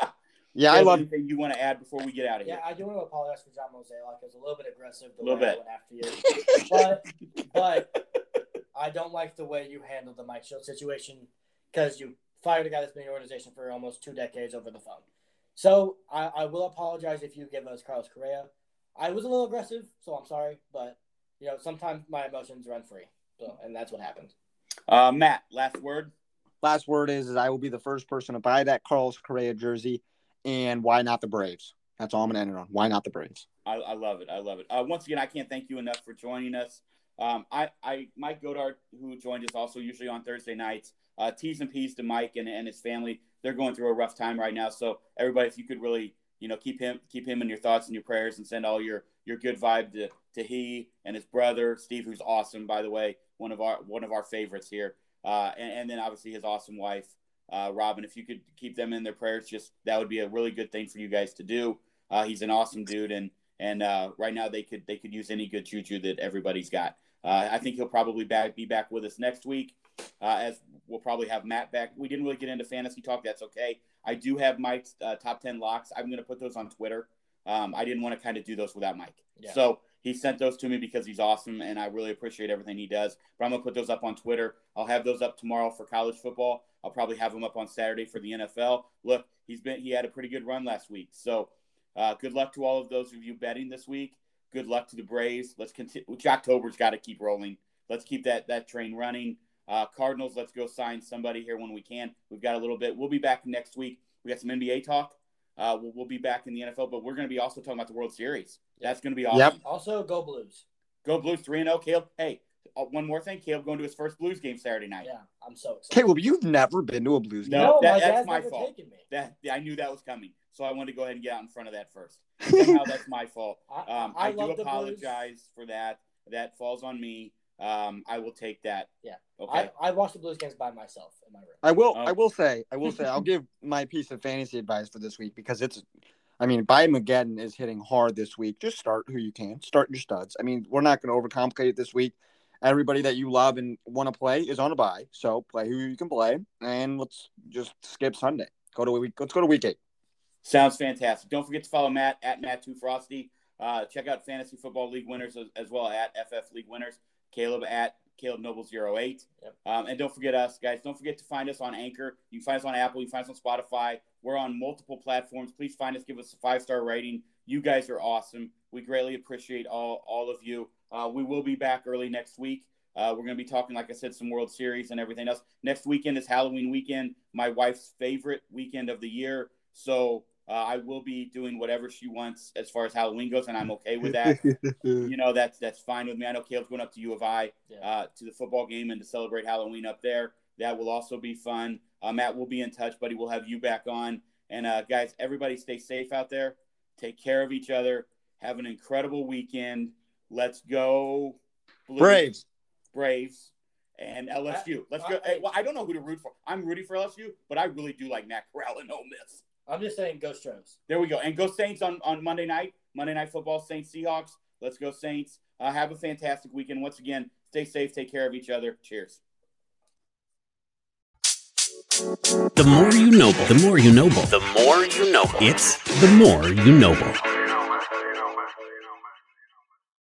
Yeah, I Caleb, love. anything you want to add before we get out of here. Yeah. I do want to apologize for John Mozeliak. It was a little bit aggressive the Little way I bit. went after you, but but I don't like the way you handled the Mike Shildt situation because you fired a guy that's been in your organization for almost two decades over the phone. So I, I will apologize if you give us Carlos Correa. I was a little aggressive, so I'm sorry, but you know sometimes my emotions run free, so and that's what happened. Uh, Matt, last word. Last word is, is I will be the first person to buy that Carlos Correa jersey, and why not the Braves? That's all I'm gonna end it on. Why not the Braves? I, I love it. I love it. Uh, once again, I can't thank you enough for joining us. Um, I, I, Mike Godard, who joined us also usually on Thursday nights. Uh, T's and P's to Mike and, and his family. They're going through a rough time right now. So everybody, if you could really, you know, keep him, keep him in your thoughts and your prayers, and send all your your good vibe to to he and his brother Steve, who's awesome, by the way, one of our one of our favorites here. Uh, and, and then obviously his awesome wife, uh, Robin. If you could keep them in their prayers, just that would be a really good thing for you guys to do. Uh, he's an awesome dude, and and uh, right now they could they could use any good juju that everybody's got. Uh, I think he'll probably back, be back with us next week, uh, as we'll probably have Matt back. We didn't really get into fantasy talk. That's okay. I do have Mike's uh, top ten locks. I'm going to put those on Twitter. Um, I didn't want to kind of do those without Mike, Yeah. so he sent those to me because he's awesome, and I really appreciate everything he does. But I'm going to put those up on Twitter. I'll have those up tomorrow for college football. I'll probably have them up on Saturday for the NFL. Look, he's been he had a pretty good run last week, so. Uh, good luck to all of those of you betting this week. Good luck to the Braves. Let's continue. October's got to keep rolling. Let's keep that that train running. Uh, Cardinals, let's go sign somebody here when we can. We've got a little bit. We'll be back next week. We got some NBA talk. Uh, we'll, we'll be back in the NFL, but we're going to be also talking about the World Series. That's going to be awesome. Yep. Also, go Blues. Go Blues 3 0. Caleb, hey, uh, one more thing. Caleb going to his first Blues game Saturday night. Yeah, I'm so excited. Caleb, you've never been to a Blues game. No, that- my that's dad's my never fault. taken me. That I knew that was coming, so I wanted to go ahead and get out in front of that first. Somehow that's my fault. I, Um, I, I, do love the Blues. apologize for that. That falls on me. Um, I will take that. Yeah. Okay. I, I watch the Blues games by myself in my room. I will. Oh. I will say. I will say. I'll give my piece of fantasy advice for this week because it's I mean, Biden is hitting hard this week. Just start who you can. Start your studs. I mean, we're not going to overcomplicate it this week. Everybody that you love and want to play is on a buy, so play who you can play, and let's just skip Sunday. Go to week. Let's go to week eight. Sounds fantastic. Don't forget to follow Matt at Matt Two Frosty. Uh, check out Fantasy Football League winners as, as, well at FF League winners. Caleb at Caleb Noble 08. Yep. Um, and don't forget us, guys. Don't forget to find us on Anchor. You can find us on Apple. You can find us on Spotify. We're on multiple platforms. Please find us. Give us a five star rating. You guys are awesome. We greatly appreciate all all of you. Uh, we will be back early next week. Uh, we're going to be talking, like I said, some World Series and everything else. Next weekend is Halloween weekend, my wife's favorite weekend of the year. So uh, I will be doing whatever she wants as far as Halloween goes, and I'm okay with that. you know, that's that's fine with me. I know Caleb's going up to U of I yeah. uh, to the football game and to celebrate Halloween up there. That will also be fun. Uh, Matt will be in touch, buddy. We'll have you back on. And uh, guys, everybody stay safe out there. Take care of each other. Have an incredible weekend. Let's go, Blues, Braves, Braves, and LSU. Let's go. I, well, I don't know who to root for. I'm rooting for LSU, but I really do like Matt Corral and Ole Miss. I'm just saying, go Stros. There we go. And go Saints on, on Monday night. Monday night football, Saints Seahawks. Let's go Saints. Uh, have a fantastic weekend. Once again, stay safe, take care of each other. Cheers. The more you know, the more you know, the more you know, it's the more you know.